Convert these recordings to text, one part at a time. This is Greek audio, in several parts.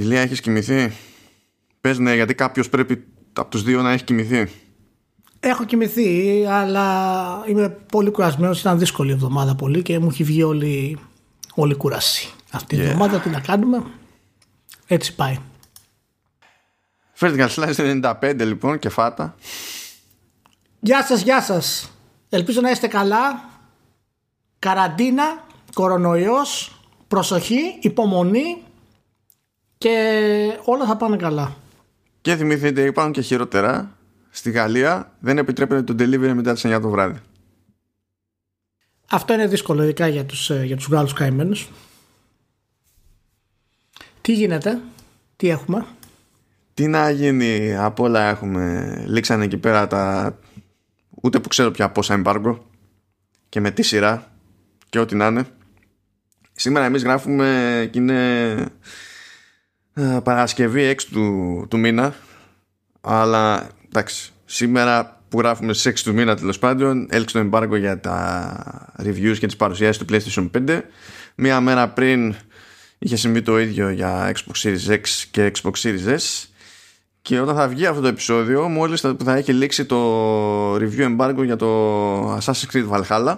Ηλία, έχεις κοιμηθεί; Πες ναι, γιατί κάποιος πρέπει από τους δύο να έχει κοιμηθεί. Έχω κοιμηθεί, αλλά είμαι πολύ κουρασμένος. Ήταν δύσκολη εβδομάδα πολύ και μου έχει βγει όλη, όλη κούραση. Αυτή η εβδομάδα τι να κάνουμε. Έτσι πάει. Vertical Slice 95 λοιπόν και φάτα. Γεια σας, γεια σας. Ελπίζω να είστε καλά. Καραντίνα, κορονοϊός, προσοχή, υπομονή και όλα θα πάνε καλά. Και θυμηθείτε, υπάρχουν και χειρότερα. Στη Γαλλία δεν επιτρέπεται το delivery μετά τις 9 το βράδυ. Αυτό είναι δύσκολο, ειδικά για τους, ε, για τους Γάλλους καημένους. Τι γίνεται, τι έχουμε; Τι να γίνει, από όλα έχουμε. Λήξανε εκεί πέρα τα. Ούτε που ξέρω πια πόσα εμπάργκο και με τι σειρά και ό,τι να είναι. Σήμερα εμείς γράφουμε και είναι ε, Παρασκευή 6 του, του μήνα. Αλλά εντάξει σήμερα που γράφουμε στις 6 του μήνα τέλος πάντων έλξε το εμπάργκο για τα reviews και τις παρουσιάσεις του PlayStation 5 μία μέρα πριν είχε συμβεί το ίδιο για Xbox Series X και Xbox Series S. Και όταν θα βγει αυτό το επεισόδιο μόλις θα, θα έχει λήξει το review embargo για το Assassin's Creed Valhalla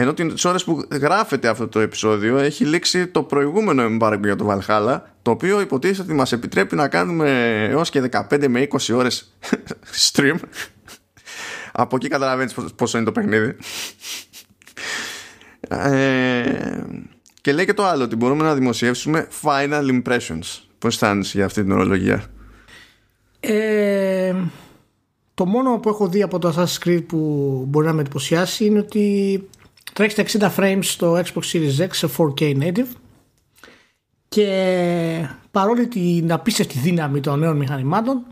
ενώ τις ώρες που γράφεται αυτό το επεισόδιο έχει λήξει το προηγούμενο embargo για το Valhalla το οποίο υποτίθεται ότι μας επιτρέπει να κάνουμε έως και 15 με 20 ώρες stream. Από εκεί καταλαβαίνεις πόσο είναι το παιχνίδι. Ε, και λέει και το άλλο ότι μπορούμε να δημοσιεύσουμε final impressions. Πώς αισθάνεσαι για αυτή την ορολογία; Ε, το μόνο που έχω δει από το Assassin's Creed που μπορεί να με εντυπωσιάσει είναι ότι τρέχει στα 60 frames στο Xbox Series X σε 4K native και παρόλη την απίστευτη δύναμη των νέων μηχανημάτων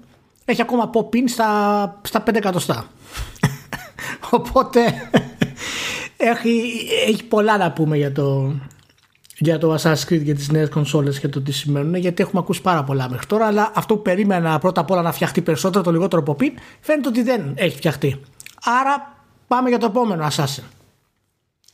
έχει ακόμα pop-in στα, στα 5 εκατοστά. Οπότε έχει, έχει πολλά να πούμε για το, για το Assassin's Creed και τις νέες κονσόλες και το τι σημαίνουν γιατί έχουμε ακούσει πάρα πολλά μέχρι τώρα αλλά αυτό που περίμενα πρώτα απ' όλα να φτιαχτεί περισσότερο το λιγότερο pop-in φαίνεται ότι δεν έχει φτιαχτεί. Άρα πάμε για το επόμενο Assassin.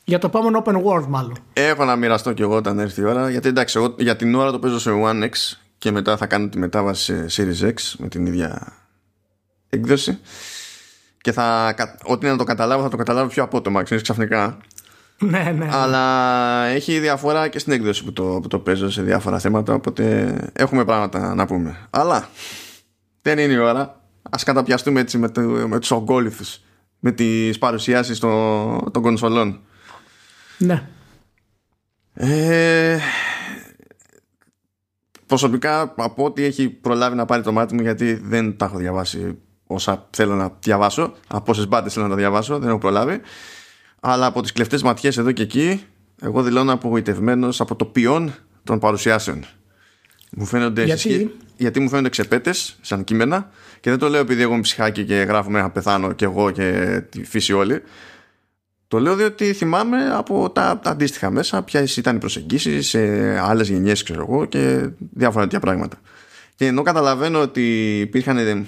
Για το επόμενο open world μάλλον. Έχω να μοιραστώ κι εγώ όταν έρθει η ώρα. Γιατί εντάξει, εγώ για την ώρα το παίζω σε One X και μετά θα κάνω τη μετάβαση σε Series X με την ίδια έκδοση. Και θα, ό,τι να το καταλάβω θα το καταλάβω πιο απότομα, ξέρεις ξαφνικά. Ναι, ναι. Αλλά έχει διαφορά και στην έκδοση που το, που το παίζω σε διάφορα θέματα, οπότε έχουμε πράγματα να πούμε. Αλλά δεν είναι η ώρα. Ας καταπιαστούμε έτσι με, το, με τους ογκόλυθους, με τις παρουσιάσεις των, των κονσολών. Ναι. Ε, προσωπικά από ό,τι έχει προλάβει να πάρει το μάτι μου γιατί δεν τα έχω διαβάσει όσα θέλω να διαβάσω από όσες μπάτες θέλω να τα διαβάσω δεν έχω προλάβει. Αλλά από τις κλεφτές ματιές εδώ και εκεί εγώ δηλώνω απογοητευμένος από το ποιόν των παρουσιάσεων. Μου φαίνονται γιατί; γιατί μου φαίνονται ξεπέτες σαν κείμενα και δεν το λέω επειδή εγώ είμαι ψυχάκι και γράφουμε να πεθάνω και εγώ και τη φύση όλη το λέω διότι θυμάμαι από τα, τα αντίστοιχα μέσα ποιες ήταν οι προσεγγίσεις σε άλλες γενιές, ξέρω εγώ, και διάφορα τέτοια πράγματα. Και ενώ καταλαβαίνω ότι υπήρχαν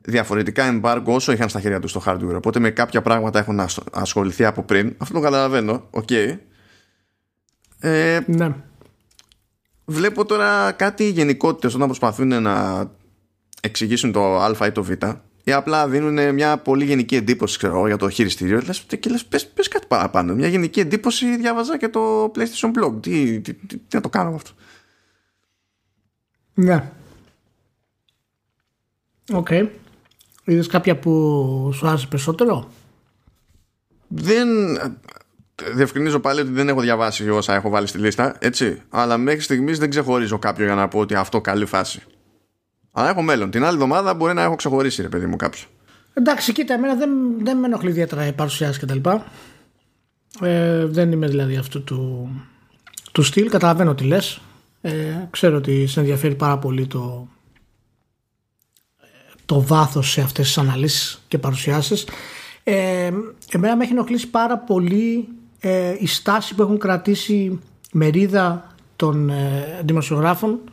διαφορετικά embargo όσο είχαν στα χέρια τους το hardware, οπότε με κάποια πράγματα έχουν ασχοληθεί από πριν, αυτό το καταλαβαίνω, OK. Okay. Ε, ναι. Βλέπω τώρα κάτι γενικότητες όταν προσπαθούν να εξηγήσουν το α ή το β ή απλά δίνουν μια πολύ γενική εντύπωση ξέρω, για το χειριστήριο. Λες, και λες πες, πες κάτι παραπάνω. Μια γενική εντύπωση διάβαζα και το PlayStation Blog. Τι, τι, τι, τι να το κάνω αυτό. Ναι. OK. Okay. Είδες κάποια που σου άρεσε περισσότερο; Δεν Διευκρινίζω πάλι ότι δεν έχω διαβάσει όσα έχω βάλει στη λίστα έτσι. Αλλά μέχρι στιγμής δεν ξεχωρίζω κάποιο για να πω ότι αυτό καλή φάση αλλά έχω μέλλον. Την άλλη εβδομάδα μπορεί να έχω ξεχωρίσει, ρε παιδί μου, κάποιο. Εντάξει, κοίτα, εμένα δεν, δεν με ενοχλεί ιδιαίτερα η παρουσιάση κτλ. Ε, δεν είμαι δηλαδή αυτού του, του στυλ. Καταλαβαίνω τι λες. Ε, ξέρω ότι σε ενδιαφέρει πάρα πολύ το, το βάθος σε αυτές τις αναλύσεις και παρουσιάσεις. Ε, εμένα με έχει ενοχλήσει πάρα πολύ ε, η στάση που έχουν κρατήσει μερίδα των ε, δημοσιογράφων ε,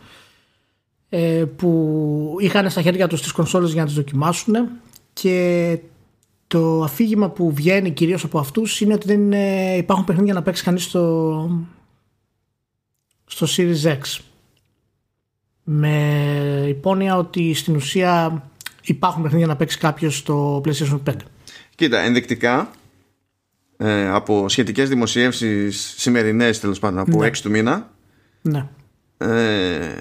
που είχαν στα χέρια τους τις κονσόλες για να τις δοκιμάσουν και το αφήγημα που βγαίνει κυρίως από αυτούς είναι ότι δεν υπάρχουν παιχνίδια να παίξει κανείς στο, στο Series X. με υπόνοια ότι στην ουσία υπάρχουν παιχνίδια να παίξει κάποιος στο PlayStation 5. Κοίτα, ενδεικτικά ε, από σχετικές δημοσιεύσεις σημερινές τέλος πάντων από Ναι. 6 του μήνα Ναι. ε,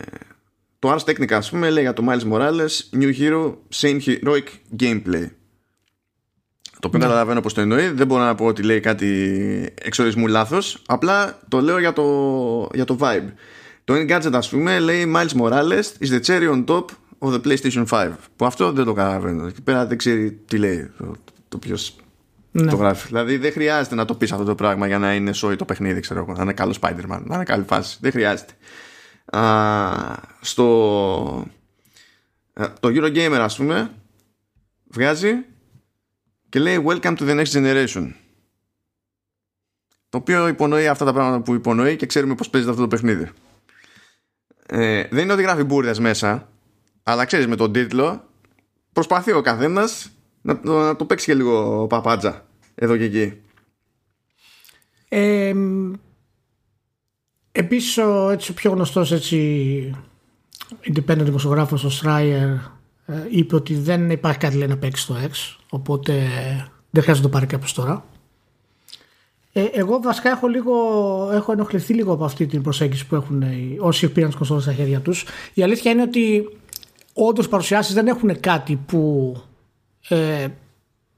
το Ars Technica ας πούμε λέει για το Miles Morales New Hero Same Heroic Gameplay το οποίο Ναι. καταλαβαίνω πως το εννοεί δεν μπορώ να πω ότι λέει κάτι εξορισμού λάθος απλά το λέω για το, για το vibe το Engadget ας πούμε λέει Miles Morales is the cherry on top of the PlayStation 5 που αυτό δεν το καταλαβαίνω εκεί πέρα δεν ξέρει τι λέει το, το ποιος ναι. το γράφει. Δηλαδή δεν χρειάζεται να το πεις αυτό το πράγμα για να είναι σόι το παιχνίδι, ξέρω εγώ. Να είναι καλό Spider-Man, να είναι καλή φάση. Δεν χρειάζεται. Α, στο. α, Το Eurogamer, ας πούμε, βγάζει και λέει Welcome to the next generation. Το οποίο υπονοεί αυτά τα πράγματα που υπονοεί και ξέρουμε πώς παίζεται αυτό το παιχνίδι. Ε, δεν είναι ότι γράφει μπουρδες μέσα, αλλά ξέρεις με τον τίτλο προσπαθεί ο καθένας να, το- να το παίξει και λίγο παπάτζα εδώ και εκεί. Ε, επίσης ο, έτσι, ο πιο γνωστός έτσι, independent δημοσιογράφος ο Schreier ε, είπε ότι δεν υπάρχει κάτι λέει, να παίξει στο X οπότε δεν χρειάζεται να το πάρει κάποιος τώρα. Ε, εγώ βασικά έχω, λίγο, έχω ενοχληθεί λίγο από αυτή την προσέγγιση που έχουν οι, όσοι πήραν τις κονσόλες στα χέρια τους. Η αλήθεια είναι ότι όντως παρουσιάσεις δεν έχουν κάτι που ε,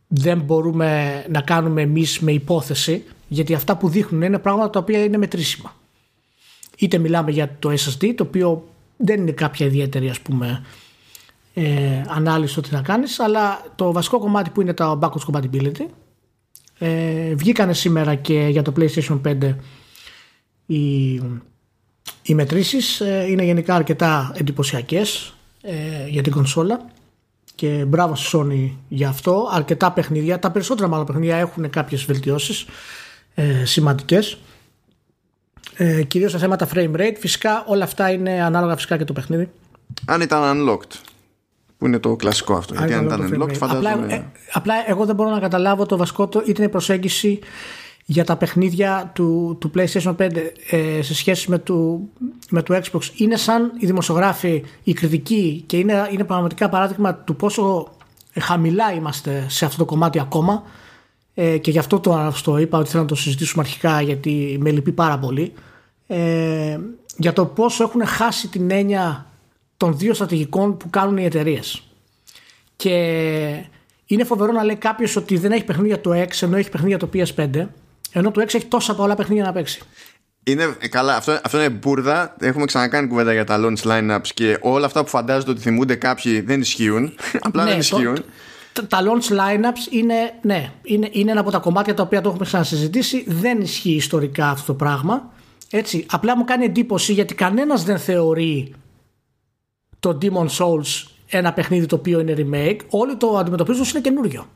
δεν μπορούμε να κάνουμε εμείς με υπόθεση γιατί αυτά που δείχνουν είναι πράγματα τα οποία είναι μετρήσιμα. Είτε μιλάμε για το SSD το οποίο δεν είναι κάποια ιδιαίτερη ας πούμε ε, ανάλυση το τι να κάνεις αλλά το βασικό κομμάτι που είναι το backwards compatibility ε, βγήκανε σήμερα και για το PlayStation 5 οι, οι μετρήσεις ε, είναι γενικά αρκετά εντυπωσιακές ε, για την κονσόλα και μπράβο στη Sony για αυτό. Αρκετά παιχνίδια, τα περισσότερα μάλλον παιχνίδια έχουν κάποιες βελτιώσεις ε, σημαντικές. Ε, κυρίως σε θέματα frame rate. Φυσικά όλα αυτά είναι ανάλογα φυσικά και το παιχνίδι. Αν ήταν unlocked, που είναι το κλασικό αυτό. γιατί αν ανάλογα ήταν το frame unlocked, rate. φαντάζομαι. Απλά, ε, απλά εγώ δεν μπορώ να καταλάβω το βασικό το είτε είναι η προσέγγιση για τα παιχνίδια του, του PlayStation 5 ε, σε σχέση με το, με το Xbox είναι σαν οι δημοσιογράφοι, οι κριτικοί και είναι, είναι πραγματικά παράδειγμα του πόσο χαμηλά είμαστε σε αυτό το κομμάτι ακόμα ε, και γι' αυτό το, το είπα ότι θέλω να το συζητήσουμε αρχικά γιατί με λυπεί πάρα πολύ ε, για το πόσο έχουν χάσει την έννοια των δύο στρατηγικών που κάνουν οι εταιρείες. Και είναι φοβερό να λέει κάποιος ότι δεν έχει παιχνίδια το X ενώ έχει παιχνίδια το PS5 ενώ το X έχει τόσα πολλά παιχνίδια να παίξει. Είναι ε, καλά, αυτό, αυτό είναι μπουρδα. Έχουμε ξανακάνει κουβέντα για τα launch lineups και όλα αυτά που φαντάζονται ότι θυμούνται κάποιοι δεν ισχύουν. Απλά δεν Ναι, ισχύουν. το- τα- τα launch lineups είναι, ναι, είναι, είναι ένα από τα κομμάτια τα οποία το έχουμε ξανασυζητήσει. Δεν ισχύει ιστορικά αυτό το πράγμα. Έτσι, απλά μου κάνει εντύπωση γιατί κανένας δεν θεωρεί το Demon Souls ένα παιχνίδι το οποίο είναι remake. Όλοι το αντιμετωπίζουν ως είναι καινούριο.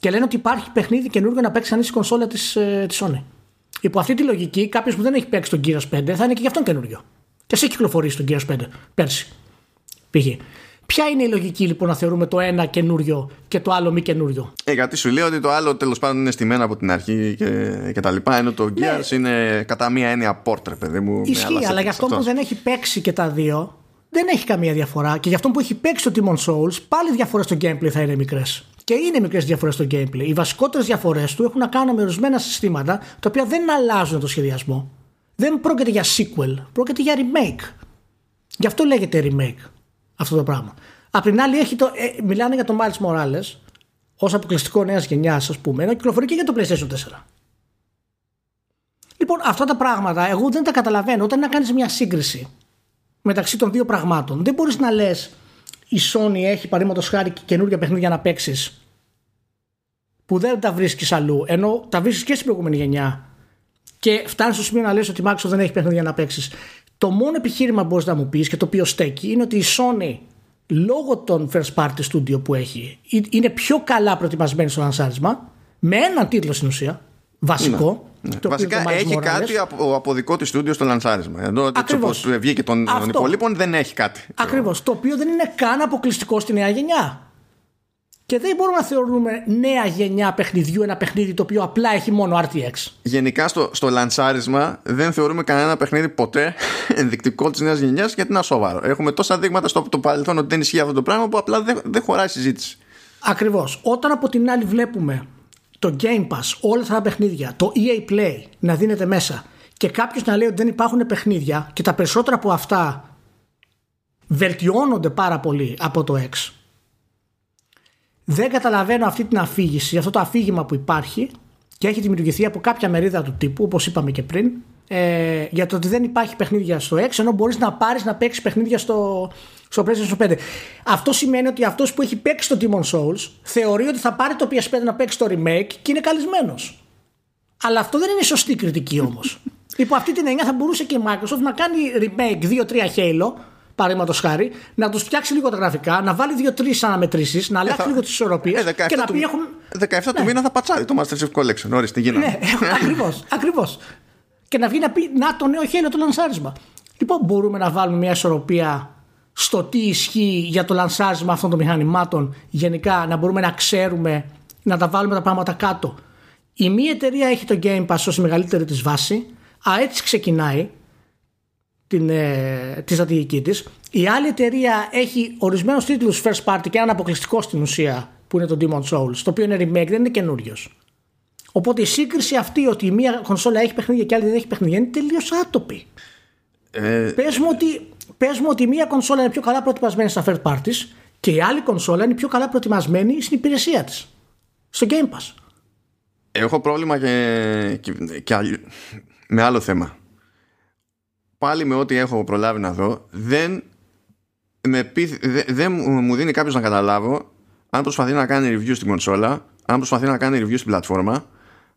Και λένε ότι υπάρχει παιχνίδι καινούριο να παίξει κανεί στη κονσόλα της της Sony. Υπό αυτή τη λογική, κάποιος που δεν έχει παίξει τον Gears 5 θα είναι και γι' αυτόν καινούριο. Και σε έχει κυκλοφορήσει τον Gears 5 πέρσι. Πήγε. Ποια είναι η λογική λοιπόν να θεωρούμε το ένα καινούριο και το άλλο μη καινούριο; Ε, γιατί σου λέει ότι το άλλο τέλος πάντων είναι στημένο από την αρχή και, και τα λοιπά. Ενώ το Gears είναι κατά μία έννοια port, ρε παιδί μου. με Ναι. Ισχύει, άλλα αλλά settings. για αυτόν που Αυτός. δεν έχει παίξει και τα δύο, δεν έχει καμία διαφορά. Και για αυτόν που έχει παίξει το Demon Souls, πάλι οι διαφορές στο gameplay θα είναι μικρές. Και είναι μικρές διαφορές στο gameplay. Οι βασικότερες διαφορές του έχουν να κάνουν με ορισμένα συστήματα τα οποία δεν αλλάζουν το σχεδιασμό. Δεν πρόκειται για sequel, πρόκειται για remake. Γι' αυτό λέγεται remake αυτό το πράγμα. Απ' την άλλη, έχει το, ε, μιλάνε για τον Miles Morales ως αποκλειστικό νέας γενιάς, ας πούμε, ενώ κυκλοφορεί και για το PlayStation 4. Λοιπόν, αυτά τα πράγματα εγώ δεν τα καταλαβαίνω. Όταν να κάνεις μια σύγκριση μεταξύ των δύο πραγμάτων, δεν μπορείς να λες η Sony έχει παραδείγματος χάρη και καινούργια παιχνίδια να παίξεις που δεν τα βρίσκεις αλλού, ενώ τα βρίσκεις και στην προηγούμενη γενιά και φτάνεις στο σημείο να λες ότι η Microsoft δεν έχει παιχνίδια να παίξεις. Το μόνο επιχείρημα που μπορείς να μου πεις και το οποίο στέκει είναι ότι η Sony λόγω των first party studio που έχει είναι πιο καλά προετοιμασμένη στο λανσάρισμα με έναν τίτλο στην ουσία βασικό. Ναι. το οποίο Βασικά είναι το Miles έχει Morales. κάτι από, από δικό της στούντιο στο λανσάρισμα. Ενώ έτσι Ακριβώς. όπω βγήκε των, των Αυτό. υπολείπων δεν έχει κάτι. Ακριβώς, το οποίο δεν είναι καν αποκλειστικό στη νέα γενιά. Και δεν μπορούμε να θεωρούμε νέα γενιά παιχνιδιού ένα παιχνίδι το οποίο απλά έχει μόνο RTX. Γενικά στο, στο λανσάρισμα δεν θεωρούμε κανένα παιχνίδι ποτέ ενδεικτικό της νέας γενιάς γιατί είναι ασόβαρο. Έχουμε τόσα δείγματα στο το παρελθόν ότι δεν ισχύει αυτό το πράγμα που απλά δεν, δεν χωράει συζήτηση. Ακριβώς. Όταν από την άλλη βλέπουμε το Game Pass, όλα αυτά τα παιχνίδια, το EA Play να δίνεται μέσα και κάποιος να λέει ότι δεν υπάρχουν παιχνίδια και τα περισσότερα από αυτά βελτιώνονται πάρα πολύ από το X δεν καταλαβαίνω αυτή την αφήγηση, αυτό το αφήγημα που υπάρχει και έχει δημιουργηθεί από κάποια μερίδα του τύπου, όπως είπαμε και πριν, ε, για το ότι δεν υπάρχει παιχνίδια στο X, ενώ μπορείς να πάρεις να παίξεις παιχνίδια στο, στο PlayStation 5. Αυτό σημαίνει ότι αυτός που έχει παίξει το Demon Souls θεωρεί ότι θα πάρει το PS5 να παίξει το remake και είναι καλεσμένο. Αλλά αυτό δεν είναι σωστή κριτική όμως. Υπό αυτή την έννοια θα μπορούσε και η Microsoft να κάνει remake 2-3 Halo παραδείγματος χάρη, να τους φτιάξει λίγο τα γραφικά, να βάλει δύο-τρεις αναμετρήσεις, να αλλάξει ε, θα... λίγο τις ισορροπίες ε, και να του... πει έχουν. 17 ναι. του μήνα θα πατσάρει το Master Chief Collection. Ορίστε, γίνανε. Ναι, ακριβώς. Ακριβώς. Και να βγει να πει Να το νέο χέρι το λανσάρισμα. Λοιπόν, μπορούμε να βάλουμε μια ισορροπία στο τι ισχύει για το λανσάρισμα αυτών των μηχανημάτων. Γενικά, να μπορούμε να ξέρουμε, να τα βάλουμε τα πράγματα κάτω. Η μία εταιρεία έχει το Game Pass ως μεγαλύτερη της βάση. Α, έτσι ξεκινάει την, ε, τη στρατηγική της. Η άλλη εταιρεία έχει ορισμένους τίτλους first party και έναν αποκλειστικό στην ουσία που είναι το Demon Souls, το οποίο είναι remake, δεν είναι καινούριο. Οπότε η σύγκριση αυτή ότι η μία κονσόλα έχει παιχνίδια και η άλλη δεν έχει παιχνίδια είναι τελείως άτοπη. Ε... Πες, μου ότι, πες μου ότι η μία κονσόλα είναι πιο καλά προετοιμασμένη στα third parties και η άλλη κονσόλα είναι πιο καλά προετοιμασμένη στην υπηρεσία της. Στο Game Pass. Έχω πρόβλημα και, και, και με άλλο θέμα πάλι με ό,τι έχω προλάβει να δω δεν, με δεν μου δίνει κάποιος να καταλάβω αν προσπαθεί να κάνει review στην κονσόλα αν προσπαθεί να κάνει review στην πλατφόρμα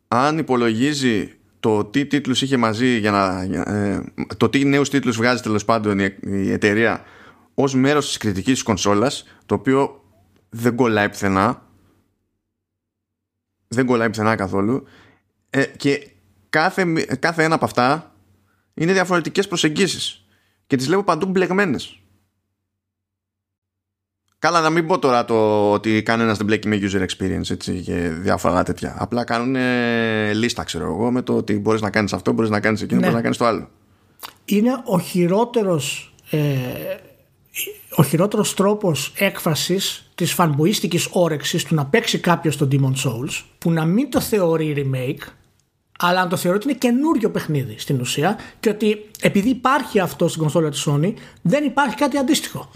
αν υπολογίζει το τι τίτλους είχε μαζί για να, ε, το τι νέους τίτλους βγάζει τέλος πάντων η, η εταιρεία ως μέρος της κριτικής της κονσόλας το οποίο δεν κολλάει πουθενά. Δεν κολλάει πουθενά καθόλου. Ε, και κάθε, κάθε ένα από αυτά είναι διαφορετικές προσεγγίσεις και τις βλέπω παντού μπλεγμένες. Καλά να μην πω τώρα το ότι κανένας δεν μπλέκει με user experience έτσι, και διάφορα τέτοια. Απλά κάνουν λίστα ξέρω εγώ με το ότι μπορείς να κάνεις αυτό, μπορείς να κάνεις εκείνο, ναι. μπορείς να κάνεις το άλλο. Είναι ο χειρότερος ε, ο χειρότερος τρόπος έκφρασης της φανμποίστικης όρεξης του να παίξει κάποιος το Demon Souls που να μην το θεωρεί remake αλλά αν το θεωρώ ότι είναι καινούριο παιχνίδι στην ουσία και ότι επειδή υπάρχει αυτό στην κονσόλα της Sony δεν υπάρχει κάτι αντίστοιχο.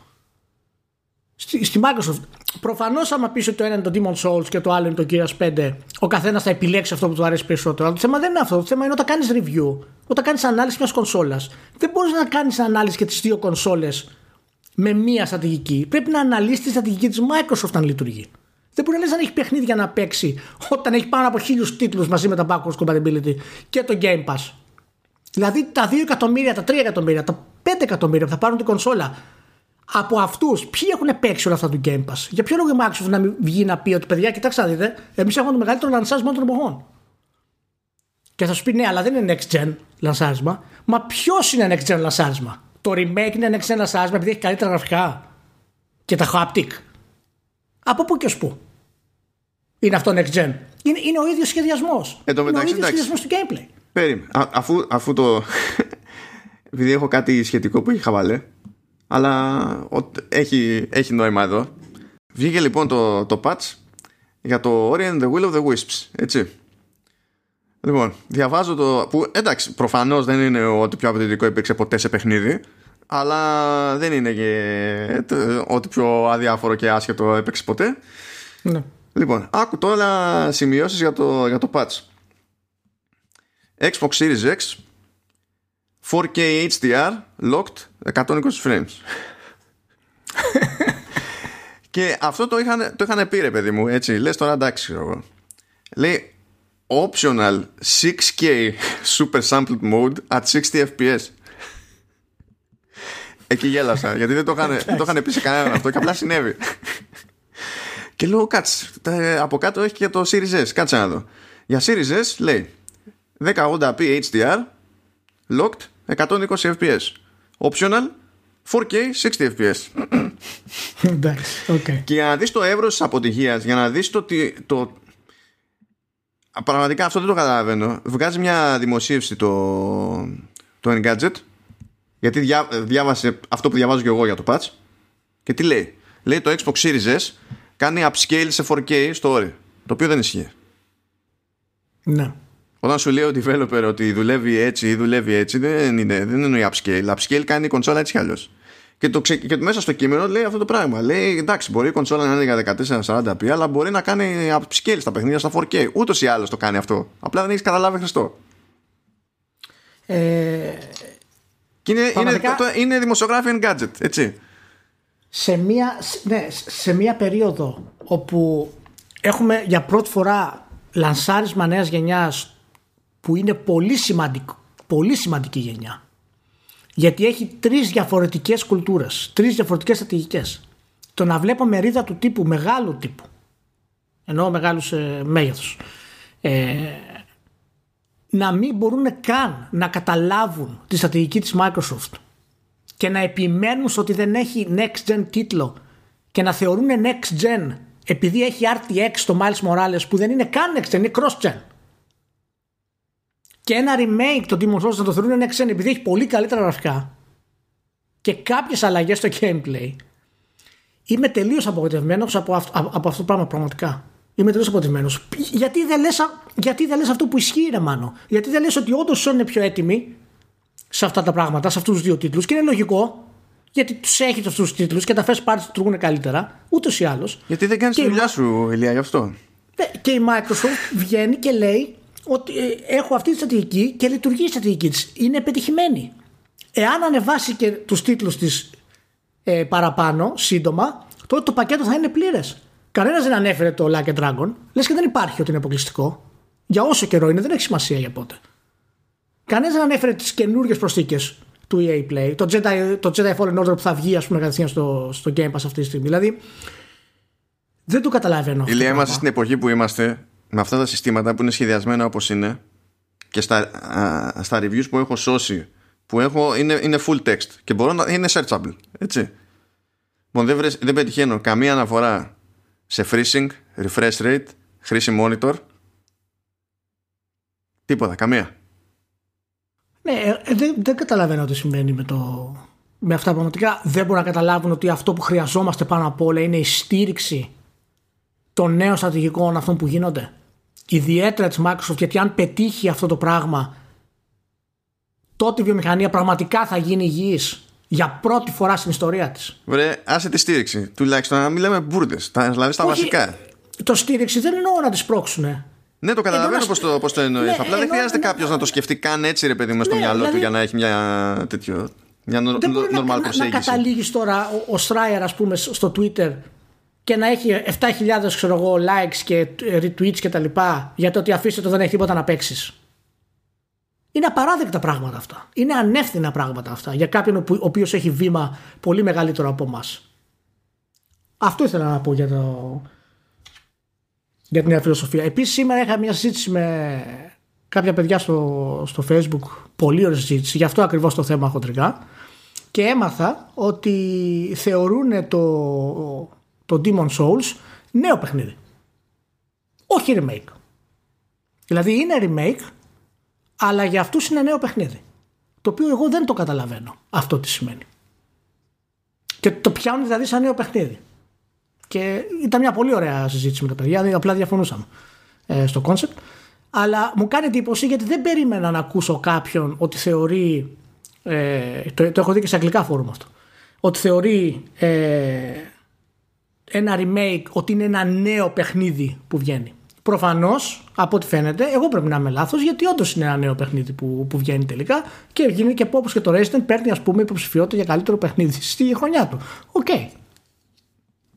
Στη, στη Microsoft. Προφανώς άμα πεις ότι το ένα είναι το Demon Souls και το άλλο είναι το Gears 5 ο καθένας θα επιλέξει αυτό που του αρέσει περισσότερο. Αλλά το θέμα δεν είναι αυτό, το θέμα είναι όταν κάνεις review όταν κάνεις ανάλυση μιας κονσόλας. δεν μπορείς να κάνεις ανάλυση και τις δύο κονσόλες με μία στρατηγική. Πρέπει να αναλύσεις τη στρατηγική της Microsoft αν λειτουργεί δεν μπορεί να λες να έχει παιχνίδια να παίξει όταν έχει πάνω από χίλιους τίτλους μαζί με τα backwards compatibility και το Game Pass. Δηλαδή τα 2 εκατομμύρια, τα 3 εκατομμύρια, τα 5 εκατομμύρια που θα πάρουν την κονσόλα από αυτούς, ποιοι έχουν παίξει όλα αυτά του Game Pass; Για ποιο λόγο η Microsoft να μην βγει να πει ότι παιδιά, κοιτάξτε να δείτε, εμείς έχουμε το μεγαλύτερο λανσάρισμα των εποχών. Και θα σου πει ναι, αλλά δεν είναι next gen λανσάρισμα. Μα ποιος είναι next gen λανσάρισμα; Το remake είναι next gen λανσάρισμα επειδή έχει καλύτερα γραφικά και τα haptic. Από πού και ως πού; Είναι αυτό next gen. Είναι, είναι ο ίδιος σχεδιασμός. είναι ο ίδιος σχεδιασμός του gameplay. Περίμενε. Αφού, αφού το. Επειδή έχω κάτι σχετικό που έχει χαβαλέ, αλλά έχει, έχει νόημα εδώ. Βγήκε λοιπόν το, το patch για το Ori and the Will of the Wisps. Έτσι. Λοιπόν, διαβάζω το. που εντάξει, προφανώς δεν είναι ό,τι πιο απαιτητικό υπήρξε ποτέ σε παιχνίδι, αλλά δεν είναι και ό,τι πιο αδιάφορο και άσχετο έπαιξε ποτέ. Ναι. Λοιπόν, άκου τώρα σημειώσεις για το, για το patch. Xbox Series X 4K HDR locked 120 frames. και αυτό το είχαν, το είχαν πει ρε παιδί μου, έτσι, λες τώρα εντάξει εγώ. Λέει optional 6K super sampled mode at 60 fps. Εκεί γέλασα, γιατί δεν το είχαν, δεν το είχαν πει σε κανέναν αυτό και απλά συνέβη. Και λέω κάτσε, από κάτω έχει και το Series S, κάτσε να δω. Για Series S λέει 1080p HDR, locked 120 fps. Optional 4K 60 fps. okay. Και για να δεις το εύρος της αποτυχίας, για να δεις το, το, Πραγματικά αυτό δεν το καταλαβαίνω. Βγάζει μια δημοσίευση το, το Engadget γιατί διά, διάβασε αυτό που διαβάζω και εγώ για το patch και τι λέει. Λέει το Xbox Series S κάνει upscale σε 4K στο όρι. Το οποίο δεν ισχύει. Ναι. Όταν σου λέει ο developer ότι δουλεύει έτσι ή δουλεύει έτσι, δεν, είναι, δεν εννοεί upscale. Upscale κάνει η κονσόλα έτσι κι αλλιώς. Και, το, και μέσα στο κείμενο λέει αυτό το πράγμα. Λέει εντάξει, μπορεί η κονσόλα να είναι για 1440p, αλλά μπορεί να κάνει upscale στα παιχνίδια στα 4K. Ούτως ή άλλως το κάνει αυτό. Απλά δεν έχεις καταλάβει Χριστό. Ε, και είναι, είναι, το, είναι δημοσιογράφη and gadget, έτσι. Σε μία, ναι, σε μία περίοδο όπου έχουμε για πρώτη φορά λανσάρισμα νέας γενιάς που είναι πολύ, σημαντικό, πολύ σημαντική γενιά γιατί έχει τρεις διαφορετικές κουλτούρες, τρεις διαφορετικές στρατηγικές. Το να βλέπω μερίδα του τύπου, μεγάλου τύπου, ενώ μεγάλους ε, μέγεθους, ε, να μην μπορούν καν να καταλάβουν τη στρατηγική της Microsoft και να επιμένουν ότι δεν έχει next gen τίτλο και να θεωρούν next gen επειδή έχει RTX το Miles Morales που δεν είναι καν next gen, είναι cross gen και ένα remake το Demon's Souls να το θεωρούν next gen επειδή έχει πολύ καλύτερα γραφικά και κάποιες αλλαγές στο gameplay είμαι τελείως απογοητευμένος από, αυτό, από αυτό το πράγμα πραγματικά. Είμαι τελείως απογοητευμένος. Γιατί δεν λες γιατί δεν λες αυτό που ισχύει, ρε Μάνο; Γιατί δεν λες ότι όντως είναι πιο έτοιμοι σε αυτά τα πράγματα, σε αυτούς τους δύο τίτλους. Και είναι λογικό, γιατί τους έχεις αυτούς τους τίτλους και τα first parties λειτουργούν καλύτερα, ούτως ή άλλως. Γιατί δεν κάνεις τη δουλειά σου, Ηλία, γι' αυτό. Και η Microsoft βγαίνει και λέει ότι ε, έχω αυτή τη στρατηγική και λειτουργεί η στρατηγική της. Είναι πετυχημένη. Εάν ανεβάσει και τους τίτλους της ε, παραπάνω, σύντομα, τότε το πακέτο θα είναι πλήρες. Κανένας δεν ανέφερε το Like a Dragon. Λες και δεν υπάρχει ότι είναι αποκλειστικό. Για όσο καιρό είναι, δεν έχει σημασία για πότε. Κανένα δεν ανέφερε τις καινούργιες προσθήκες του EA Play. Το Jedi, το Jedi Fallen Order που θα βγει, ας πούμε, κατευθείαν στο, στο Game Pass αυτή τη στιγμή. Δηλαδή, δεν το καταλαβαίνω. Ηλία, είμαστε στην εποχή που είμαστε με αυτά τα συστήματα που είναι σχεδιασμένα όπως είναι και στα, α, στα reviews που έχω σώσει που έχω είναι, είναι full text και μπορώ να είναι searchable έτσι λοιπόν δεν, βρες, δεν πετυχαίνω καμία αναφορά σε freezing, refresh rate χρήση monitor τίποτα, καμία ναι, ε, δεν, δεν καταλαβαίνω τι συμβαίνει με το με αυτά πραγματικά δεν μπορούν να καταλάβουν ότι αυτό που χρειαζόμαστε πάνω απ' όλα είναι η στήριξη των νέων στρατηγικών αυτών που γίνονται ιδιαίτερα της Microsoft γιατί αν πετύχει αυτό το πράγμα τότε η βιομηχανία πραγματικά θα γίνει υγιής για πρώτη φορά στην ιστορία της. Βρε, άσε τη στήριξη. Τουλάχιστον να μην λέμε μπουρδες, δηλαδή στα βασικά. Το στήριξη δεν εννοώ να τις πρόξουν. Ναι, το καταλαβαίνω πώς το, πώς το εννοείς. Ναι, Απλά δεν χρειάζεται κάποιος να το σκεφτεί καν έτσι, ρε παιδί μου, στο ναι, μυαλό δηλαδή, του για να έχει μια τέτοιο. Μια δεν μπορεί να, να, να καταλήγεις τώρα ο, ο Στράιερ, ας πούμε, στο Twitter και να έχει 7.000 ξέρω εγώ, likes και retweets και τα λοιπά για το ότι αφήστε το δεν έχει τίποτα να παίξεις. Είναι απαράδεκτα πράγματα αυτά. Είναι ανεύθυνα πράγματα αυτά για κάποιον ο οποίος έχει βήμα πολύ μεγαλύτερο από εμά. Αυτό ήθελα να πω για, το... για την νέα φιλοσοφία. Επίσης, σήμερα είχα μια συζήτηση με κάποια παιδιά στο, στο facebook. Πολύ ωραία συζήτηση. Γι' αυτό ακριβώς το θέμα χοντρικά. Και έμαθα ότι θεωρούν το, το Demon Souls νέο παιχνίδι. Όχι remake. Δηλαδή είναι remake, αλλά για αυτούς είναι νέο παιχνίδι. Το οποίο εγώ δεν το καταλαβαίνω αυτό τι σημαίνει. Και το πιάνουν δηλαδή σαν νέο παιχνίδι. Και ήταν μια πολύ ωραία συζήτηση με τα παιδιά, δηλαδή απλά διαφωνούσαμε ε, στο concept. Αλλά μου κάνει εντύπωση γιατί δεν περίμενα να ακούσω κάποιον ότι θεωρεί. Ε, το, το έχω δει και σε αγγλικά φόρουμ αυτό. Ότι θεωρεί ε, ένα remake ότι είναι ένα νέο παιχνίδι που βγαίνει. Προφανώς, από ό,τι φαίνεται, εγώ πρέπει να είμαι λάθος, γιατί όντως είναι ένα νέο παιχνίδι που, που βγαίνει τελικά και γίνει και όπως και το Resident παίρνει, ας πούμε, υποψηφιότητα για καλύτερο παιχνίδι στη χρονιά του. OK. Okay.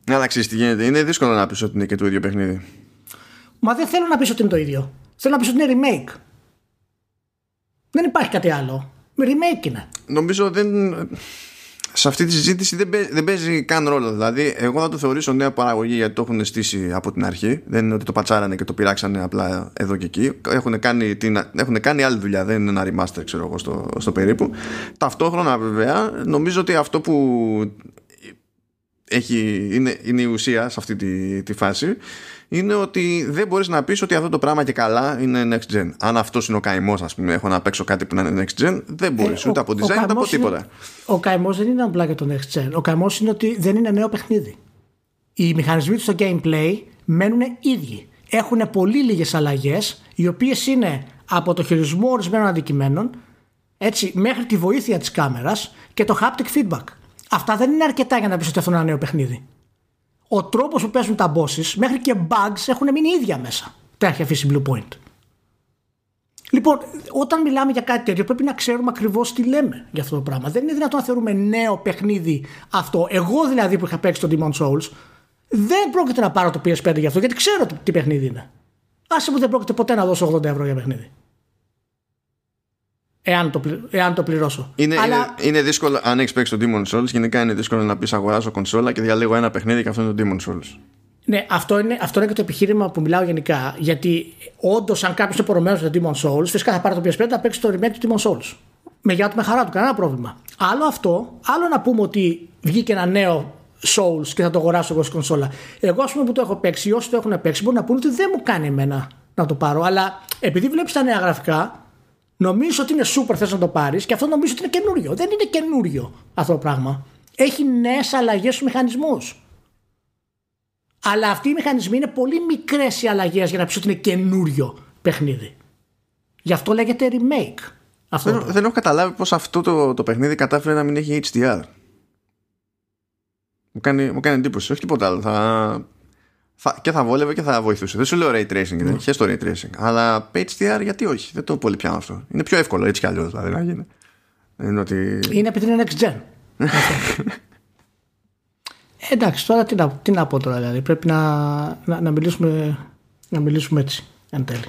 Αλλά ξέρεις τι γίνεται. Είναι δύσκολο να πεις ότι είναι και το ίδιο παιχνίδι. Μα δεν θέλω να πεις ότι είναι το ίδιο. Θέλω να πεις ότι είναι remake. Δεν υπάρχει κάτι άλλο. Remake είναι. Νομίζω δεν σε αυτή τη συζήτηση δεν, παίζει, δεν παίζει καν ρόλο. Δηλαδή, εγώ θα το θεωρήσω νέα παραγωγή γιατί το έχουν στήσει από την αρχή. Δεν είναι ότι το πατσάρανε και το πειράξανε απλά εδώ και εκεί. Έχουν κάνει, την, έχουν κάνει άλλη δουλειά. Δεν είναι ένα remaster, ξέρω εγώ, στο, στο περίπου. Ταυτόχρονα, βέβαια, νομίζω ότι αυτό που έχει, είναι, είναι η ουσία σε αυτή τη, τη φάση είναι ότι δεν μπορείς να πεις ότι αυτό το πράγμα και καλά είναι next gen. Αν αυτός είναι ο καημός, ας πούμε, έχω να παίξω κάτι που να είναι next gen, δεν μπορείς ε, ούτε από design ούτε από τίποτα. ο καημός δεν είναι απλά για το next gen. Ο καημός είναι ότι δεν είναι νέο παιχνίδι. Οι μηχανισμοί του στο gameplay μένουν ίδιοι. Έχουν πολύ λίγες αλλαγές, οι οποίες είναι από το χειρισμό ορισμένων αντικειμένων έτσι, μέχρι τη βοήθεια της κάμερας και το haptic feedback. Αυτά δεν είναι αρκετά για να πεις ότι αυτό είναι ένα νέο παιχνίδι ο τρόπος που παίζουν τα bosses μέχρι και bugs έχουν μείνει ίδια μέσα. Τα έχει αφήσει Blue Point. Λοιπόν, όταν μιλάμε για κάτι τέτοιο, πρέπει να ξέρουμε ακριβώς τι λέμε για αυτό το πράγμα. Δεν είναι δυνατόν να θεωρούμε νέο παιχνίδι αυτό. Εγώ δηλαδή που είχα παίξει το Demon Souls, δεν πρόκειται να πάρω το PS5 για αυτό, γιατί ξέρω τι παιχνίδι είναι. Άσε μου δεν πρόκειται ποτέ να δώσω 80 ευρώ για παιχνίδι. Εάν το, εάν το πληρώσω. Είναι, Αλλά... είναι, είναι δύσκολο, αν έχεις παίξει το Demon Souls, γενικά είναι δύσκολο να πεις αγοράζω κονσόλα και διαλέγω ένα παιχνίδι και αυτό είναι το Demon Souls. Ναι, αυτό είναι, αυτό είναι και το επιχείρημα που μιλάω γενικά. Γιατί όντως, αν κάποιος είναι πορωμένος στο Demon Souls, φυσικά θα πάρει το PS5 να παίξει το remake του Demon Souls. Με γεια του, με χαρά του, κανένα πρόβλημα. Άλλο αυτό, άλλο να πούμε ότι βγήκε ένα νέο Souls και θα το αγοράσω εγώ στην κονσόλα. Εγώ, ας πούμε, που το έχω παίξει, ή όσοι το έχουν παίξει, μπορούν να πούνε ότι δεν μου κάνει εμένα να το πάρω. Αλλά επειδή βλέπεις τα νέα γραφικά, Νομίζω ότι είναι super θες να το πάρεις και αυτό νομίζω ότι είναι καινούριο. Δεν είναι καινούριο αυτό το πράγμα. Έχει νέες αλλαγές στους μηχανισμούς. Αλλά αυτοί οι μηχανισμοί είναι πολύ μικρές οι αλλαγές για να πεις ότι είναι καινούριο παιχνίδι. Γι' αυτό λέγεται remake. Αυτό δεν, δεν έχω καταλάβει πώς αυτό το, το παιχνίδι κατάφερε να μην έχει HDR. Μου κάνει, μου κάνει εντύπωση, όχι τίποτα άλλο. Θα, θα, και θα βόλευε και θα βοηθούσε. Δεν σου λέω ray tracing, δεν έχει το ray tracing. Αλλά HDR γιατί όχι, δεν το πολύ πιάνω αυτό. Είναι πιο εύκολο έτσι κι αλλιώς δηλαδή να γίνει. Είναι, ότι... είναι επειδή είναι next gen. Εντάξει, τώρα τι να, τι να πω τώρα δηλαδή. Πρέπει να, να, να, μιλήσουμε, να μιλήσουμε έτσι εν τέλει.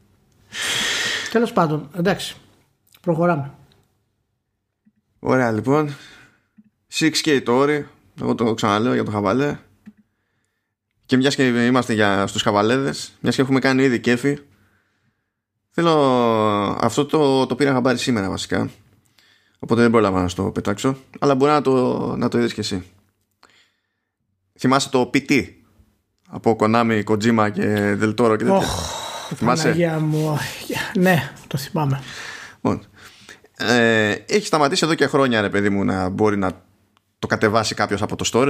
Τέλος πάντων, εντάξει. Προχωράμε. Ωραία λοιπόν. 6K το όρι. Εγώ το ξαναλέω για το χαβαλέ. Και μιας και είμαστε για, στους χαβαλέδες, μιας και έχουμε κάνει ήδη κέφι, θέλω αυτό το, το πήρα χαμπάρι σήμερα βασικά. Οπότε δεν πρόλαβα να στο πετάξω, αλλά μπορεί να το, να το είδες και εσύ. Θυμάσαι το PT από Konami, Kojima και Del Toro και τέτοια; Oh, θυμάσαι; Μου. Ναι, το θυμάμαι. Λοιπόν, ε, έχει σταματήσει εδώ και χρόνια ρε παιδί μου να μπορεί να το κατεβάσει κάποιος από το store,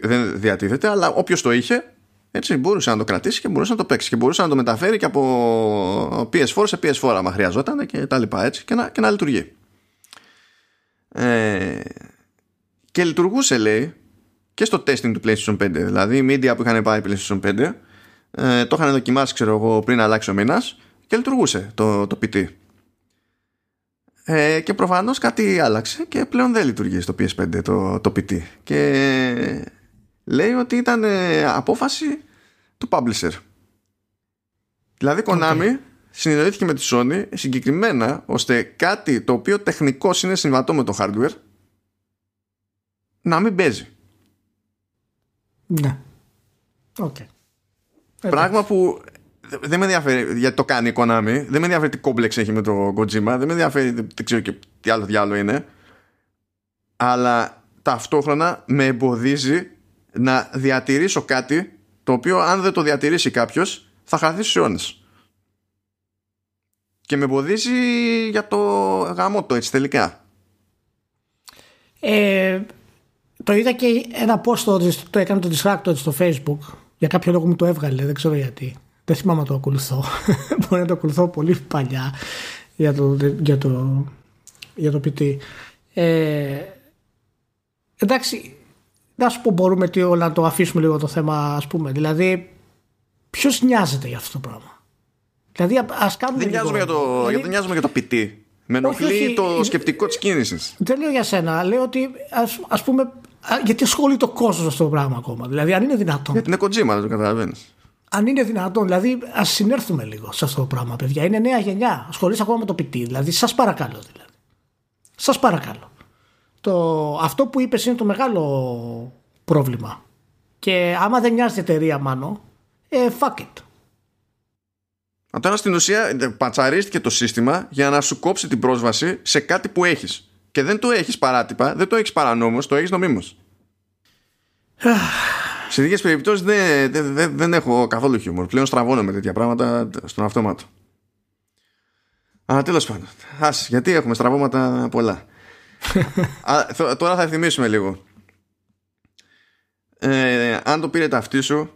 δεν διατίθεται, αλλά όποιος το είχε έτσι, μπορούσε να το κρατήσει και μπορούσε να το παίξει. Και μπορούσε να το μεταφέρει και από PS4 σε PS4 άμα χρειαζόταν και τα λοιπά έτσι και να, και να λειτουργεί. Ε, και λειτουργούσε λέει και στο testing του PlayStation 5 δηλαδή οι media που είχαν πάει PlayStation 5 ε, το είχαν δοκιμάσει ξέρω εγώ πριν αλλάξει ο μήνας και λειτουργούσε το, το PT ε, και προφανώς κάτι άλλαξε και πλέον δεν λειτουργεί στο PS5 το, το PT και λέει ότι ήταν ε, απόφαση του publisher. Δηλαδή Konami okay. συνειδητοποιήθηκε με τη Sony συγκεκριμένα ώστε κάτι το οποίο τεχνικώ είναι συμβατό με το hardware να μην παίζει. Ναι. Okay. Πράγμα που δεν με ενδιαφέρει γιατί το κάνει η Konami, δεν με ενδιαφέρει τι κόμπλεξ έχει με το Kojima, δεν με ενδιαφέρει, δεν ξέρω και τι άλλο διάλογο είναι. Αλλά ταυτόχρονα με εμποδίζει να διατηρήσω κάτι το οποίο αν δεν το διατηρήσει κάποιος θα χαθεί στους αιώνες. Και με εμποδίζει για το γάμο το έτσι τελικά. Ε, το είδα και ένα post το, το έκανε το Distracted στο facebook για κάποιο λόγο μου το έβγαλε δεν ξέρω γιατί δεν θυμάμαι να το ακολουθώ μπορεί να το ακολουθώ πολύ παλιά για το, για το, για το PT ε, εντάξει να σου πω μπορούμε τι, να το αφήσουμε λίγο το θέμα ας πούμε. Δηλαδή ποιος νοιάζεται για αυτό το πράγμα; Δηλαδή ας κάνουμε Δεν νοιάζουμε για το, δηλαδή, νοιάζουμε για το ποιητή. Με ενοχλεί το σκεπτικό της κίνησης. Δεν λέω για σένα. Λέω ότι ας, ας πούμε. Γιατί ασχολείται το κόσμος αυτό το πράγμα ακόμα; Δηλαδή, αν είναι δυνατόν. Γιατί είναι κοτζίμα, δεν το καταλαβαίνεις. Αν είναι δυνατόν, δηλαδή, ας συνέρθουμε λίγο σε αυτό το πράγμα, παιδιά. Είναι νέα γενιά. Ασχολείσαι ακόμα με το ποιητή. Δηλαδή, σας παρακαλώ. Δηλαδή. Σας παρακαλώ το, αυτό που είπες είναι το μεγάλο πρόβλημα. Και άμα δεν νοιάζει η εταιρεία μάνο, ε, fuck it. Α, τώρα στην ουσία ε, πατσαρίστηκε το σύστημα για να σου κόψει την πρόσβαση σε κάτι που έχεις. Και δεν το έχεις παράτυπα, δεν το έχεις παρανόμως, το έχεις νομίμως. Σε τέτοιε περιπτώσεις δεν, δεν, δεν έχω καθόλου χιούμορ. Πλέον στραβώνω με τέτοια πράγματα στον αυτόματο. Αλλά τέλος πάντων. Ας, γιατί έχουμε στραβώματα πολλά. Α, τώρα θα θυμίσουμε λίγο. Ε, αν το πήρε ταυτί σου,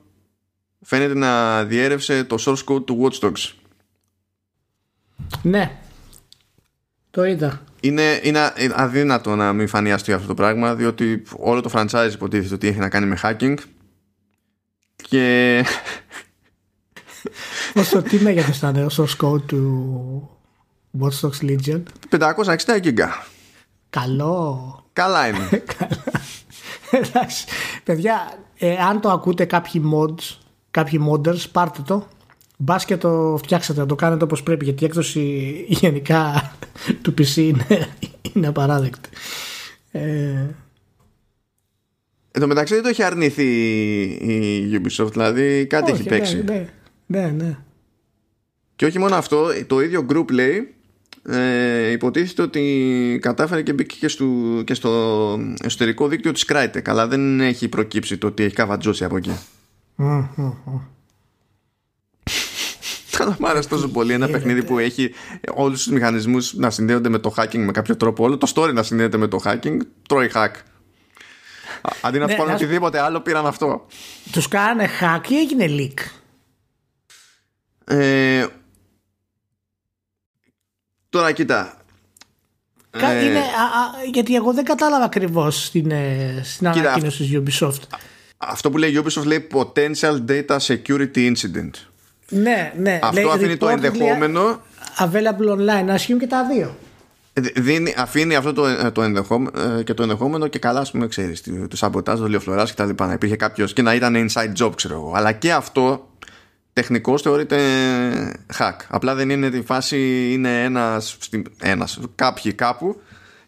φαίνεται να διέρευσε το source code του Watch Dogs. Ναι. Το είδα. Είναι, είναι αδύνατο να μην φανεί αστείο αυτό το πράγμα, διότι όλο το franchise υποτίθεται ότι έχει να κάνει με hacking και... Όσο τι μέγεθος ήταν ο source code του Watch Dogs Legion; 560 γίγκα. Καλό. Καλά είναι. Εντάξει. Παιδιά, ε, αν το ακούτε κάποιοι mods, κάποιοι modders, πάρτε το. Μπας και το φτιάξετε, να το κάνετε όπως πρέπει, γιατί η έκδοση γενικά του PC είναι, είναι απαράδεκτη. Ε, Εν τω μεταξύ δεν το έχει αρνηθεί η Ubisoft, δηλαδή κάτι όχι, έχει παίξει. Ναι, ναι, ναι. Και όχι μόνο αυτό, το ίδιο group λέει ε, υποτίθεται ότι κατάφερε και μπήκε και, στο, και στο εσωτερικό δίκτυο της Crytek αλλά δεν έχει προκύψει το ότι έχει καβατζώσει από εκεί. Αλλά μου άρεσε τόσο πολύ ένα παιχνίδι που έχει όλους τους μηχανισμούς να συνδέονται με το hacking με κάποιο τρόπο. Όλο το story να συνδέεται με το hacking, τρώει hack. Αντί να του πάρουν οτιδήποτε άλλο, πήραν αυτό. Τους κάνανε hack ή έγινε leak; Ε, τώρα κοίτα. Ε, είναι, γιατί εγώ δεν κατάλαβα ακριβώς στην, ε, στην ανακοίνωση της Ubisoft. Αυτό που λέει η Ubisoft λέει Potential Data Security Incident. Ναι, ναι. Αυτό λέει, αφήνει το ενδεχόμενο. Available online, να ασχύουν και τα δύο. Ε, δίνει, αφήνει αυτό το, το ενδεχόμενο και το ενδεχόμενο και καλά, ας πούμε, ξέρεις, του σαμποτάζ, το λιοφλωράς και τα λοιπά. Να υπήρχε κάποιος και να ήταν inside job, ξέρω εγώ. Αλλά και αυτό τεχνικώ θεωρείται hack. Απλά δεν είναι τη φάση, είναι ένας, ένας κάποιοι κάπου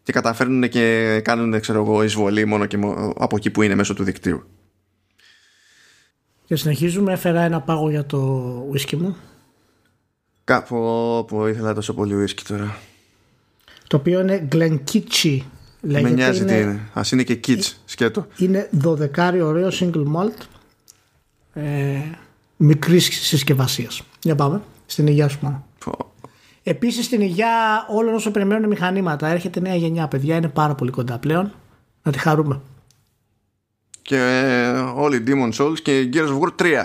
και καταφέρνουν και κάνουν, ξέρω εγώ, εισβολή μόνο και από εκεί που είναι μέσω του δικτύου. Και συνεχίζουμε, έφερα ένα πάγο για το whisky μου. Κάπου που ήθελα τόσο πολύ whisky τώρα. Το οποίο είναι Glenkichi. Με νοιάζει τι είναι. Α είναι και kitsch, σκέτο. Είναι δωδεκάρι ωραίο single malt. Ε, Μικρής συσκευασίας. Για πάμε. Στην υγεία σου πάνω. Επίσης στην υγεία όλων όσων περιμένουν μηχανήματα. Έρχεται νέα γενιά, παιδιά. Είναι πάρα πολύ κοντά πλέον. Να τη χαρούμε. Και ε, όλοι Demon Souls και Gears of War 3.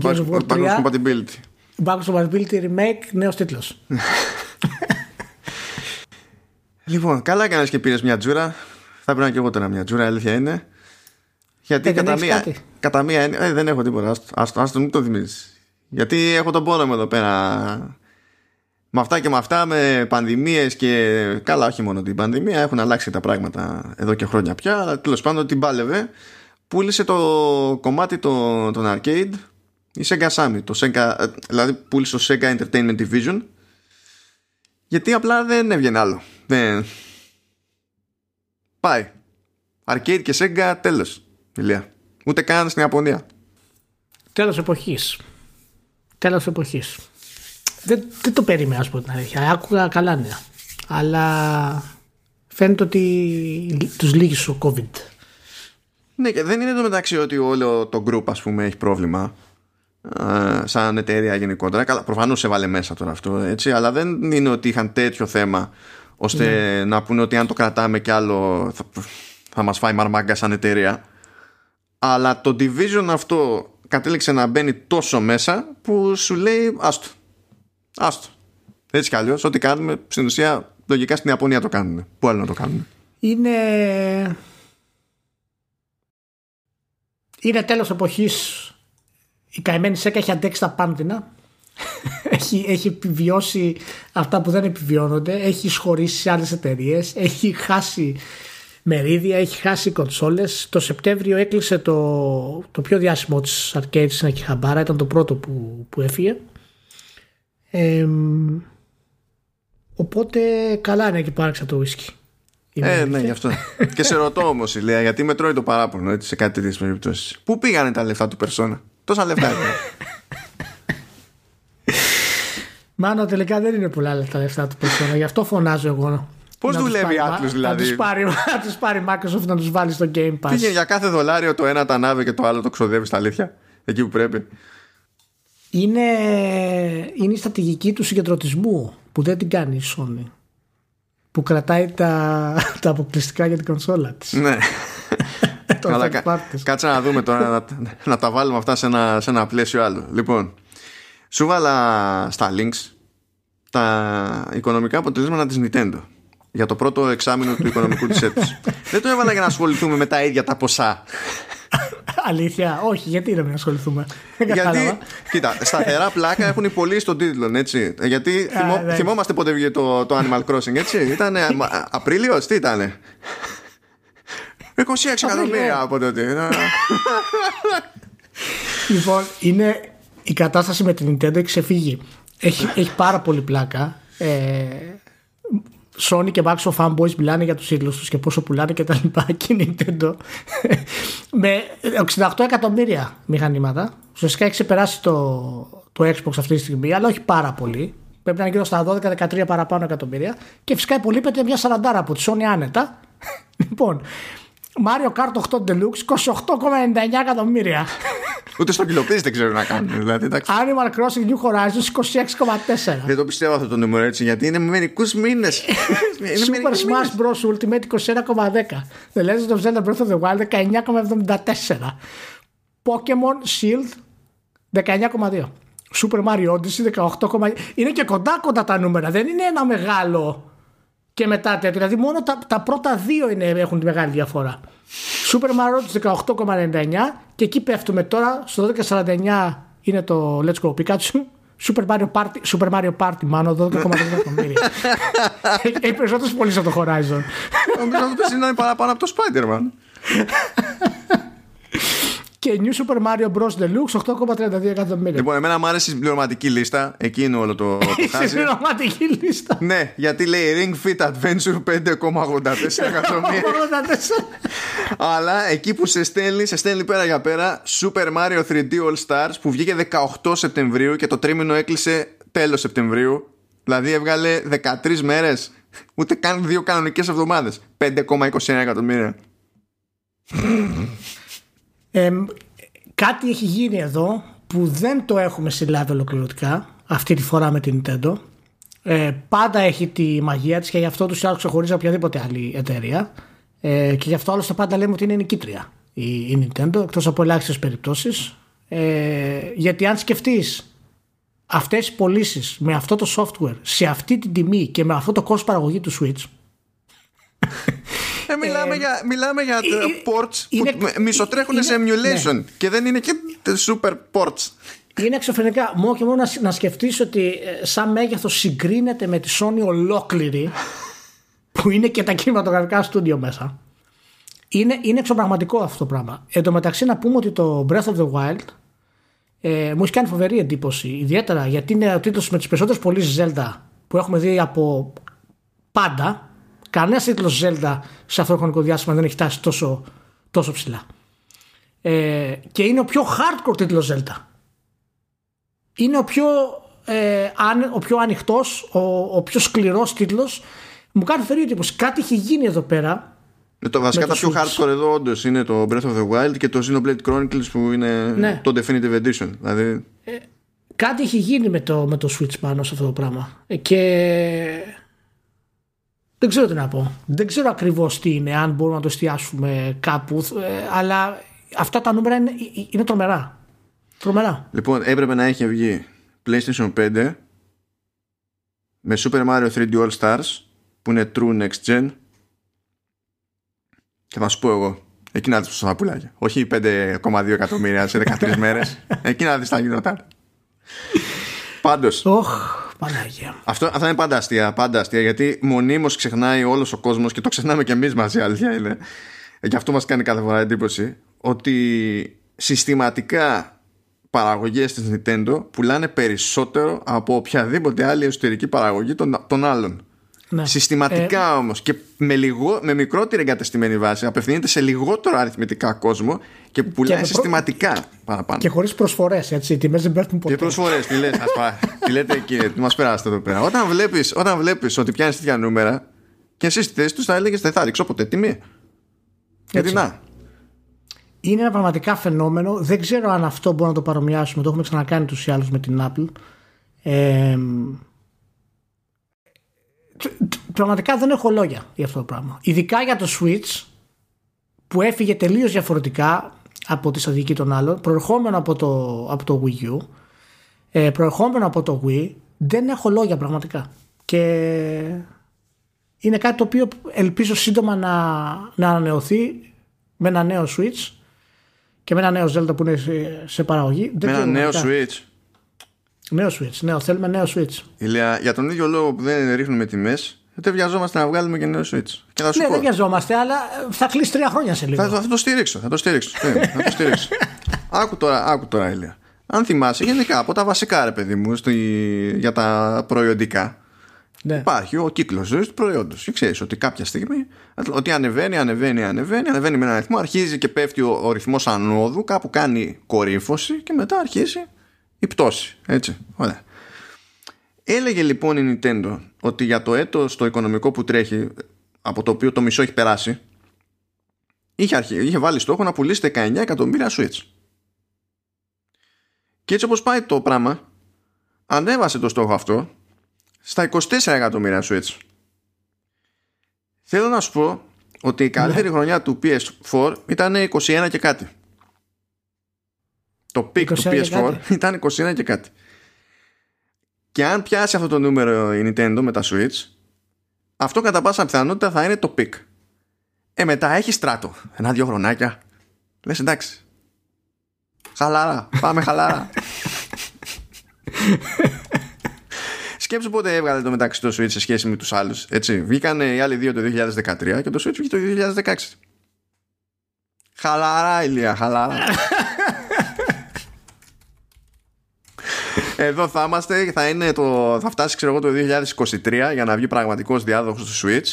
Gears of War 3. Backwards Compatibility. Backwards Compatibility Remake, νέος τίτλος. λοιπόν, καλά έκανες και πήρες μια τζούρα. Θα πρέπει να και εγώ τώρα μια τζούρα, αλήθεια είναι. Γιατί ε, κατά, μία, κατά μία ε, δεν έχω τίποτα. Άστο, άστο, μην το θυμίζεις. Γιατί έχω τον πόνο μου εδώ πέρα. Με αυτά και με αυτά, με πανδημίες και. Καλά, όχι μόνο την πανδημία, έχουν αλλάξει τα πράγματα εδώ και χρόνια πια. Αλλά τέλος πάντων την πάλευε. Πούλησε το κομμάτι των, των arcade η Sega Sammy. Το Sega, ε, δηλαδή πούλησε το Sega Entertainment Division. Γιατί απλά δεν έβγαινε άλλο. Δεν... Πάει. Arcade και Sega τέλος. Ηλία. Ούτε καν στην Ιαπωνία. Τέλος εποχής. Τέλος εποχής. Δεν, δεν το περίμενα, ας πω την αλήθεια. Άκουγα καλά νέα. Αλλά φαίνεται ότι τους λύγει ο COVID. Ναι, και δεν είναι το μεταξύ ότι όλο το group ας πούμε έχει πρόβλημα σαν εταιρεία γενικότερα. Καλά, προφανώς σε βάλε μέσα τώρα αυτό, έτσι, αλλά δεν είναι ότι είχαν τέτοιο θέμα ώστε ναι. να πούνε ότι αν το κρατάμε κι άλλο θα, θα μας φάει μαρμάγκα σαν εταιρεία αλλά το division αυτό κατέληξε να μπαίνει τόσο μέσα που σου λέει άστο άστο. Έτσι κι αλλιώς ό,τι κάνουμε στην ουσία λογικά στην Ιαπωνία το κάνουμε πού άλλο να το κάνουμε είναι είναι τέλος εποχής. Η καημένη ΣΕΚΑ έχει αντέξει τα πάντινα έχει, έχει επιβιώσει αυτά που δεν επιβιώνονται. Έχει σχωρήσει σε άλλες εταιρείες, έχει χάσει μερίδια, έχει χάσει κονσόλες. Το Σεπτέμβριο έκλεισε το, το πιο διάσημο της arcade στην Ακιχαμπάρα, ήταν το πρώτο που, που έφυγε. οπότε καλά είναι και πάρεξα το whisky. Ε, ναι, γι' αυτό. και σε ρωτώ όμως, Ηλία, γιατί με τρώει το παράπονο έτσι, σε κάτι τέτοιες περιπτώσεις. Πού πήγανε τα λεφτά του Περσόνα, Τόσα λεφτά είναι. Μάνο, τελικά δεν είναι πολλά λεφτά λεφτά του Περσόνα, γι' αυτό φωνάζω εγώ Πώς Να τους δουλεύει η πάρει- Atlus δηλαδή; Να τους πάρει, να τους πάρει Microsoft να τους βάλει στο Game Pass. Πήγε για κάθε δολάριο το ένα τα ανάβει και το άλλο το ξοδεύει στα αλήθεια. Εκεί που πρέπει; Είναι, είναι η στρατηγική του συγκεντρωτισμού που δεν την κάνει η Sony. Που κρατάει τα, τα αποκλειστικά για την κονσόλα της. Ναι. το Αλλά third κα- parties. κάτσε να δούμε τώρα να, να τα βάλουμε αυτά σε ένα, σε ένα πλαίσιο άλλο. Λοιπόν, σου βάλα στα links τα οικονομικά αποτελέσματα της Nintendo για το πρώτο εξάμεινο του οικονομικού της έτους. Δεν το έβαλα για να ασχοληθούμε με τα ίδια τα ποσά. Αλήθεια, όχι, γιατί να μην ασχοληθούμε. Δεν Γιατί, κατάλαβα. κοίτα, σταθερά πλάκα έχουν οι πολλοί στον τίτλο, έτσι. Γιατί θυμό, ναι. θυμόμαστε πότε βγήκε το, το Animal Crossing, έτσι. Ήταν Απρίλιος, τι ήταν. 26 εκατομμύρια από τότε. Να- Λοιπόν, είναι η κατάσταση με την Nintendo έχει ξεφύγει. Έχει, έχει πάρα πολύ πλάκα. Ε, Sony και Microsoft fanboys μιλάνε για τους ίδιους τους και πόσο πουλάνε και τα λοιπά και η Nintendo. Με 68 εκατομμύρια μηχανήματα. Ουσιαστικά έχει ξεπεράσει το, το Xbox αυτή τη στιγμή αλλά όχι πάρα πολύ. Πρέπει να είναι γύρω στα 12-13 παραπάνω εκατομμύρια. Και φυσικά υπολείπεται μια 40 από τη Sony άνετα. Λοιπόν Mario Kart 8 Deluxe 28,99 εκατομμύρια Ούτε στο κιλοπίζ δεν ξέρω να κάνουν. Δηλαδή, εντάξει. Animal Crossing New Horizons 26,4 Δεν το πιστεύω αυτό το νούμερο έτσι γιατί είναι με μερικούς μήνες. Super Smash Bros. Ultimate 21,10 The Legend of Zelda Breath of the Wild 19,74 Pokemon Shield 19,2 Super Mario Odyssey 18,9 Είναι και κοντά κοντά τα νούμερα Δεν είναι ένα μεγάλο και μετά τέτοιο Δηλαδή μόνο τα, τα πρώτα δύο είναι, έχουν τη μεγάλη διαφορά Super Mario Odyssey 18,99 Και εκεί πέφτουμε τώρα Στο 12,49 είναι το Let's Go Pikachu Super Mario Party, Super Mario Party μάλλον 12,3 εκατομμύρια. Έχει- Έχει περισσότερες πωλήσεις από το Horizon. Νομίζω ότι είναι παραπάνω από το Spider-Man. Και New Super Mario Bros. Deluxe 8,32 εκατομμύρια. Λοιπόν, εμένα μου άρεσε η συμπληρωματική λίστα. Εκεί είναι όλο το, το Είσαι χάζι. συμπληρωματική λίστα. Ναι, γιατί λέει Ring Fit Adventure 5,84 εκατομμύρια. 84. Αλλά εκεί που σε στέλνει, σε στέλνει πέρα για πέρα Super Mario 3D All Stars που βγήκε 18 Σεπτεμβρίου και το τρίμηνο έκλεισε τέλος Σεπτεμβρίου. Δηλαδή έβγαλε 13 μέρες. Ούτε καν δύο κανονικές εβδομάδες. 5,21 εκατομμύρια. Εμ, κάτι έχει γίνει εδώ που δεν το έχουμε συλλάβει ολοκληρωτικά αυτή τη φορά με την Nintendo. Ε, πάντα έχει τη μαγεία της και γι' αυτό τους άλλους ξεχωρίζει από οποιαδήποτε άλλη εταιρεία. Ε, και γι' αυτό άλλωστε πάντα λέμε ότι είναι νικήτρια η, η Nintendo εκτός από ελάχιστες περιπτώσεις. Ε, γιατί αν σκεφτείς αυτές οι πωλήσεις με αυτό το software σε αυτή την τιμή και με αυτό το κόστος παραγωγή του Switch Ε, μιλάμε, για, μιλάμε για ε, ε, ε, ports είναι- που μ- μισοτρέχουν είναι- σε emulation ναι. και δεν είναι και super ports. Είναι εξωφρενικά. Μόνο και μόνο να, να σκεφτείς ότι ε, σαν μέγεθος συγκρίνεται με τη Sony ολόκληρη που είναι και τα κινηματογραφικά στούντιο μέσα. Είναι, είναι εξωπραγματικό αυτό το πράγμα. Εν τω μεταξύ να πούμε ότι το Breath of the Wild ε, μου έχει κάνει φοβερή εντύπωση. Ιδιαίτερα γιατί είναι ο τίτλος με τις περισσότερες πωλήσεις Zelda που έχουμε δει από πάντα. Κανένα τίτλο Zelda σε αυτό το χρονικό διάστημα δεν έχει φτάσει τόσο, τόσο ψηλά. Ε, και είναι ο πιο hardcore τίτλος Zelda είναι ο πιο, ε, αν, ο πιο ανοιχτός, ο, ο πιο σκληρός τίτλος. Μου κάνει φερή εντύπωση. Κάτι έχει γίνει εδώ πέρα. Ε, Το βασικά Με τα το πιο Switch. hardcore εδώ όντως είναι το Breath of the Wild και το Xenoblade Chronicles που είναι Ναι. το Definitive Edition. Δηλαδή Κάτι έχει γίνει με το, με το Switch πάνω σε αυτό το πράγμα. Ε, Και δεν ξέρω τι να πω. Δεν ξέρω ακριβώς τι είναι, αν μπορούμε να το εστιάσουμε κάπου. ε, αλλά αυτά τα νούμερα είναι, είναι τρομερά. Τρομερά. Λοιπόν, έπρεπε να έχει βγει PlayStation 5 με Super Mario 3D All Stars που είναι True Next Gen και θα σου πω εγώ εκεί να δεις τα πουλάκια όχι 5,2 εκατομμύρια σε 13 μέρες εκεί να δεις τα γινόταν πάντως Ωχ, Παναγία. αυτό, αυτά είναι πάντα αστεία, πάντα αστεία γιατί μονίμως ξεχνάει όλος ο κόσμος και το ξεχνάμε και εμείς μαζί αλήθεια είναι γι' αυτό μας κάνει κάθε φορά εντύπωση ότι συστηματικά παραγωγές της Nintendo πουλάνε περισσότερο από οποιαδήποτε άλλη εσωτερική παραγωγή των, των άλλων Ναι. Συστηματικά όμως και με, λιγό, με μικρότερη εγκατεστημένη βάση απευθύνεται σε λιγότερο αριθμητικά κόσμο και που πουλάει με προ- συστηματικά παραπάνω. Και χωρίς προσφορές, έτσι. Οι τιμές δεν πέφτουν ποτέ. Και προσφορές, τι λες, τι λέτε κύριε, τι μας περάσετε εδώ πέρα. Όταν βλέπεις όταν βλέπεις ότι πιάνεις τέτοια νούμερα, Και εσύ στη θέση τους θα έλεγες δεν θα ρίξω ποτέ τιμή. Γιατί να. Είναι ένα πραγματικά φαινόμενο. Δεν ξέρω αν αυτό μπορούμε να το παρομοιάσουμε. Το έχουμε ξανακάνει τους ή άλλους με την Apple. Ε, πραγματικά δεν έχω λόγια για αυτό το πράγμα. Ειδικά για το Switch που έφυγε τελείως διαφορετικά από τη στρατηγική των άλλων, προερχόμενο από το, από το Wii U, ε, προερχόμενο από το Wii, δεν έχω λόγια πραγματικά. Και είναι κάτι το οποίο ελπίζω σύντομα να, να ανανεωθεί με ένα νέο Switch και με ένα νέο Zelda που είναι σε, παραγωγή. Με ένα νέο Switch. Νέο Switch, νέο, θέλουμε νέο Switch. Ηλία, για τον ίδιο λόγο που δεν ρίχνουμε τιμές, δεν βιαζόμαστε να βγάλουμε και νέο Switch. Και θα σου ναι, πω, δεν βιαζόμαστε, αλλά θα κλείσει τρία χρόνια σε λίγο. θα, θα το στηρίξω. Θα το στηρίξω. Ναι, θα το στηρίξω. άκου τώρα, άκου τώρα, Ηλία. Αν θυμάσαι, γενικά από τα βασικά, ρε παιδί μου, στη, για τα προϊόντικα, Ναι. υπάρχει ο κύκλος ζωής του προϊόντος. Και ξέρεις ότι κάποια στιγμή, ότι ανεβαίνει, ανεβαίνει, ανεβαίνει, ανεβαίνει με έναν αριθμό, αρχίζει και πέφτει ο, ο ρυθμός ανόδου, κάπου κάνει κορύφωση και μετά αρχίζει η πτώση. Έτσι. Ωραία. Έλεγε λοιπόν η Nintendo ότι για το έτος το οικονομικό που τρέχει, από το οποίο το μισό έχει περάσει, είχε, αρχι... είχε βάλει στόχο να πουλήσει 19 εκατομμύρια Switch. Και έτσι όπως πάει το πράγμα, ανέβασε το στόχο αυτό στα 24 εκατομμύρια Switch. Θέλω να σου πω ότι η καλύτερη χρονιά του PS4 ήταν 21 και κάτι. Το peak 21 του και PS4 κάτι. ήταν 21 και κάτι. Και αν πιάσει αυτό το νούμερο η Nintendo με τα Switch, αυτό κατά πάσα πιθανότητα θα είναι το peak. Ε, μετά έχεις στράτο. Ένα-δυο χρονάκια. Λες εντάξει. Χαλάρα. Πάμε χαλάρα. Σκέψου πότε έβγαλε το μεταξύ το Switch σε σχέση με τους άλλους. Έτσι, βγήκαν οι άλλοι δύο το 2013 και το Switch βγήκε το 2016. Χαλαρά, Ηλία, χαλαρά. Εδώ θα είμαστε και θα, είναι το, θα φτάσει ξέρω εγώ το 2023 για να βγει πραγματικός διάδοχος του Switch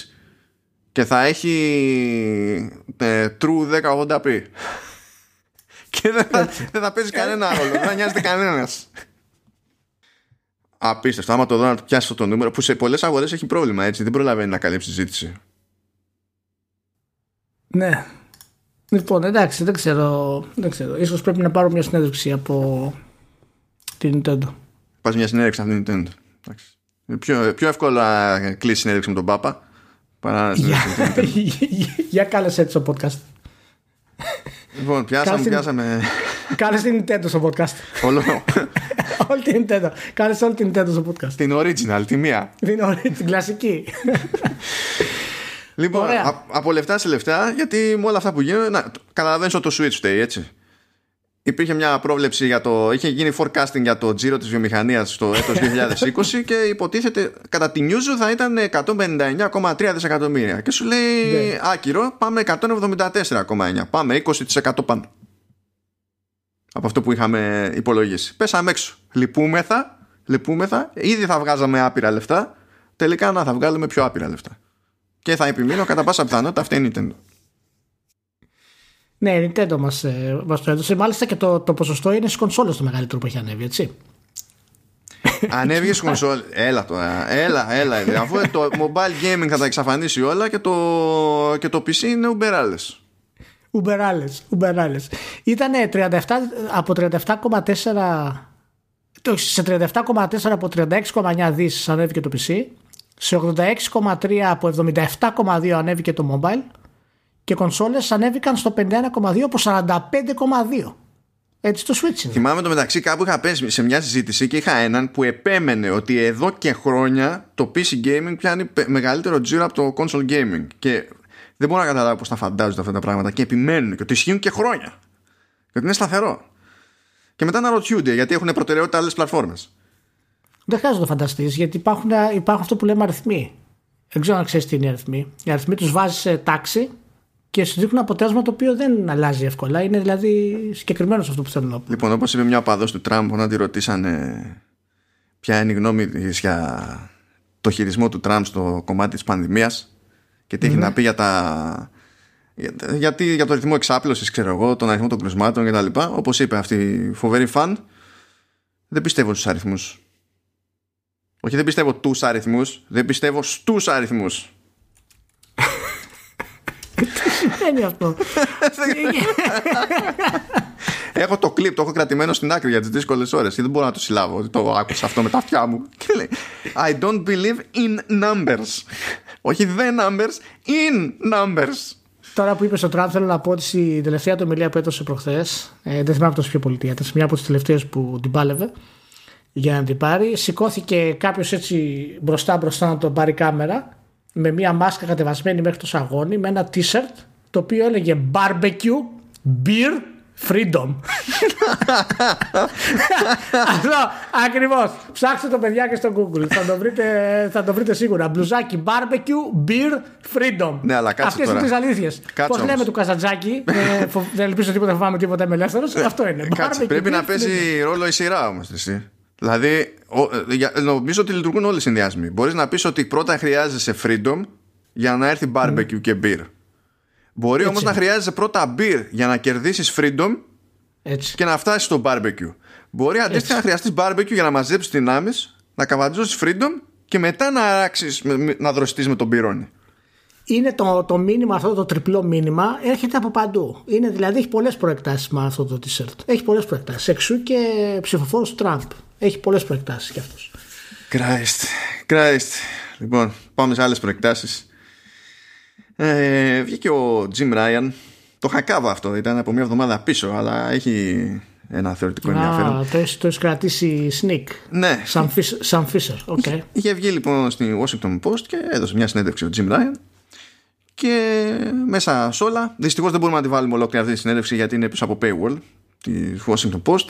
και θα έχει ε, True 1080p. και δεν θα, δεν θα παίζει κανένα ρόλο, δεν θα νοιάζεται κανένας. Απίστευτο. Άμα το δω να το πιάσει αυτό το νούμερο που σε πολλές αγορές έχει πρόβλημα έτσι, δεν προλαβαίνει να καλύψει ζήτηση. Ναι. Λοιπόν, εντάξει, δεν ξέρω. Δεν ξέρω. Ίσως πρέπει να πάρω μια συνέντευξη από την Nintendo. Πας μια συνέντευξη από την Nintendo. Εντάξει. Είναι Πιο, πιο εύκολα να κλείσει συνέντευξη με τον Πάπα παρά να Για, συνέντευξη με την Nintendo. για κάλεσε έτσι στο podcast. Λοιπόν, πιάσαμε, Κάτσε- πιάσαμε Κάλεσε την Nintendo στο podcast. όλο όλη την Nintendo. Κάλεσε όλη την Nintendo στο podcast. την original, τη μία. την, ωραία, την κλασική. Λοιπόν, Ωραία. α- από λεφτά σε λεφτά, γιατί με όλα αυτά που γίνονται. Να, καταλαβαίνεις ότι το Switch φταίει, έτσι. Υπήρχε μια πρόβλεψη για το. είχε γίνει forecasting για το τζίρο της βιομηχανίας στο έτος 2020 και υποτίθεται κατά τη νιούζου θα ήταν 159,3 δισεκατομμύρια. Και σου λέει Ναι. άκυρο, πάμε 174,9. Πάμε 20% πάνω. Από αυτό που είχαμε υπολογίσει. Πέσαμε έξω. Λυπούμεθα, λυπούμεθα. Ήδη θα βγάζαμε άπειρα λεφτά. Τελικά να θα βγάλουμε πιο άπειρα λεφτά. Και θα επιμείνω κατά πάσα πιθανότητα αυτή είναι η Nintendo. Ναι, η Nintendo μας, ε, μας το έδωσε. Μάλιστα και το, το ποσοστό είναι στις κονσόλες το μεγαλύτερο που έχει ανέβει, έτσι. Ανέβηκε στην κονσόλ. Έλα τώρα. Έλα, έλα. ε, Αφού το mobile gaming θα τα εξαφανίσει όλα και το, και το PC είναι ουμπεράλες. Ουμπεράλες, ουμπεράλες. Ήταν 37 από 37,4 το- σε 37,4 από 36,9 δις ανέβηκε το PC σε 86,3 από 77,2 ανέβηκε το mobile και κονσόλες ανέβηκαν στο 51,2 από 45,2 έτσι το Switch είναι. Θυμάμαι το μεταξύ κάπου είχα πέσει σε μια συζήτηση και είχα έναν που επέμενε ότι εδώ και χρόνια το PC gaming πιάνει πε- μεγαλύτερο τζίρο από το console gaming. Και δεν μπορώ να καταλάβω πώς τα φαντάζονται αυτά τα πράγματα και επιμένουν και ότι ισχύουν και χρόνια. Και ότι είναι σταθερό. Και μετά να ρωτιούνται γιατί έχουν προτεραιότητα άλλες πλατφόρμες. Δεν χρειάζεται να το φανταστείς γιατί υπάρχουν, υπάρχουν αυτό που λέμε αριθμοί. Δεν ξέρω αν ξέρεις τι είναι οι αριθμοί. Οι αριθμοί τους βάζεις σε τάξη και σου δείχνουν αποτέλεσμα το οποίο δεν αλλάζει εύκολα. Είναι δηλαδή συγκεκριμένο σε αυτό που θέλω να πω. Λοιπόν, όπως είπε μια οπαδός του Τραμπ όταν τη ρωτήσανε ποια είναι η γνώμη της για το χειρισμό του Τραμπ στο κομμάτι της πανδημίας και τι έχει να πει για τα για, γιατί, για το ρυθμό εξάπλωσης ξέρω εγώ, τον αριθμό των κρουσμάτων και τα λοιπά όπως είπε αυτή η φοβερή φαν δεν πιστεύω στους αριθμούς όχι δεν πιστεύω τους αριθμούς δεν πιστεύω στους αριθμούς Τι σημαίνει αυτό. έχω το κλιπ, το έχω κρατημένο στην άκρη για τις δύσκολες ώρες και δεν μπορώ να το συλλάβω. Το άκουσα αυτό με τα αυτιά μου. Και λέει I don't believe in numbers. Όχι the numbers, in numbers. Τώρα που είπες ο Τραμπ, θέλω να πω ότι στην τελευταία του ομιλία που έδωσε προχθές, ε, δεν θυμάμαι τόσο πιο πολιτεία, ήταν μια από τις τελευταίες που την πάλευε για να την πάρει. Σηκώθηκε κάποιος έτσι μπροστά μπροστά να τον πάρει κάμερα με μια μάσκα κατεβασμένη μέχρι το σαγόνι, με ένα t-shirt το οποίο έλεγε barbecue, beer, freedom. Αυτό ακριβώς. Ψάξτε το παιδιά και στο Google. Θα το βρείτε, θα το βρείτε σίγουρα. Μπλουζάκι barbecue, beer, freedom. Ναι, αλλά κάτσε Αυτές είναι τις αλήθειες. Πώς όμως. λέμε του Καζατζάκη, ε, φο- δεν ελπίζω τίποτα να φοβάμαι τίποτα είμαι ελεύθερος. Αυτό είναι. Κάτσε, Barbecue, πρέπει να beer, παίζει ρόλο η σειρά όμως. Δηλαδή, ο, ε, για- νομίζω ότι λειτουργούν όλοι οι συνδυασμοί. Μπορείς να πεις ότι πρώτα χρειάζεσαι freedom για να έρθει barbecue και beer. Μπορεί όμως να είναι. χρειάζεσαι πρώτα beer για να κερδίσεις freedom Έτσι. και να φτάσεις στο barbecue. Μπορεί αντίστοιχα να χρειαστείς barbecue για να μαζέψεις δυνάμει, να καβατζώσεις freedom και μετά να αράξεις, με- με- να δροσιστείς με τον πυρόνι. είναι το, το μήνυμα αυτό, το τριπλό μήνυμα, έρχεται από παντού. Είναι δηλαδή, έχει πολλές προεκτάσεις με αυτό το t-shirt. Έχει πολλές προεκτάσεις. Εξού και ψηφοφόρος του Τραμπ. Έχει πολλές προεκτάσεις κι αυτός. Christ, Christ. Λοιπόν, πάμε σε άλλες προεκτάσεις. Ε, βγήκε ο Jim Ryan. Το 'χα κάβα αυτό, ήταν από μια εβδομάδα πίσω, αλλά έχει ένα θεωρητικό ενδιαφέρον. Α, το έχει το έχεις κρατήσει sneak. Ναι, Sam Fisher. Sam Fisher. OK. είχε βγει λοιπόν στη Washington Post και έδωσε μια συνέντευξη ο Jim Ryan. Και μέσα σε όλα, δυστυχώς δεν μπορούμε να τη βάλουμε ολόκληρη αυτή τη συνέντευξη γιατί είναι πίσω από paywall τη Washington Post.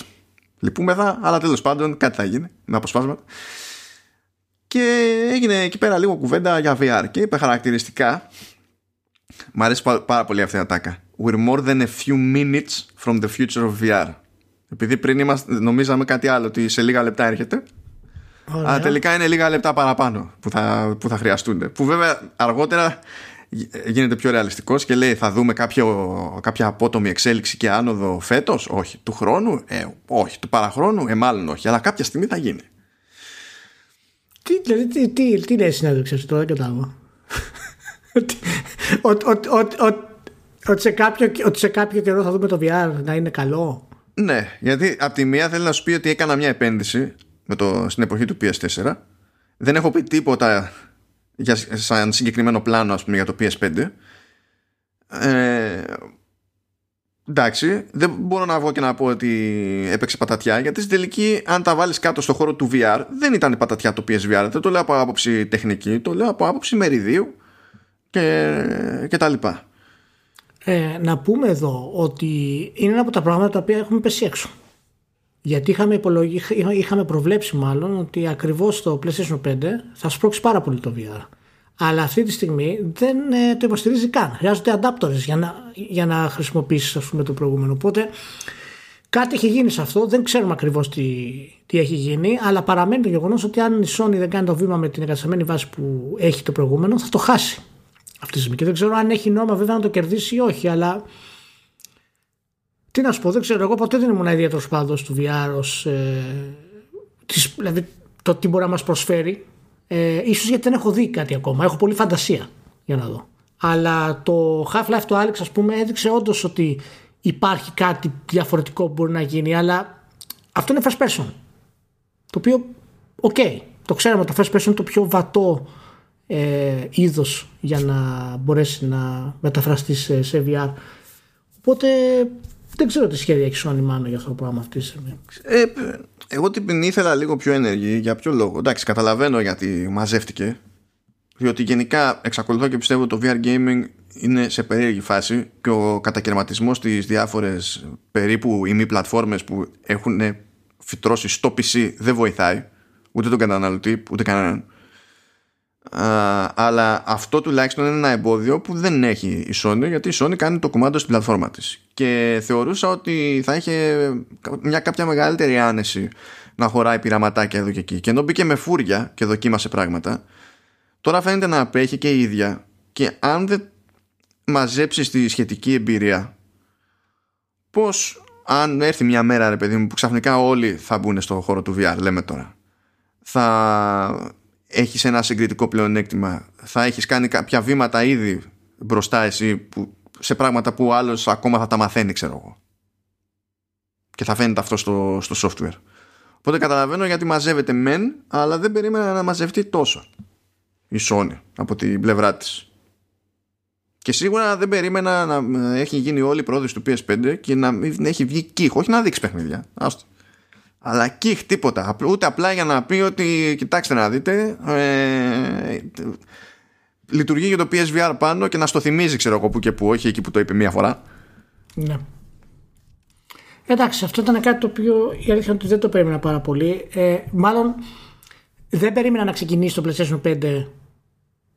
Λυπούμεθα, αλλά τέλος πάντων κάτι θα γίνει με αποσπάσματα. Και έγινε εκεί πέρα λίγο κουβέντα για VR και είπε χαρακτηριστικά. Μ' αρέσει πα- πάρα πολύ αυτή η ατάκα. We're more than a few minutes from the future of VR. Επειδή πριν είμαστε, νομίζαμε κάτι άλλο, ότι σε λίγα λεπτά έρχεται. Ωραία. Αλλά τελικά είναι λίγα λεπτά παραπάνω που θα, που θα χρειαστούν. Που βέβαια αργότερα γι- γίνεται πιο ρεαλιστικός και λέει θα δούμε κάποιο, κάποια απότομη εξέλιξη και άνοδο φέτος. Όχι. Του χρόνου. Ε, όχι. Του παραχρόνου. Ε, μάλλον όχι. Αλλά κάποια στιγμή θα γίνει. Τι, δηλαδή, τι, τι, τι λέει η συνέντευξη αυτή τώρα, δεν κατάλαβα. Ότι- ότι- ότι- ότι- ότι- Ότι σε κάποιο- ότι σε κάποιο καιρό θα δούμε το VR να είναι καλό. Ναι, γιατί από τη μία θέλει να σου πει ότι έκανα μια επένδυση με το, στην εποχή του PS4. Δεν έχω πει τίποτα για, σαν συγκεκριμένο πλάνο ας πούμε, για το PS5. Ε, εντάξει, δεν μπορώ να βγω και να πω ότι έπαιξε πατατιά γιατί στην τελική αν τα βάλεις κάτω στο χώρο του VR δεν ήταν πατατιά το PSVR δεν το λέω από άποψη τεχνική το λέω από άποψη μεριδίου και, και τα λοιπά Ε, να πούμε εδώ ότι είναι ένα από τα πράγματα τα οποία έχουμε πέσει έξω. Γιατί είχαμε, υπολογι... είχα- είχαμε προβλέψει μάλλον ότι ακριβώς το PlayStation 5 θα σπρώξει πάρα πολύ το VR. Αλλά αυτή τη στιγμή δεν ε, το υποστηρίζει καν. Χρειάζονται adapters για να, για να χρησιμοποιήσεις ας πούμε, το προηγούμενο. Οπότε κάτι έχει γίνει σε αυτό. Δεν ξέρουμε ακριβώς τι, τι έχει γίνει. Αλλά παραμένει το γεγονός ότι αν η Sony δεν κάνει το βήμα με την εγκατασταμένη βάση που έχει το προηγούμενο θα το χάσει αυτή τη στιγμή. Και δεν ξέρω αν έχει νόημα βέβαια να το κερδίσει ή όχι, αλλά. Τι να σου πω, δεν ξέρω. Εγώ ποτέ δεν ήμουν ιδιαίτερος πάντω του VR ως, ε, της, δηλαδή το τι μπορεί να μας προσφέρει. Ε, ίσως γιατί δεν έχω δει κάτι ακόμα. Έχω πολύ φαντασία για να δω. Αλλά το Half-Life το Alyx, ας πούμε, έδειξε όντως ότι υπάρχει κάτι διαφορετικό που μπορεί να γίνει. Αλλά αυτό είναι first person. Το οποίο, οκ, το ξέραμε, το first person είναι το πιο βατό ε, είδος για να μπορέσει να μεταφραστεί σε, σε VR. Οπότε δεν ξέρω τι σχέδια έχει Sony Mano για αυτό το πράγμα αυτή τη στιγμή. Ε, εγώ την ήθελα λίγο πιο ενεργή. Για ποιο λόγο. Εντάξει, καταλαβαίνω γιατί μαζεύτηκε. Διότι γενικά εξακολουθώ και πιστεύω ότι το VR gaming είναι σε περίεργη φάση και ο κατακαιρματισμός στις διάφορες περίπου ημί πλατφόρμες που έχουν φυτρώσει στο PC δεν βοηθάει ούτε τον καταναλωτή ούτε κανέναν. Α, αλλά αυτό τουλάχιστον είναι ένα εμπόδιο που δεν έχει η Sony γιατί η Sony κάνει το κουμάντο στην πλατφόρμα της. Και θεωρούσα ότι θα είχε μια κάποια μεγαλύτερη άνεση να χωράει πειραματάκια εδώ και εκεί. Και ενώ μπήκε με φούρια και δοκίμασε πράγματα τώρα φαίνεται να απέχει και η ίδια. Και αν δεν μαζέψεις τη σχετική εμπειρία πως αν έρθει μια μέρα ρε παιδί μου που ξαφνικά όλοι θα μπουν στο χώρο του VR λέμε τώρα θα έχεις ένα συγκριτικό πλεονέκτημα θα έχεις κάνει κάποια βήματα ήδη μπροστά εσύ που, σε πράγματα που ο άλλος ακόμα θα τα μαθαίνει ξέρω εγώ και θα φαίνεται αυτό στο, στο software οπότε καταλαβαίνω γιατί μαζεύεται μεν αλλά δεν περίμενα να μαζευτεί τόσο η Sony από την πλευρά της και σίγουρα δεν περίμενα να έχει γίνει όλη η πρόοδος του PS5 και να έχει βγει κύχ. Όχι να δείξει παιχνίδια. Άστο. Αλλά κύχ τίποτα. Ούτε απλά για να πει ότι κοιτάξτε να δείτε. Ε, λειτουργεί για το PSVR πάνω και να στο θυμίζει, ξέρω εγώ που και που, όχι εκεί που το είπε μία φορά. Ναι. Εντάξει, αυτό ήταν κάτι το οποίο η αλήθεια είναι ότι δεν το περίμενα πάρα πολύ. Ε, μάλλον δεν περίμενα να ξεκινήσει το PlayStation 5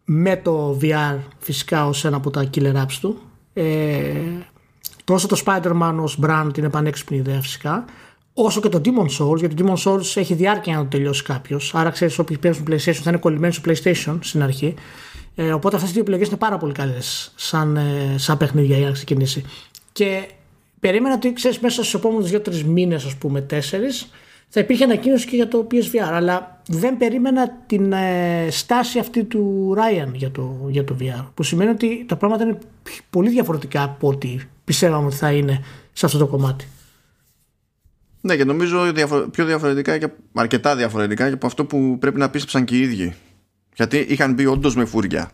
με το VR φυσικά ως ένα από τα killer apps του ε, τόσο το Spider-Man ως brand είναι πανέξυπνη ιδέα φυσικά όσο και το Demon Souls γιατί το Demon Souls έχει διάρκεια να το τελειώσει κάποιος. άρα ξέρεις όποιοι παίζουν PlayStation θα είναι κολλημένοι στο PlayStation στην αρχή ε, οπότε αυτές οι δύο επιλογές είναι πάρα πολύ καλές σαν, ε, σαν παιχνίδια για να ξεκινήσει και περίμενα ότι ξέρεις μέσα στους επόμενους 2-3 μήνες ας πούμε 4 θα υπήρχε ανακοίνωση και για το PSVR. Αλλά δεν περίμενα την ε, στάση αυτή του Ryan για το, για το VR. Που σημαίνει ότι τα πράγματα είναι πολύ διαφορετικά από ό,τι πιστεύαμε ότι θα είναι σε αυτό το κομμάτι. Ναι, και νομίζω πιο διαφορετικά και αρκετά διαφορετικά και από αυτό που πρέπει να πίστεψαν και οι ίδιοι. Γιατί είχαν μπει όντως με φούρια.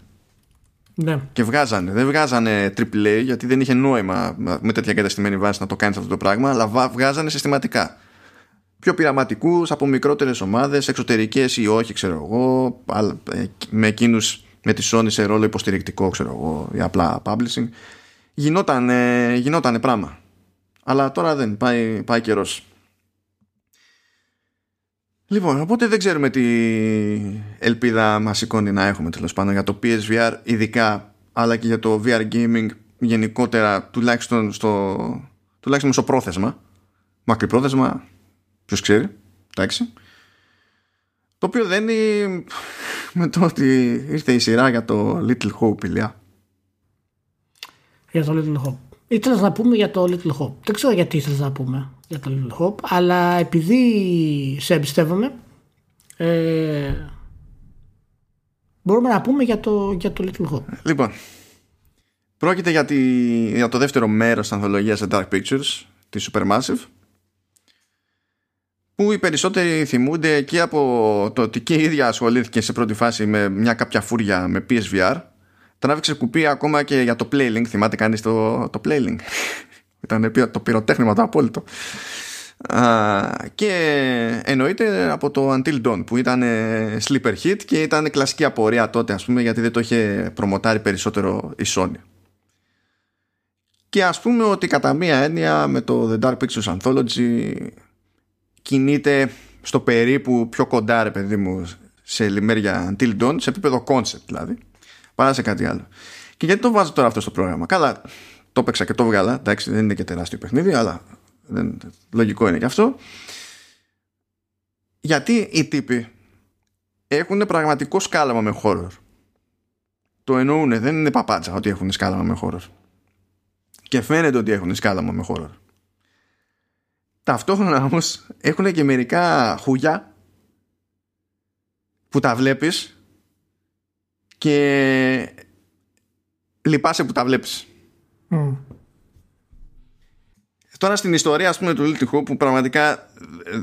Ναι. Και βγάζανε. Δεν βγάζανε AAA γιατί δεν είχε νόημα με τέτοια καταστημένη βάση να το κάνεις αυτό το πράγμα, αλλά βγάζανε συστηματικά πιο πειραματικούς από μικρότερες ομάδες, εξωτερικές ή όχι, ξέρω εγώ, ε, με εκείνους με τη Sony σε ρόλο υποστηρικτικό, ξέρω εγώ, ή απλά publishing. Γινόταν, γινόταν πράγμα. Αλλά τώρα δεν, πάει, πάει καιρός. Λοιπόν, οπότε δεν ξέρουμε τι ελπίδα μας σηκώνει να έχουμε τέλος πάντων για το PSVR ειδικά, αλλά και για το VR gaming γενικότερα, τουλάχιστον στο, τουλάχιστον στο πρόθεσμα. Μακρυπρόθεσμα, Ποιος ξέρει. Εντάξει. Το οποίο δεν είναι με το ότι ήρθε η σειρά για το Little Hope, ηλιά. Για το Little Hope. Ήθελα να πούμε για το Little Hope. Δεν ξέρω γιατί ήθελα να πούμε για το Little Hope, αλλά επειδή σε εμπιστεύομαι, ε, μπορούμε να πούμε για το, για το Little Hope. Λοιπόν, πρόκειται για, τη, για το δεύτερο μέρος της ανθολογίας Dark Pictures, της Supermassive, που οι περισσότεροι θυμούνται και από το ότι και η ίδια ασχολήθηκε σε πρώτη φάση με μια κάποια φούρια με PSVR τράβηξε κουπί ακόμα και για το Playlink. Θυμάται κανείς το, το Playlink; Ήταν το πυροτέχνημα το απόλυτο. Και εννοείται από το Until Dawn που ήταν sleeper hit και ήταν κλασική απορία τότε ας πούμε γιατί δεν το είχε προμοτάρει περισσότερο η Sony. Και ας πούμε ότι κατά μία έννοια με το The Dark Pictures Anthology κινείται στο περίπου πιο κοντά ρε παιδί μου σε λιμέρια Until Dawn σε επίπεδο concept δηλαδή παρά σε κάτι άλλο. Και γιατί το βάζω τώρα αυτό στο πρόγραμμα; Καλά το έπαιξα και το βγάλα. Εντάξει δεν είναι και τεράστιο παιχνίδι αλλά δεν, λογικό είναι και αυτό. Γιατί οι τύποι έχουν πραγματικό σκάλαμα με horror. Το εννοούν δεν είναι παπάτσα ότι έχουν σκάλαμα με horror. Και φαίνεται ότι έχουν σκάλαμα με horror. Ταυτόχρονα όμως έχουν και μερικά χούγια που τα βλέπεις και λυπάσαι που τα βλέπεις. Τώρα στην ιστορία ας πούμε του Little που πραγματικά ε,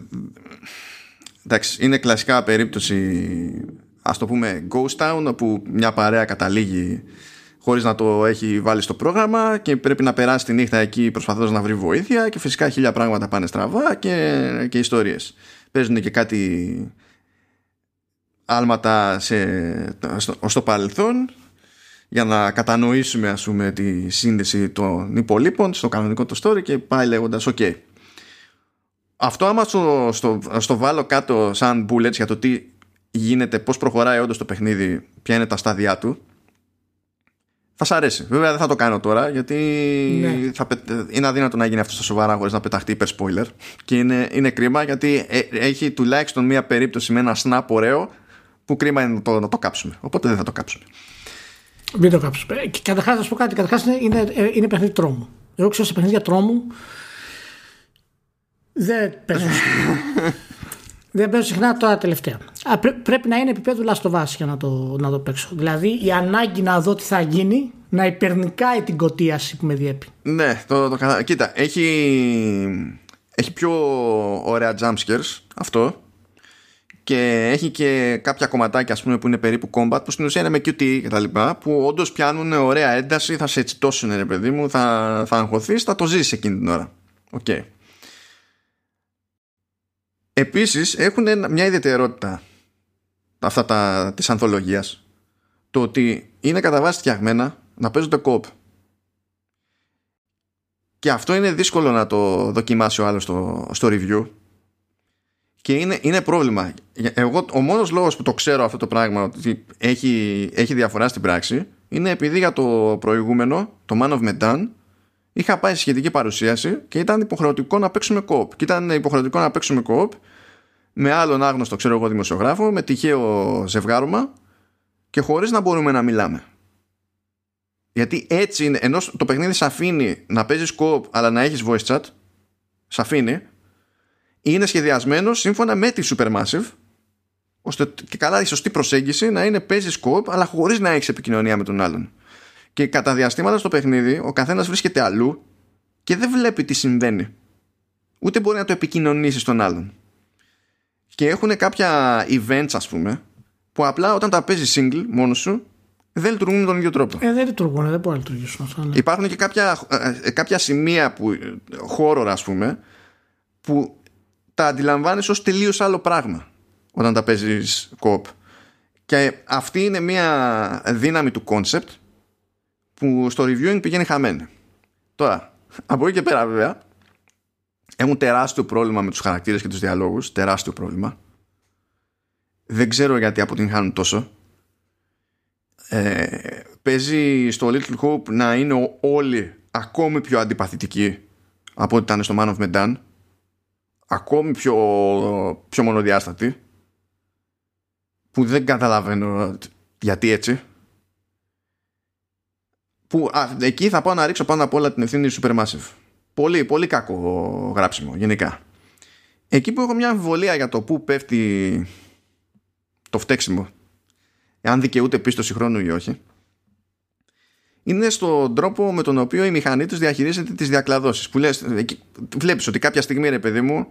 εντάξει είναι κλασικά περίπτωση ας το πούμε Ghost Town όπου μια παρέα καταλήγει χωρίς να το έχει βάλει στο πρόγραμμα και πρέπει να περάσει τη νύχτα εκεί προσπαθώντας να βρει βοήθεια και φυσικά χίλια πράγματα πάνε στραβά και, και ιστορίες. Παίζουν και κάτι άλματα σε, στο, στο παρελθόν για να κατανοήσουμε ας πούμε τη σύνδεση των υπολείπων στο κανονικό το story και πάει λέγοντας ok αυτό άμα στο, στο, στο βάλω κάτω σαν bullets για το τι γίνεται, πώς προχωράει όντως το παιχνίδι, ποια είναι τα στάδια του θα σ' αρέσει. Βέβαια δεν θα το κάνω τώρα γιατί ναι. θα είναι αδύνατο να γίνει αυτό στα σοβαρά χωρίς να πεταχτεί υπερ spoiler. Και είναι, είναι κρίμα γιατί ε, έχει τουλάχιστον μία περίπτωση με ένα snap ωραίο που κρίμα είναι το, να το κάψουμε. Οπότε δεν θα το κάψουμε. Μην το κάψουμε. Ε, καταρχάς, να σου πω κάτι. Καταρχάς είναι, είναι, ε, είναι παιχνίδι τρόμου. Εγώ ξέρω σε παιχνίδια τρόμου δεν παίζω. δεν παίζω συχνά τώρα τελευταία. πρέπει να είναι επίπεδο λαστοβάση για να το, να το παίξω. Δηλαδή η ανάγκη να δω τι θα γίνει να υπερνικάει την κωτίαση που με διέπει. Ναι, το, το, κοίτα, έχει, έχει πιο ωραία jumpscares αυτό και έχει και κάποια κομματάκια ας πούμε, που είναι περίπου combat που στην ουσία είναι με QTE και τα λοιπά που όντως πιάνουν ωραία ένταση θα σε τσιτώσουν ρε παιδί μου θα, θα αγχωθείς, θα το ζήσεις εκείνη την ώρα. Okay. Επίσης έχουν μια ιδιαιτερότητα αυτά τα, της ανθολογίας. Το ότι είναι κατά βάση φτιαγμένα να παίζονται κόπ. Και αυτό είναι δύσκολο να το δοκιμάσει ο άλλος στο, στο review και είναι, είναι πρόβλημα. Εγώ, ο μόνος λόγος που το ξέρω αυτό το πράγμα ότι έχει, έχει διαφορά στην πράξη είναι επειδή για το προηγούμενο, το Man of Medan, είχα πάει σε σχετική παρουσίαση και ήταν υποχρεωτικό να παίξουμε κόπ. Και ήταν υποχρεωτικό να παίξουμε κόπ με άλλον άγνωστο, ξέρω εγώ, δημοσιογράφο, με τυχαίο ζευγάρωμα και χωρίς να μπορούμε να μιλάμε. Γιατί έτσι είναι, ενώ το παιχνίδι σε αφήνει να παίζεις κόπ αλλά να έχεις voice chat, σε αφήνει, είναι σχεδιασμένος σύμφωνα με τη Supermassive ώστε και καλά η σωστή προσέγγιση να είναι παίζει σκοπ αλλά χωρίς να έχεις επικοινωνία με τον άλλον. Και κατά διαστήματα στο παιχνίδι ο καθένας βρίσκεται αλλού και δεν βλέπει τι συμβαίνει. Ούτε μπορεί να το επικοινωνήσει στον άλλον. Και έχουν κάποια events ας πούμε που απλά όταν τα παίζεις single μόνος σου δεν λειτουργούν με τον ίδιο τρόπο. Ε, δεν λειτουργούν, δεν μπορεί να λειτουργήσουν αυτά. Ναι. Υπάρχουν και κάποια, ε, ε, κάποια σημεία που, χώρο ας πούμε που τα αντιλαμβάνεις ως τελείως άλλο πράγμα όταν τα παίζεις κοπ και αυτή είναι μια δύναμη του concept που στο reviewing πηγαίνει χαμένη. Τώρα από εκεί και πέρα βέβαια έχουν τεράστιο πρόβλημα με τους χαρακτήρες και τους διαλόγους τεράστιο πρόβλημα. Δεν ξέρω γιατί αποτυγχάνουν τόσο. Ε, παίζει στο Little Hope να είναι όλοι ακόμη πιο αντιπαθητικοί από ό,τι ήταν στο Man of Medan ακόμη πιο, πιο μονοδιάστατη που δεν καταλαβαίνω γιατί έτσι που α, εκεί θα πάω να ρίξω πάνω απ' όλα την ευθύνη Supermassive. Πολύ, πολύ κακό γράψιμο γενικά. Εκεί που έχω μια αμφιβολία για το που πέφτει το φταίξιμο εάν δικαιούται πίστοση χρόνου ή όχι είναι στον τρόπο με τον οποίο η μηχανή τους διαχειρίζεται τις διακλαδώσεις. Που λες, βλέπεις ότι κάποια στιγμή, ρε παιδί μου,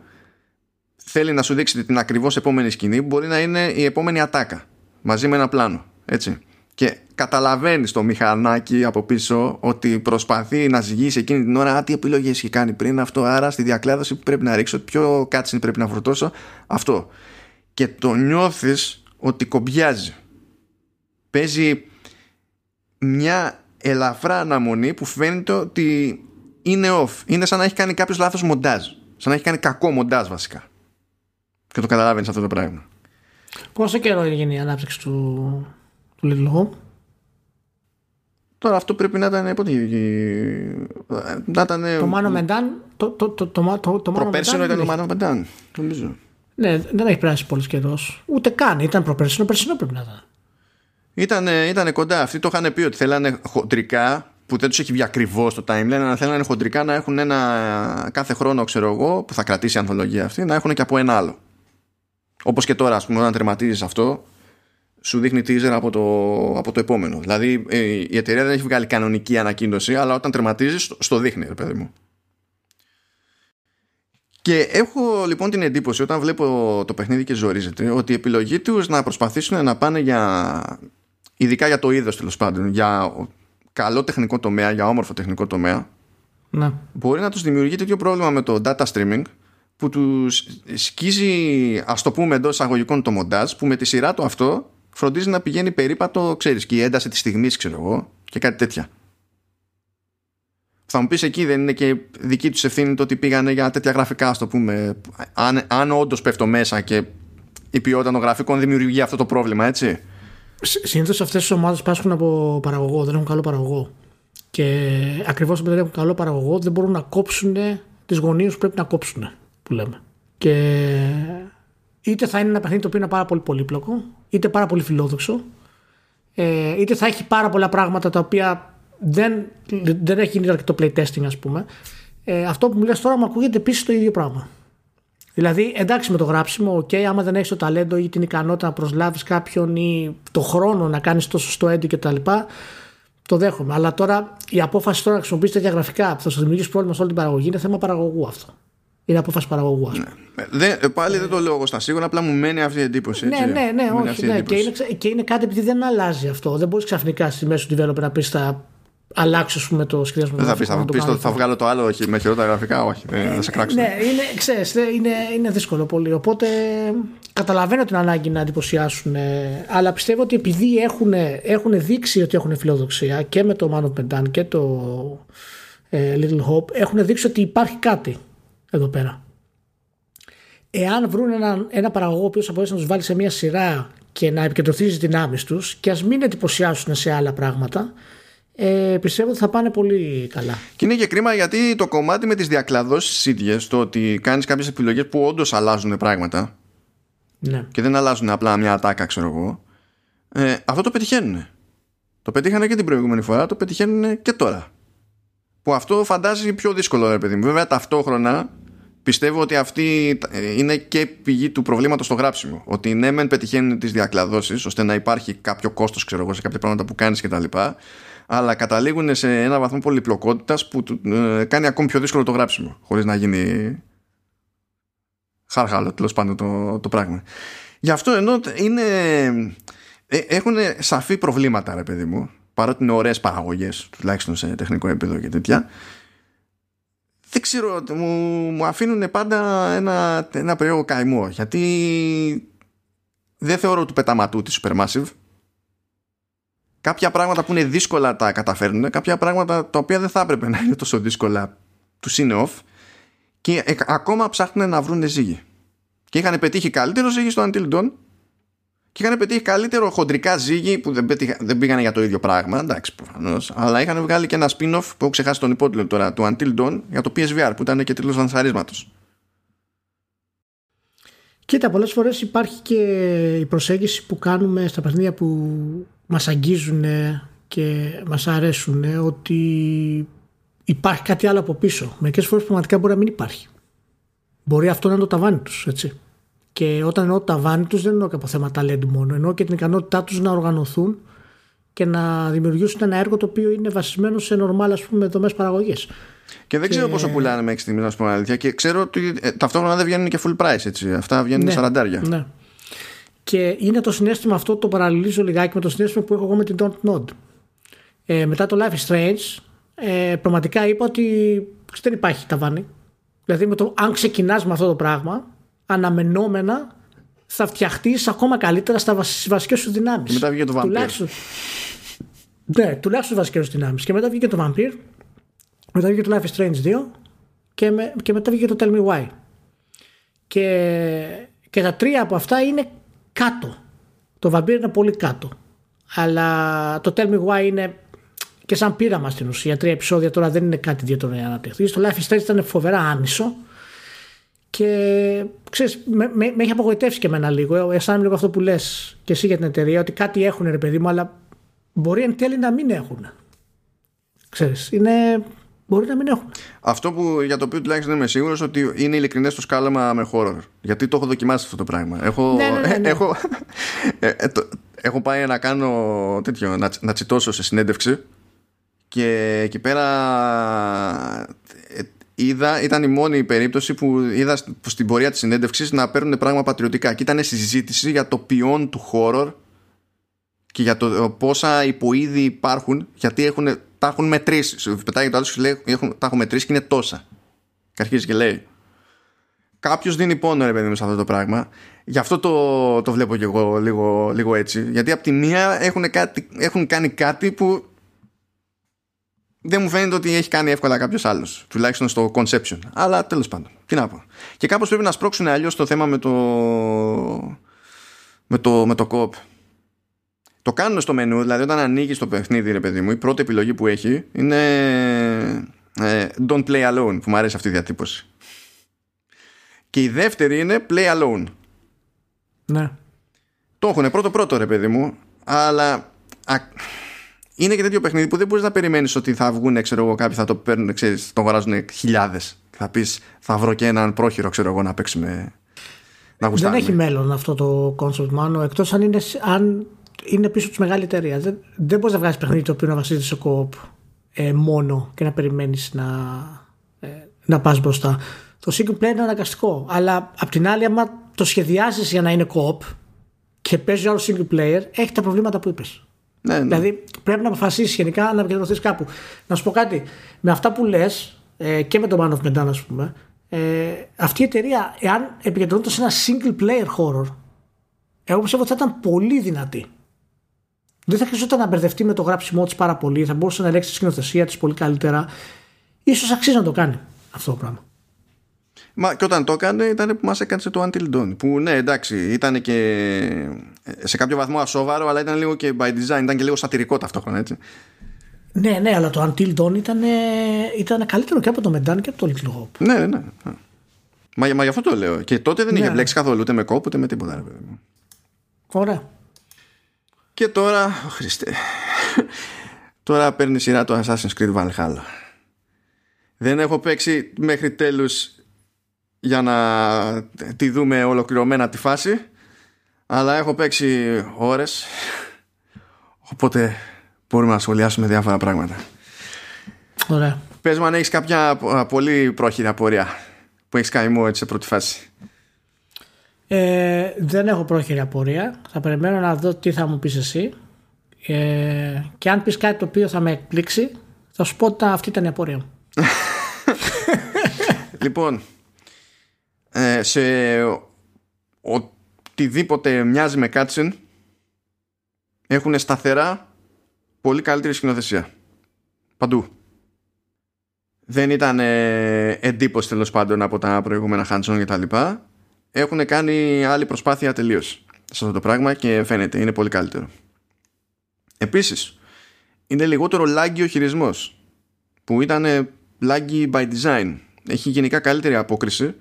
θέλει να σου δείξει την ακριβώς επόμενη σκηνή, μπορεί να είναι η επόμενη ατάκα μαζί με ένα πλάνο. Έτσι. Και καταλαβαίνεις το μηχανάκι από πίσω ότι προσπαθεί να ζυγίσει εκείνη την ώρα τι επιλογές έχει κάνει πριν αυτό. Άρα στη διακλάδωση που πρέπει να ρίξω, ποιο κάτσιν πρέπει να φορτώσω, αυτό. Και το νιώθεις ότι κομπιάζει. Παίζει μια ελαφρά αναμονή που φαίνεται ότι είναι off. Είναι σαν να έχει κάνει κάποιος λάθος μοντάζ. Σαν να έχει κάνει κακό μοντάζ βασικά. Και το καταλάβαινες αυτό το πράγμα. Πόσο καιρό έγινε η ανάπτυξη του, του Little Home? Τώρα αυτό πρέπει να ήταν. Πότε, να ήταν το Μάνο Μεντάν. Το, το, το, το, το, το προπέρσινο ήταν το Μάνο Μεντάν. Νομίζω. Ναι, δεν έχει περάσει πολύ καιρός. Ούτε καν. Ήταν προπέρσινο, περσινό πρέπει να ήταν. Ήταν, ήταν κοντά. Αυτοί το είχαν πει ότι θέλανε χοντρικά που δεν τους έχει βγει ακριβώς το timeline, αλλά θέλανε χοντρικά να έχουν ένα κάθε χρόνο, ξέρω εγώ, που θα κρατήσει η ανθολογία αυτή, να έχουν και από ένα άλλο. Όπως και τώρα, ας πούμε, όταν τερματίζεις αυτό, σου δείχνει teaser από το, από το επόμενο. Δηλαδή ε, η εταιρεία δεν έχει βγάλει κανονική ανακοίνωση, αλλά όταν τερματίζεις, στο δείχνει, ρε παιδί μου. Και έχω λοιπόν την εντύπωση όταν βλέπω το παιχνίδι και ζορίζεται ότι η επιλογή τους να προσπαθήσουν να πάνε για ειδικά για το είδος τέλος πάντων, για καλό τεχνικό τομέα, για όμορφο τεχνικό τομέα, ναι. μπορεί να τους δημιουργεί τέτοιο πρόβλημα με το data streaming που τους σκίζει, ας το πούμε εντός εισαγωγικών, το μοντάζ, που με τη σειρά του αυτό φροντίζει να πηγαίνει περίπατο, ξέρεις, και η ένταση της στιγμής, ξέρω εγώ, και κάτι τέτοια. Θα μου πεις εκεί δεν είναι και δική τους ευθύνη το ότι πήγανε για τέτοια γραφικά, ας το πούμε. Αν, αν όντως πέφτω μέσα και η ποιότητα των γραφικών δημιουργεί αυτό το πρόβλημα, έτσι; Συνήθως αυτές τις ομάδες πάσχουν από παραγωγό, δεν έχουν καλό παραγωγό. Και ακριβώς επειδή δεν έχουν καλό παραγωγό, δεν μπορούν να κόψουν τις γωνίες που πρέπει να κόψουν, που λέμε. Και είτε θα είναι ένα παιχνίδι το οποίο είναι πάρα πολύ πολύπλοκο, είτε πάρα πολύ φιλόδοξο, ε, είτε θα έχει πάρα πολλά πράγματα τα οποία δεν, δεν έχει γίνει αρκετό playtesting, ας πούμε. Ε, αυτό που μου λες τώρα μου ακούγεται επίσης το ίδιο πράγμα. Δηλαδή, εντάξει με το γράψιμο, οκ, άμα δεν έχεις το ταλέντο ή την ικανότητα να προσλάβεις κάποιον ή το χρόνο να κάνεις το σωστό έντυπο κτλ. Το δέχομαι. Αλλά τώρα η απόφαση τώρα να χρησιμοποιήσει τέτοια γραφικά που θα σου δημιουργήσει πρόβλημα σε όλη την παραγωγή είναι θέμα παραγωγού αυτό. Είναι απόφαση παραγωγού, ας πούμε. Ναι. Δεν, ε, πάλι δεν το λέω εγώ στα σίγουρα, απλά μου μένει αυτή η εντύπωση. Ναι, Έτσι. ναι, ναι, Μου μένει όχι. αυτή η Ναι. Και, εντύπωση. είναι, ξε- και είναι κάτι επειδή δεν αλλάζει αυτό. Δεν μπορείς ξαφνικά στη μέση του developer να πεις θα αλλάξω ας πούμε, το σχεδιασμό. Δεν θα του πεις, θα, γραφικού, να το πεις κάνω το- θα αυτό. βγάλω το άλλο όχι, με χειρότερα γραφικά, όχι. Δεν θα σε κράξω. Ναι, είναι, ξέρεις, δεν- είναι, είναι δύσκολο πολύ. Οπότε καταλαβαίνω την ανάγκη να εντυπωσιάσουν. ε, Αλλά πιστεύω ότι επειδή έχουν, έχουν δείξει ότι έχουν φιλοδοξία και με το Man of Medan και το ε, Little Hope, έχουν δείξει ότι υπάρχει κάτι εδώ πέρα. Εάν βρουν ένα, ένα παραγωγό ο οποίος θα μπορέσει να τους βάλει σε μια σειρά και να επικεντρωθεί στις δυνάμεις τους και ας μην εντυπωσιάσουν σε άλλα πράγματα, ε, πιστεύω ότι θα πάνε πολύ καλά. Και είναι και κρίμα γιατί το κομμάτι με τις διακλαδώσεις ίδιες, το ότι κάνεις κάποιες επιλογές που όντως αλλάζουν πράγματα Ναι. και δεν αλλάζουν απλά μια ατάκα, ξέρω εγώ, ε, αυτό το πετυχαίνουν. Το πετύχανε και την προηγούμενη φορά, το πετυχαίνουν και τώρα. Που αυτό φαντάζει πιο δύσκολο, ρε παιδί μου. Βέβαια, ταυτόχρονα πιστεύω ότι αυτή ε, είναι και πηγή του προβλήματος στο γράψιμο. Ότι ναι, μεν πετυχαίνουν τις διακλαδώσεις, ώστε να υπάρχει κάποιο κόστος, ξέρω εγώ, σε κάποια πράγματα που κάνεις κτλ. Αλλά καταλήγουν σε ένα βαθμό πολυπλοκότητας που του- ε, κάνει ακόμη πιο δύσκολο το γράψιμο. Χωρίς να γίνει χάρχαλο τέλος πάντων το, το πράγμα. Γι' αυτό ενώ είναι. Ε, έχουν σαφή προβλήματα, ρε παιδί μου. Παρότι είναι ωραίες παραγωγές, τουλάχιστον σε τεχνικό επίπεδο και τέτοια. Δεν ξέρω, μου, μου αφήνουν πάντα ένα, ένα περίεργο καημό. Γιατί δεν θεωρώ του πεταματού τη Supermassive. Κάποια πράγματα που είναι δύσκολα τα καταφέρνουν, κάποια πράγματα τα οποία δεν θα έπρεπε να είναι τόσο δύσκολα τους είναι off και ε, ακόμα ψάχνουν να βρουν ζύγι. Και είχαν πετύχει καλύτερο ζύγι στο Until Dawn και είχαν πετύχει καλύτερο χοντρικά ζύγι που δεν, πετύχα, δεν πήγανε για το ίδιο πράγμα, εντάξει προφανώς. Αλλά είχαν βγάλει και ένα spin-off που έχω ξεχάσει τον υπότιτλο τώρα του Until Dawn για το PSVR που ήταν και τίτλος λανσαρίσματος. Κοίτα, πολλές φορές υπάρχει και η προσέγγιση που κάνουμε στα παιχνίδια που μας αγγίζουν και μας αρέσουν ότι υπάρχει κάτι άλλο από πίσω. Μερικές φορές πραγματικά μπορεί να μην υπάρχει. Μπορεί αυτό να είναι το ταβάνι τους, έτσι. Και όταν εννοώ το ταβάνι τους δεν εννοώ και από θέματα LED μόνο, εννοώ και την ικανότητά τους να οργανωθούν και να δημιουργήσουν ένα έργο το οποίο είναι βασισμένο σε νορμάλ ας πούμε δομές παραγωγής. Και δεν ξέρω πόσο πουλάνε μέχρι στιγμής, να σου πω αλήθεια. Και ξέρω ότι ε, ταυτόχρονα δεν βγαίνουν και full price έτσι. Αυτά βγαίνουν Ναι, 40. Ναι. Και είναι το συνέστημα αυτό, το παραλληλίζω λιγάκι με το συνέστημα που έχω εγώ με την Don't Nod. Ε, μετά το Life is Strange, ε, πραγματικά είπα ότι δεν υπάρχει ταβάνι. Δηλαδή, με το, αν ξεκινάς με αυτό το πράγμα, αναμενόμενα θα φτιαχτείς ακόμα καλύτερα στα βασικές σου δυνάμεις. Και μετά βγήκε το Vampire. Τουλάχιστον, ναι, τουλάχιστον βασικές σου δυνάμεις. Και μετά βγήκε το Vampire, μετά βγήκε το Life is Strange 2 και, με, και μετά βγήκε το Tell Me Why. Και, και τα τρία από αυτά είναι κάτω. Το Vampire είναι πολύ κάτω. Αλλά το Tell Me Why είναι και σαν πείραμα στην ουσία. Τρία επεισόδια τώρα δεν είναι κάτι ιδιαίτερο για να αναπτυχθεί. Το Life is Strange ήταν φοβερά άνισο. Και ξέρεις, με, με, με έχει απογοητεύσει και εμένα λίγο. Αισθάνομαι λίγο αυτό που λες και εσύ για την εταιρεία, ότι κάτι έχουν ρε παιδί μου, αλλά μπορεί εν τέλει να μην έχουν. Ξέρεις, είναι. Μπορεί να μην έχουν. Αυτό που για το οποίο τουλάχιστον είμαι σίγουρος ότι είναι ειλικρινές το σκάλαμα με horror. Γιατί το έχω δοκιμάσει αυτό το πράγμα. Έχω, Ναι, ναι, ναι, ναι. έχω, ε, ε, το- έχω πάει να κάνω τέτοιο, να, τσι- να τσιτώσω σε συνέντευξη και εκεί πέρα ε, είδα, ήταν η μόνη περίπτωση που είδα σ- που στην πορεία της συνέντευξης να παίρνουν πράγμα πατριωτικά και ήταν συζήτηση για το ποιόν του horror και για το πόσα υποείδη υπάρχουν γιατί έχουν, τα έχουν μετρήσει. Σου πετάει το άλλο και λέει έχουν, τα έχω μετρήσει και είναι τόσα. Και αρχίζει και λέει. Κάποιος δίνει πόνο, ρε παιδί μου, σε αυτό το πράγμα. Γι' αυτό το, το βλέπω και εγώ λίγο, λίγο έτσι. Γιατί από τη μία έχουν, κάτι, έχουν κάνει κάτι που δεν μου φαίνεται ότι έχει κάνει εύκολα κάποιος άλλος. Τουλάχιστον στο conception. Αλλά τέλος πάντων. Τι να πω. Και κάπως πρέπει να σπρώξουν αλλιώς το θέμα με το. με το, με το co-op. Το κάνουν στο μενού, δηλαδή όταν ανοίγεις το παιχνίδι, ρε παιδί μου, η πρώτη επιλογή που έχει είναι ε, Don't play alone, που μου αρέσει αυτή η διατύπωση. Και η δεύτερη είναι Play alone. Ναι. Το έχουν πρώτο πρώτο, ρε παιδί μου, αλλά α, είναι και τέτοιο παιχνίδι που δεν μπορείς να περιμένεις ότι θα βγουν, ξέρω εγώ, κάποιοι θα το παίρνουν, ξέρεις, το αγοράζουν χιλιάδες. Θα πεις, θα βρω και έναν πρόχειρο, ξέρω εγώ, να παίξουμε. Να Δεν γουστάρουμε. έχει μέλλον αυτό το concept μάνο εκτός αν, είναι, αν είναι πίσω τους μεγάλη εταιρεία. Δεν, δεν μπορείς να βγάλει παιχνίδι το οποίο να βασίζεται σε κοοπ ε, μόνο και να περιμένεις να, ε, να πας μπροστά. Το single player είναι αναγκαστικό. Αλλά απ' την άλλη, άμα το σχεδιάζεις για να είναι κοοπ και παίζει άλλος single player, έχει τα προβλήματα που είπες. Ναι, ναι. Δηλαδή πρέπει να αποφασίσεις γενικά να επικεντρωθείς κάπου. Να σου πω κάτι. Με αυτά που λες ε, και με το Man of Medan, ας πούμε, ε, αυτή η εταιρεία, εάν επικεντρώνονταν σε ένα single player horror, εγώ πιστεύω ότι θα ήταν πολύ δυνατή. Δεν θα χρειαζόταν να μπερδευτεί με το γράψιμό της πάρα πολύ, θα μπορούσε να ελέγξει τη σκηνοθεσία της πολύ καλύτερα. σω αξίζει να το κάνει αυτό το πράγμα. Μα και όταν το έκανε ήταν που μας έκανε το Until Dawn. Που ναι, εντάξει, ήταν και σε κάποιο βαθμό ασόβαρο, αλλά ήταν λίγο και by design, ήταν και λίγο σατυρικό ταυτόχρονα, έτσι. Ναι, ναι, αλλά το Until Dawn ήταν, ήταν καλύτερο και από το Medan και από το Little Hope. Ναι, ναι. ναι. Μα, μα γι' αυτό το λέω. Και τότε δεν είχε ναι. μπλέξει καθόλου ούτε με κόπο ούτε με τίποτα. Ρε. Ωραία. Και τώρα, ο Χριστέ, τώρα παίρνει σειρά το Assassin's Creed Valhalla. Δεν έχω παίξει μέχρι τέλους για να τη δούμε ολοκληρωμένα τη φάση αλλά έχω παίξει ώρες οπότε μπορούμε να σχολιάσουμε διάφορα πράγματα. Ωραία. Πες μου αν έχεις κάποια πολύ πρόχειρη απορία που έχεις κάνει μου έτσι σε πρώτη φάση. Ε, δεν έχω πρόχειρη απορία. Θα περιμένω να δω τι θα μου πεις εσύ. Ε, και αν πεις κάτι το οποίο θα με εκπλήξει, θα σου πω ότι αυτή ήταν η απορία μου. λοιπόν, ε, σε οτιδήποτε μοιάζει με κάτσεν έχουν σταθερά πολύ καλύτερη σκηνοθεσία. Παντού. Δεν ήταν ε, εντύπωση τέλος πάντων από τα προηγούμενα hands-on και τα λοιπά. Έχουν κάνει άλλη προσπάθεια τελείως σε αυτό το πράγμα και φαίνεται, είναι πολύ καλύτερο. Επίσης, είναι λιγότερο λάγκη ο χειρισμός που ήταν λάγκη by design. Έχει γενικά καλύτερη απόκριση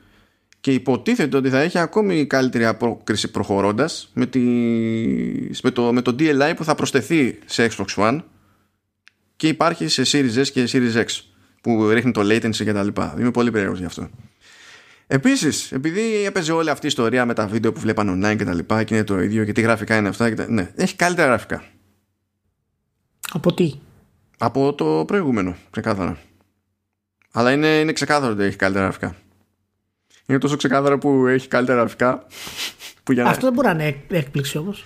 και υποτίθεται ότι θα έχει ακόμη καλύτερη απόκριση προχωρώντας με, τη, με, το, με το DLI που θα προσθεθεί σε Xbox One και υπάρχει σε Series S και Series X που ρίχνει το latency και τα λοιπά. Είμαι πολύ περίεργος γι' αυτό. Επίσης, επειδή έπαιζε όλη αυτή η ιστορία με τα βίντεο που βλέπαν online και τα λοιπά και είναι το ίδιο και τι γραφικά είναι αυτά, και τα... ναι, έχει καλύτερα γραφικά. Από τι; Από το προηγούμενο, ξεκάθαρα. Αλλά είναι, είναι ξεκάθαρο ότι έχει καλύτερα γραφικά. Είναι τόσο ξεκάθαρο που έχει καλύτερα γραφικά. Που για Αυτό δεν μπορεί να είναι έκπληξη όμως.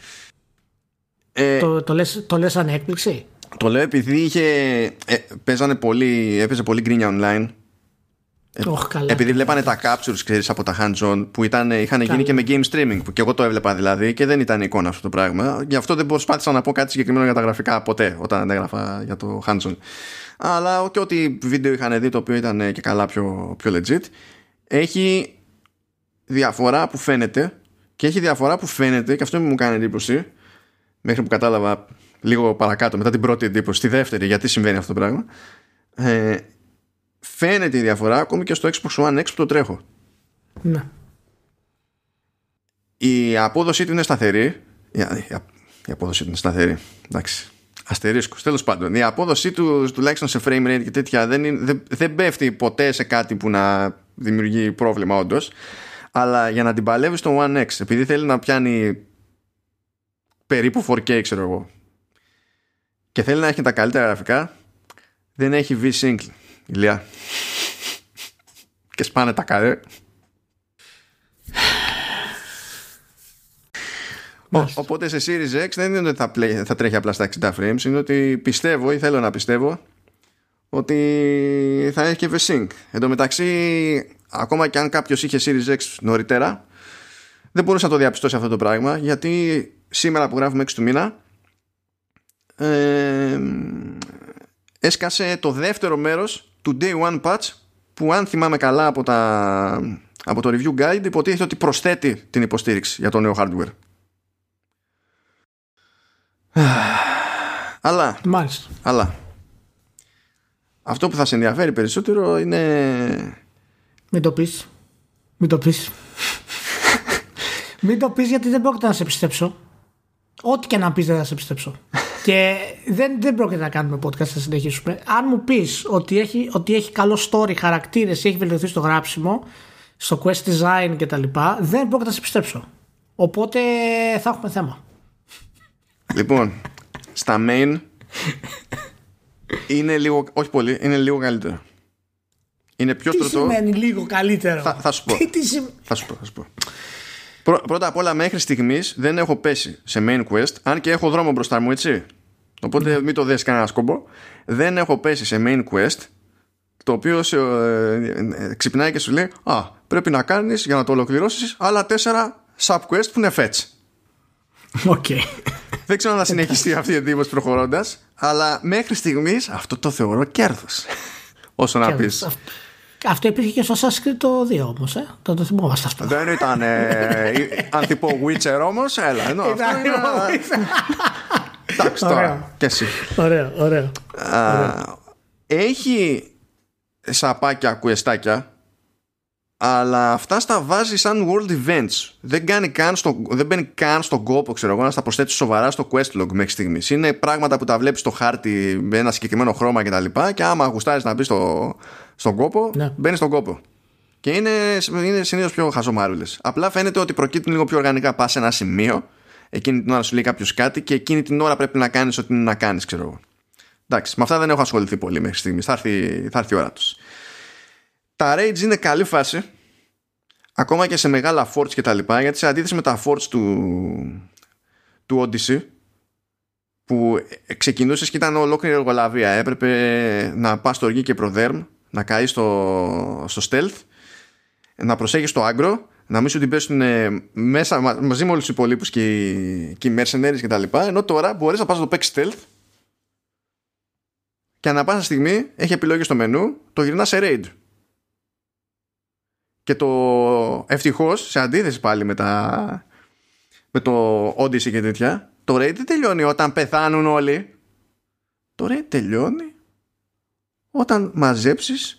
Ε, το, το, λες, το λες σαν έκπληξη; Το λέω επειδή είχε, ε, παίζανε πολύ, έπαιζε πολύ γκρίνια online. Oh, καλά, επειδή βλέπανε τα captures ξέρεις, από τα hands-on που ήταν, είχαν γίνει και με game streaming που και εγώ το έβλεπα δηλαδή και δεν ήταν εικόνα αυτό το πράγμα. Γι' αυτό δεν προσπάθησα να πω κάτι συγκεκριμένο για τα γραφικά ποτέ όταν έγραφα για το hands-on. Αλλά και ό,τι βίντεο είχαν δει το οποίο ήταν και καλά πιο, πιο legit έχει διαφορά που φαίνεται και έχει διαφορά που φαίνεται και αυτό μου κάνει εντύπωση μέχρι που κατάλαβα λίγο παρακάτω μετά την πρώτη εντύπωση τη δεύτερη γιατί συμβαίνει αυτό το πράγμα ε, φαίνεται η διαφορά ακόμη και στο Xbox One X που το τρέχω ναι. η απόδοσή του είναι σταθερή η, η απόδοσή του είναι σταθερή εντάξει Αστερίσκος, τέλος πάντων. Η απόδοσή του τουλάχιστον σε frame rate και τέτοια δεν, δεν, δεν πέφτει ποτέ σε κάτι που να δημιουργεί πρόβλημα όντως. Αλλά για να την παλεύεις στο One X, επειδή θέλει να πιάνει περίπου 4K, ξέρω εγώ, και θέλει να έχει τα καλύτερα γραφικά, δεν έχει V-Sync, ηλιά. και σπάνε τα καρέ. οπότε σε Series X δεν είναι ότι θα, θα τρέχει απλά στα 60 frames, είναι ότι πιστεύω ή θέλω να πιστεύω ότι θα έχει και V-Sync. Εν τω μεταξύ, ακόμα και αν κάποιος είχε Series X νωρίτερα, δεν μπορούσε να το διαπιστώσει αυτό το πράγμα, γιατί σήμερα που γράφουμε 6 του μήνα, ε, έσκασε το δεύτερο μέρος του Day One Patch που αν θυμάμαι καλά από, τα, από το Review Guide υποτίθεται ότι προσθέτει την υποστήριξη για το νέο hardware. Αλλά, Μάλιστα. αλλά αυτό που θα σε ενδιαφέρει περισσότερο είναι. Μην το πεις. Μην το πεις. Μην το πεις γιατί δεν πρόκειται να σε πιστέψω. Ό,τι και να πεις δεν θα σε πιστέψω. και δεν, δεν πρόκειται να κάνουμε podcast, θα συνεχίσουμε. Αν μου πεις ότι έχει, ότι έχει καλό story, χαρακτήρες, έχει βελτιωθεί στο γράψιμο, στο quest design κτλ., δεν πρόκειται να σε πιστέψω. Οπότε θα έχουμε θέμα. λοιπόν, στα main είναι λίγο, όχι πολύ, είναι λίγο καλύτερο. Είναι πιο Τι στρωτό. σημαίνει λίγο καλύτερο; Θα, θα σου πω. Τι, τι σημαίνει. Θα σου πω, θα σου πω. Πρω- πρώτα απ' όλα, μέχρι στιγμής δεν έχω πέσει σε main quest, αν και έχω δρόμο μπροστά μου, έτσι. Οπότε μην το δες κανένα σκόμπο. Δεν έχω πέσει σε main quest, το οποίο σε, ε, ε, ξυπνάει και σου λέει Α, πρέπει να κάνεις για να το ολοκληρώσεις άλλα τέσσερα sub quest που είναι fetch. OK. Δεν ξέρω αν θα συνεχιστεί αυτή η εντύπωση προχωρώντας, αλλά μέχρι στιγμής αυτό το θεωρώ κέρδος. Όσο να πεις. Αυτό- Αυτό υπήρχε και στο Assassin's Creed το 2 όμως, ε. Το, το θυμόμαστε αυτό. Δεν ήταν. Ε, αν τύπου Witcher όμως, έλα. Ενώ αυτό Ήταν- είναι. Εντάξει τώρα. Ωραίο. Και εσύ. Ωραίο, ωραίο. Α, Έχει σαπάκια, κουεστάκια, αλλά αυτά στα βάζει σαν world events. Δεν, κάνει καν στο, δεν μπαίνει καν στον κόπο, ξέρω εγώ, να στα προσθέτεις σοβαρά στο quest log μέχρι στιγμής. Είναι πράγματα που τα βλέπεις στο χάρτη με ένα συγκεκριμένο χρώμα κτλ. Και, και άμα γουστάρεις να μπεις στο, στον κόπο, Ναι. μπαίνεις στον κόπο. Και είναι, είναι συνήθως πιο χαζομάρουλε. Απλά φαίνεται ότι προκύπτουν λίγο πιο οργανικά. Πας σε ένα σημείο, εκείνη την ώρα σου λέει κάποιος κάτι και εκείνη την ώρα πρέπει να κάνεις ό,τι είναι να κάνεις, ξέρω εγώ. Εντάξει, με αυτά δεν έχω ασχοληθεί πολύ μέχρι στιγμής. Θα έρθει, θα έρθει η ώρα τους. Τα raids είναι καλή φάση. Ακόμα και σε μεγάλα forts και τα λοιπά, γιατί σε αντίθεση με τα forts του, του Odyssey, που ξεκινούσες και ήταν ολόκληρη εργολαβία. Έπρεπε να πας στο οργή και προδέρμ, να καείς στο, στο stealth, να προσέχεις το άγκρο, να μην σου την πέσουν ε, μέσα μα- μαζί με όλους τους υπολείπους και, οι- και οι mercenaries κτλ. Ενώ τώρα μπορείς να πας να το παίξεις stealth και ανά πάσα στιγμή έχει επιλογή στο μενού, το γυρνάς σε raid. Και το ευτυχώς, σε αντίθεση πάλι με, τα, με το Odyssey και τέτοια, το raid δεν τελειώνει όταν πεθάνουν όλοι. Το raid τελειώνει όταν μαζέψεις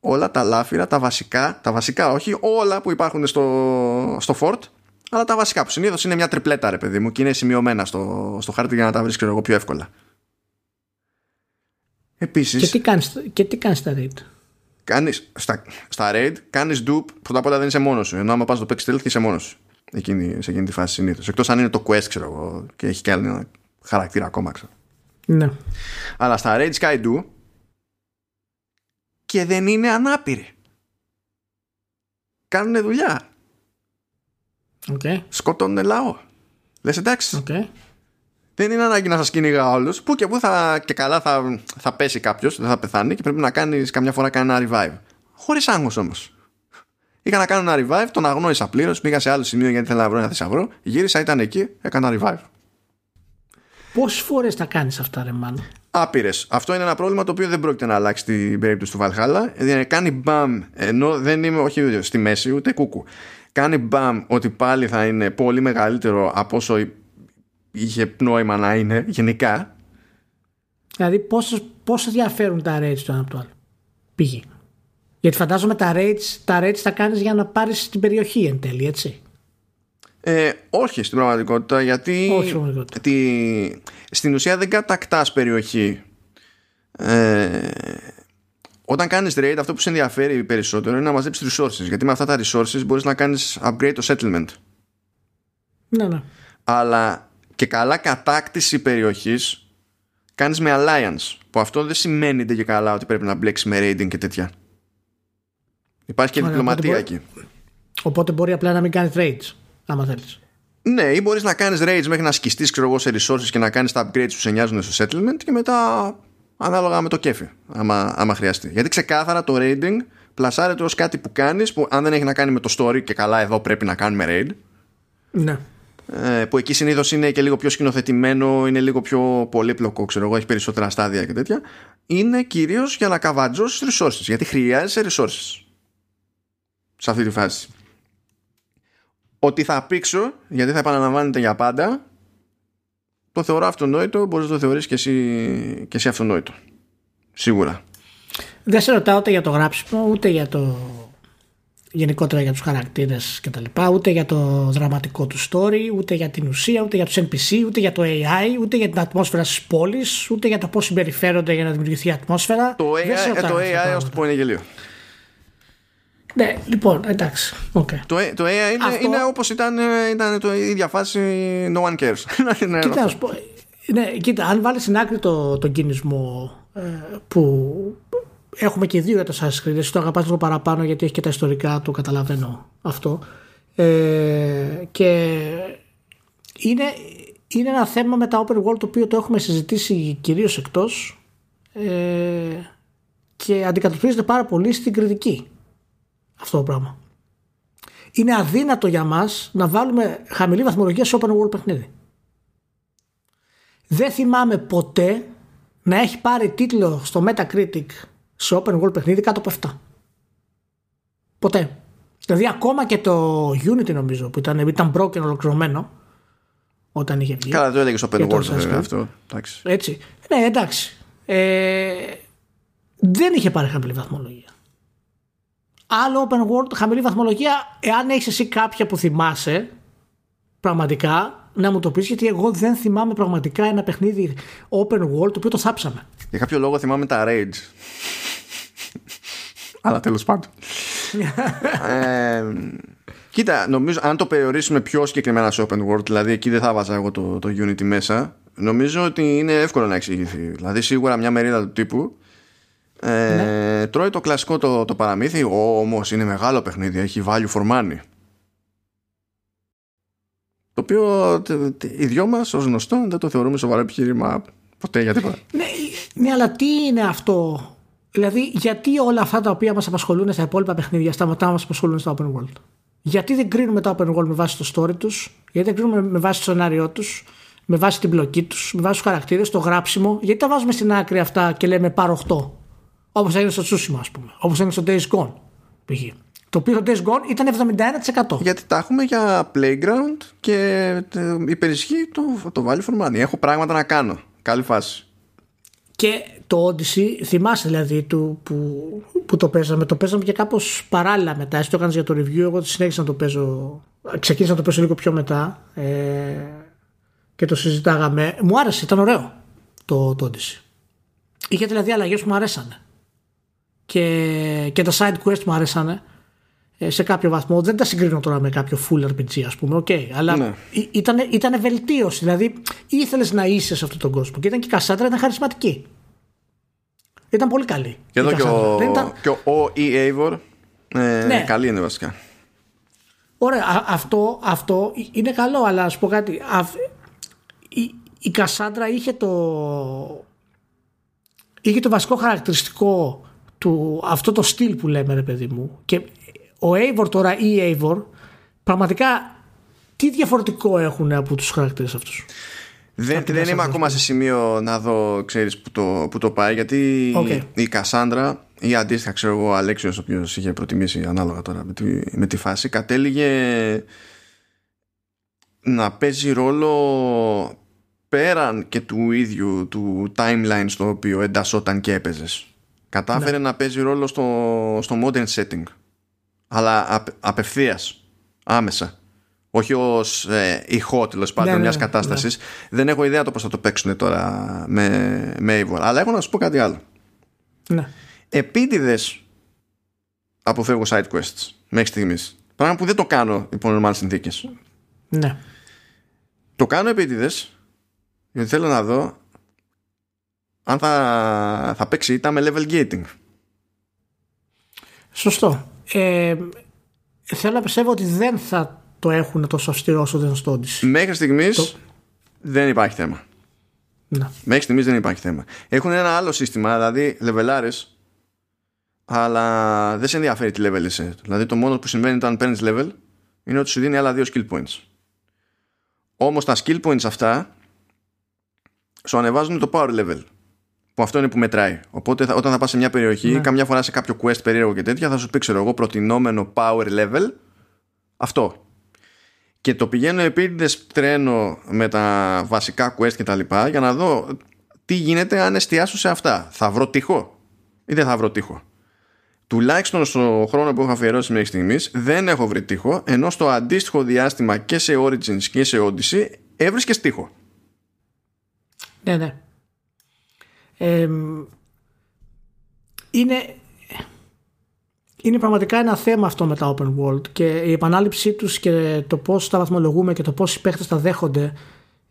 όλα τα λάφυρα, τα βασικά, τα βασικά όχι, όλα που υπάρχουν στο, στο fort, αλλά τα βασικά που συνήθως είναι μια τριπλέτα ρε παιδί μου και είναι σημειωμένα στο, στο χάρτη για να τα βρεις ξέρω εγώ πιο εύκολα. Επίσης, Και τι κάνεις, και τι κάνεις στα raid. κάνεις, στα, στα raid κάνεις dupe πρώτα απ' όλα δεν είσαι μόνος σου ενώ άμα πας το παίξεις stealth είσαι μόνος σου εκείνη, σε εκείνη τη φάση συνήθως εκτός αν είναι το quest ξέρω εγώ και έχει και άλλο ένα χαρακτήρα ακόμα ξέρω. Ναι. αλλά στα raid sky do και δεν είναι ανάπηροι κάνουν δουλειά Οκ. σκοτώνουν λαό λες εντάξει Οκ. δεν είναι ανάγκη να σας κυνηγά όλους που και που θα, και καλά θα, θα πέσει κάποιος δεν θα πεθάνει και πρέπει να κάνεις καμιά φορά κανένα revive χωρίς άγχος όμως Είχα να κάνω ένα revive, τον αγνώρισα πλήρως. Πήγα σε άλλο σημείο γιατί ήθελα να βρω ένα θησαυρό. Γύρισα, ήταν εκεί, έκανα revive. Πόσες φορές τα κάνεις αυτά ρε μάνα; Άπειρες. Αυτό είναι ένα πρόβλημα το οποίο δεν πρόκειται να αλλάξει στην περίπτωση του Valhalla. Δηλαδή, κάνει μπαμ, ενώ δεν είμαι όχι στη μέση ούτε κούκου. Κάνει μπαμ ότι πάλι θα είναι πολύ μεγαλύτερο από όσο είχε νόημα να είναι γενικά. Δηλαδή πόσο, πόσο διαφέρουν τα raids το ένα από το άλλο; Πήγε. Γιατί φαντάζομαι τα raids, τα raids τα κάνεις για να πάρεις την περιοχή εν τέλει, έτσι. Ε, όχι στην πραγματικότητα γιατί Όχι στην πραγματικότητα. τη- στην ουσία δεν κατακτάς περιοχή. Ε, όταν κάνεις raid αυτό που σε ενδιαφέρει περισσότερο είναι να μαζέψεις resources γιατί με αυτά τα resources μπορείς να κάνεις upgrade το settlement. Ναι, ναι. αλλά και καλά κατάκτηση περιοχής κάνεις με alliance που αυτό δεν σημαίνει και καλά ότι πρέπει να μπλέξεις με raiding και τέτοια. Υπάρχει και Ωραία, διπλωματία οπότε εκεί. Οπότε μπορεί απλά να μην κάνεις raids, άμα θέλεις. Ναι, ή μπορείς να κάνεις raids μέχρι να σκιστείς ξέρω εγώ, σε resources και να κάνεις τα upgrades που σε νοιάζουν στο settlement και μετά ανάλογα με το κέφι, άμα, άμα χρειαστεί. Γιατί ξεκάθαρα το raiding πλασάρεται ως κάτι που κάνεις που αν δεν έχει να κάνει με το story και καλά εδώ πρέπει να κάνουμε raid. Ναι. ε, Που εκεί συνήθως είναι και λίγο πιο σκηνοθετημένο, είναι λίγο πιο πολύπλοκο, ξέρω εγώ, έχει περισσότερα στάδια και τέτοια. Είναι κυρίως για να καβατζώσεις resources. Γιατί χρειάζεσαι resources σε αυτή τη φάση. Ότι θα πήξω, γιατί θα επαναλαμβάνεται για πάντα, το θεωρώ αυτονόητο, μπορείς να το θεωρείς και εσύ, και εσύ αυτονόητο. Σίγουρα. Δεν σε ρωτάω ούτε για το γράψιμο, ούτε για το γενικότερα για τους χαρακτήρες και τα λοιπά, ούτε για το δραματικό του story, ούτε για την ουσία, ούτε για τους NPC, ούτε για το AI, ούτε για την ατμόσφαιρα στις πόλεις, ούτε για το πώς συμπεριφέρονται για να δημιουργηθεί η ατμόσφαιρα. Το Δεν σε AI, ε, ρωτάω το αυτά τα AI ως το πράγματα. πω είναι γελίο. Ναι, λοιπόν, εντάξει. Okay. Το, το AI είναι, Αυτό... είναι όπως ήταν, ήταν το, η ίδια φάση no one cares. κοίτα, σου πω, ναι, κοίτα, αν βάλεις στην άκρη το, τον κινησμό ε, που έχουμε και δύο για το Assassin's Creed, εσύ το αγαπάς λίγο παραπάνω γιατί έχει και τα ιστορικά του, καταλαβαίνω αυτό. Ε, και είναι, είναι ένα θέμα με τα open world το οποίο το έχουμε συζητήσει κυρίως εκτός ε, και αντικατοπτρίζεται πάρα πολύ στην κριτική αυτό το πράγμα. Είναι αδύνατο για μας να βάλουμε χαμηλή βαθμολογία σε open world παιχνίδι. Δεν θυμάμαι ποτέ να έχει πάρει τίτλο στο Metacritic σε open world παιχνίδι κάτω από 7. Ποτέ. Δηλαδή ακόμα και το Unity νομίζω που ήταν, ήταν broken ολοκληρωμένο όταν είχε βγει. Καλά, το έλεγε στο open world βέβαια αυτό. Εντάξει. Έτσι. Ναι, εντάξει. Ε, δεν είχε πάρει χαμηλή βαθμολογία. Άλλο open world, χαμηλή βαθμολογία, εάν έχεις εσύ κάποια που θυμάσαι, πραγματικά, να μου το πεις, γιατί εγώ δεν θυμάμαι πραγματικά ένα παιχνίδι open world το οποίο το θάψαμε. Για κάποιο λόγο θυμάμαι τα Rage. Αλλά τέλος πάντων. ε, κοίτα, νομίζω αν το περιορίσουμε πιο συγκεκριμένα σε open world, δηλαδή εκεί δεν θα βάζα εγώ το, το Unity μέσα, νομίζω ότι είναι εύκολο να εξηγηθεί. Δηλαδή, σίγουρα μια μερίδα του τύπου ε, ναι. τρώει το κλασικό το, το παραμύθι, όμως είναι μεγάλο παιχνίδι, έχει value for money. Το οποίο οι δυο μας, ως γνωστό, δεν το θεωρούμε σοβαρό επιχείρημα ποτέ για τίποτα. Ναι, ναι, αλλά τι είναι αυτό; Δηλαδή, γιατί όλα αυτά τα οποία μας απασχολούν στα υπόλοιπα παιχνίδια σταματά να μας απασχολούν στα open world; Γιατί δεν κρίνουμε τα open world με βάση το story τους, γιατί δεν κρίνουμε με βάση το σενάριό τους, με βάση την πλοκή τους, με βάση τους χαρακτήρες, το γράψιμο, γιατί τα βάζουμε στην άκρη αυτά και λέμε πάρω 8. Όπως έγινε στο Tsushima, ας πούμε. Όπως έγινε στο Days Gone. Π.χ. Το οποίο το Days Gone ήταν 71%. Γιατί τα έχουμε για playground και ε, υπερισχύει το, το value for money. Έχω πράγματα να κάνω. Καλή φάση. Και το Odyssey, θυμάσαι δηλαδή του, που, που το παίζαμε, το παίζαμε και κάπως παράλληλα μετά. Εσύ το έκανες για το review, εγώ συνέχισα να το παίζω. Ξεκίνησα να το παίζω λίγο πιο μετά ε, και το συζητάγαμε. Μου άρεσε, ήταν ωραίο το, το Odyssey. Είχε δηλαδή αλλαγές που μου αρέσανε. Και, και τα side quest μου αρέσανε ε, σε κάποιο βαθμό. Δεν τα συγκρίνω τώρα με κάποιο full RPG, ας πούμε. Okay, αλλά ναι. ήταν, ήταν βελτίωση. Δηλαδή ήθελες να είσαι σε αυτόν τον κόσμο. Και ήταν και η Κασάντρα ήταν χαρισματική. Ήταν πολύ καλή. Και εδώ και ο, ήταν... και ο E. Eivor ε, ναι. καλή είναι βασικά. Ωραία, αυτό, αυτό είναι καλό, αλλά ας πω κάτι. η, η Κασάντρα είχε το, είχε το βασικό χαρακτηριστικό του αυτό το στυλ που λέμε ρε παιδί μου και ο Eivor τώρα ή η Eivor πραγματικά τι διαφορετικό έχουν από τους χαρακτήρες αυτούς; Δεν, δεν είμαι ακόμα σε σημείο να δω ξέρεις που το, που το πάει γιατί η Κασάνδρα ή αντίστοιχα ξέρω εγώ ο Αλέξιος ο οποίος είχε προτιμήσει ανάλογα τώρα με τη, με τη φάση κατέληγε να παίζει ρόλο πέραν και του ίδιου του timeline στο οποίο εντασσόταν και έπαιζες. Κατάφερε ναι. να παίζει ρόλο στο, στο modern setting αλλά απ, απευθείας άμεσα όχι ως ε, ηχό τέλος πάντων ναι, μιας ναι, κατάστασης. Ναι. Δεν έχω ιδέα το πώς θα το παίξουν τώρα με, με Eivor. Αλλά έχω να σου πω κάτι άλλο. Ναι. Επίτηδες αποφεύγω side quests μέχρι στιγμής. Πράγμα που δεν το κάνω υπό normal συνθήκες. Ναι. Το κάνω επίτηδες γιατί θέλω να δω αν θα, θα παίξει ήττα με level gating. Σωστό. Ε, θέλω να πιστεύω ότι δεν θα το έχουν τόσο αυστηρό όσο δεν στο Μέχρι στιγμής δεν υπάρχει θέμα. Να. Μέχρι στιγμής δεν υπάρχει θέμα. Έχουν ένα άλλο σύστημα, δηλαδή λεβελάρε, αλλά δεν σε ενδιαφέρει τι level είσαι. Δηλαδή το μόνο που συμβαίνει όταν παίρνεις level είναι ότι σου δίνει άλλα δύο skill points. Όμως τα skill points αυτά σου ανεβάζουν το power level. Που αυτό είναι που μετράει. Οπότε όταν θα πας σε μια περιοχή, ναι. καμιά φορά σε κάποιο quest περίεργο και τέτοια, θα σου πει, ξέρω εγώ, προτινόμενο power level. Αυτό και το πηγαίνω επίτηδες τρένο με τα βασικά quest και τα λοιπά για να δω τι γίνεται αν εστιάσω σε αυτά. Θα βρω τείχο ή δεν θα βρω τείχο. Τουλάχιστον στο χρόνο που έχω αφιερώσει μέχρι στιγμής δεν έχω βρει τείχο, ενώ στο αντίστοιχο διάστημα και σε Origins και σε Odyssey έβρισκες τείχο. Ναι, ναι. Είναι, είναι πραγματικά ένα θέμα αυτό με τα open world και η επανάληψή τους και το πώς τα βαθμολογούμε και το πώς οι παίχτες τα δέχονται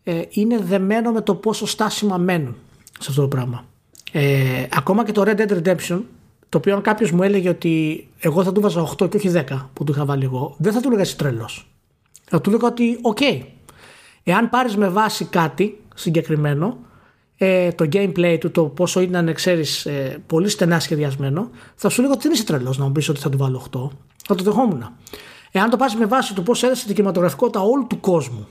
ε, είναι δεμένο με το πόσο στάσιμα μένουν σε αυτό το πράγμα. Ε, ακόμα και το Red Dead Redemption το οποίο αν κάποιος μου έλεγε ότι εγώ θα του έβαζα 8 και όχι 10 που του είχα βάλει εγώ, δεν θα του έλεγα είσαι τρελός. Θα του έλεγα ότι, οκ, εάν πάρεις με βάση κάτι συγκεκριμένο, ε, το gameplay του, το πόσο ήταν, ξέρεις, ε, πολύ στενά σχεδιασμένο, θα σου λέγα ότι δεν είσαι τρελός να μου πεις ότι θα του βάλω 8. Θα το δεχόμουν. Εάν το πάρει με βάση το πώς έδεσε την κινηματογραφικότητα όλου του κόσμου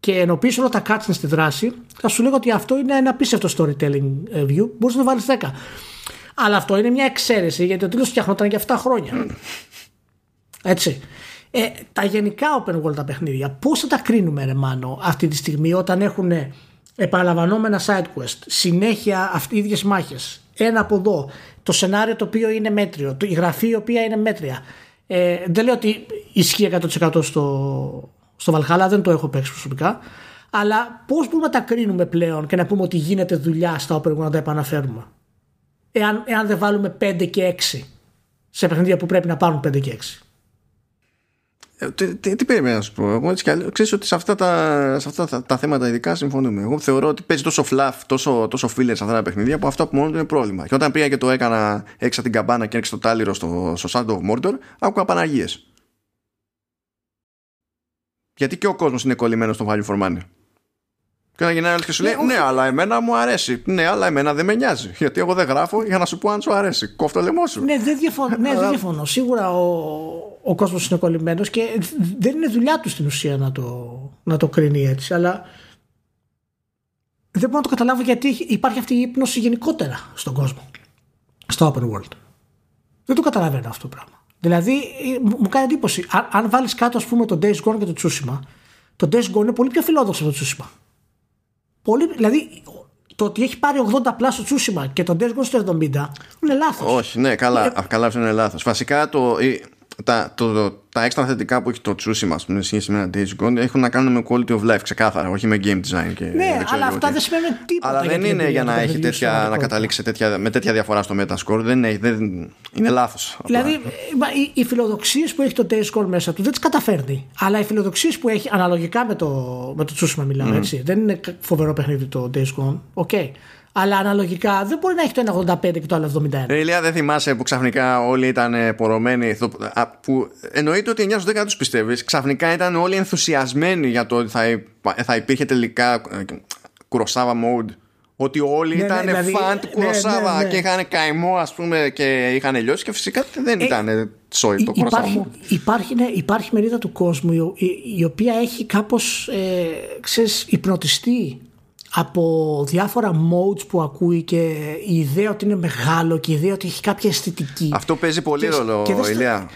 και ενοποιήσει όλα τα cutscenes στη δράση, θα σου λέγω ότι αυτό είναι ένα απίστευτο storytelling ε, view. Μπορείς να το βάλεις 10. Αλλά αυτό είναι μια εξαίρεση γιατί ο τίτλος φτιάχνονταν για 7 χρόνια. Έτσι. Ε, τα γενικά open world τα παιχνίδια, πώς θα τα κρίνουμε, ρε Μάνο, αυτή τη στιγμή όταν έχουν επαναλαμβανόμενα side quest, συνέχεια αυτοί οι ίδιες μάχες, ένα από εδώ, το σενάριο το οποίο είναι μέτριο, η γραφή η οποία είναι μέτρια. Ε, δεν λέω ότι ισχύει 100% στο, στο Valhalla, δεν το έχω παίξει προσωπικά. Αλλά πώς μπορούμε να τα κρίνουμε πλέον και να πούμε ότι γίνεται δουλειά στα open world να τα επαναφέρουμε; Εάν, εάν δεν βάλουμε 5 και 6 σε παιχνίδια που πρέπει να πάρουν 5 και 6. Ε, τι, τι, τι περίμενα να σου πω; Εγώ έτσι κι αλλιώς ξέρεις ότι σε αυτά, τα, σε αυτά τα, τα, θέματα ειδικά συμφωνούμε. Εγώ θεωρώ ότι παίζει τόσο fluff, τόσο, τόσο filler σε αυτά τα παιχνίδια που αυτό από μόνο του είναι πρόβλημα. Και όταν πήγα και το έκανα έξω την καμπάνα και έξω το τάλιρο στο, στο Shadow of Mordor, άκουγα Παναγίες. Γιατί και ο κόσμος είναι κολλημένος στο value for money. Και να γίνει άλλο και σου λέει: ναι, ναι, αλλά εμένα μου αρέσει. Ναι, αλλά εμένα δεν με νοιάζει. Γιατί εγώ δεν γράφω για να σου πω αν σου αρέσει. Κόφτω λαιμό σου. Ναι, δεν διαφωνώ. ναι, δεν διαφωνώ. Σίγουρα ο, ο κόσμος είναι κολλημένος και δεν είναι δουλειά του στην ουσία να το, να το κρίνει έτσι. Αλλά δεν μπορώ να το καταλάβω γιατί υπάρχει αυτή η ύπνοση γενικότερα στον κόσμο. Στο open world. Δεν το καταλαβαίνω αυτό το πράγμα. Δηλαδή, μου κάνει εντύπωση. Αν, αν βάλεις κάτω, ας πούμε, το Days Gone και το Tsushima, το Days Gone είναι πολύ πιο φιλόδοξο από το Tsushima. Πολύ, δηλαδή το ότι έχει πάρει 80 πλάσο Τσούσιμα και τον Death στο 70 είναι λάθος. Όχι, ναι, καλά, ε, καλά αυτό είναι λάθος. Βασικά το, τα, το, τα έξτρα θετικά που έχει το Tsushima πούμε, σχέση με ένα Days Gone έχουν να κάνουν με quality of life ξεκάθαρα, όχι με game design. Και ναι, αλλά αυτά δεν σημαίνουν τίποτα. Αλλά δεν είναι για να, έχει τέτοια, να καταλήξει τέτοια, με τέτοια διαφορά στο Metascore. Δεν είναι, δεν, είναι λάθος. Δηλαδή, οι, οι φιλοδοξίες που έχει το Days Gone μέσα του δεν τις καταφέρνει. Αλλά οι φιλοδοξίες που έχει αναλογικά με το, με το Tsushima μιλάμε mm. έτσι. Δεν είναι φοβερό παιχνίδι το Days Gone. Okay. Αλλά αναλογικά δεν μπορεί να έχει το ένα 85 και το άλλο 71. Ε, Ηλία, δεν θυμάσαι που ξαφνικά όλοι ήταν πορωμένοι. Που εννοείται ότι 9 στου 10 δεν τους πιστεύεις. Ξαφνικά ήταν όλοι ενθουσιασμένοι για το ότι θα, θα υπήρχε τελικά ε, Κουροσάβα mode. Ότι όλοι ναι, ήταν ναι, δηλαδή, φαν του Κουροσάβα ναι, ναι, ναι, και είχαν καημό, ας πούμε, και είχαν λιώσει και φυσικά δεν ε, ήταν σόι το Κουροσάβα. Υπάρχει, υπάρχει, ναι, υπάρχει μερίδα του κόσμου η, η, η οποία έχει κάπως ε, υπνοτιστεί από διάφορα modes που ακούει και η ιδέα ότι είναι μεγάλο και η ιδέα ότι έχει κάποια αισθητική. Αυτό παίζει πολύ ρόλο, Ηλία.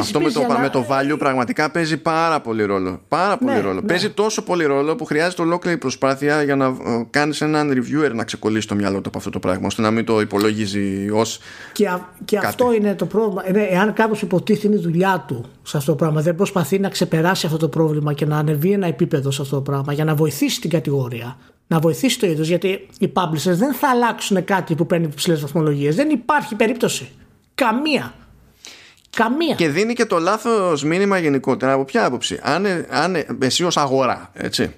Αυτό με, το, με το value πραγματικά παίζει πάρα πολύ ρόλο. Πάρα πολύ ναι, ρόλο. Ναι. Παίζει τόσο πολύ ρόλο που χρειάζεται ολόκληρη προσπάθεια για να ε, κάνεις έναν reviewer να ξεκολλήσει το μυαλό του από αυτό το πράγμα, ώστε να μην το υπολογίζει ως. Και, και αυτό είναι το πρόβλημα. Είναι, εάν κάποιος υποτίθεται είναι η δουλειά του σε αυτό το πράγμα, δεν προσπαθεί να ξεπεράσει αυτό το πρόβλημα και να ανεβεί ένα επίπεδο σε αυτό το πράγμα για να βοηθήσει την κατηγορία, να βοηθήσει το είδος. Γιατί οι publishers δεν θα αλλάξουν κάτι που παίρνει ψηλέ βαθμολογίες. Δεν υπάρχει περίπτωση. Καμία. Καμία. Και δίνει και το λάθος μήνυμα γενικότερα. Από ποια άποψη; Αν, αν εσύ ως αγορά, έτσι,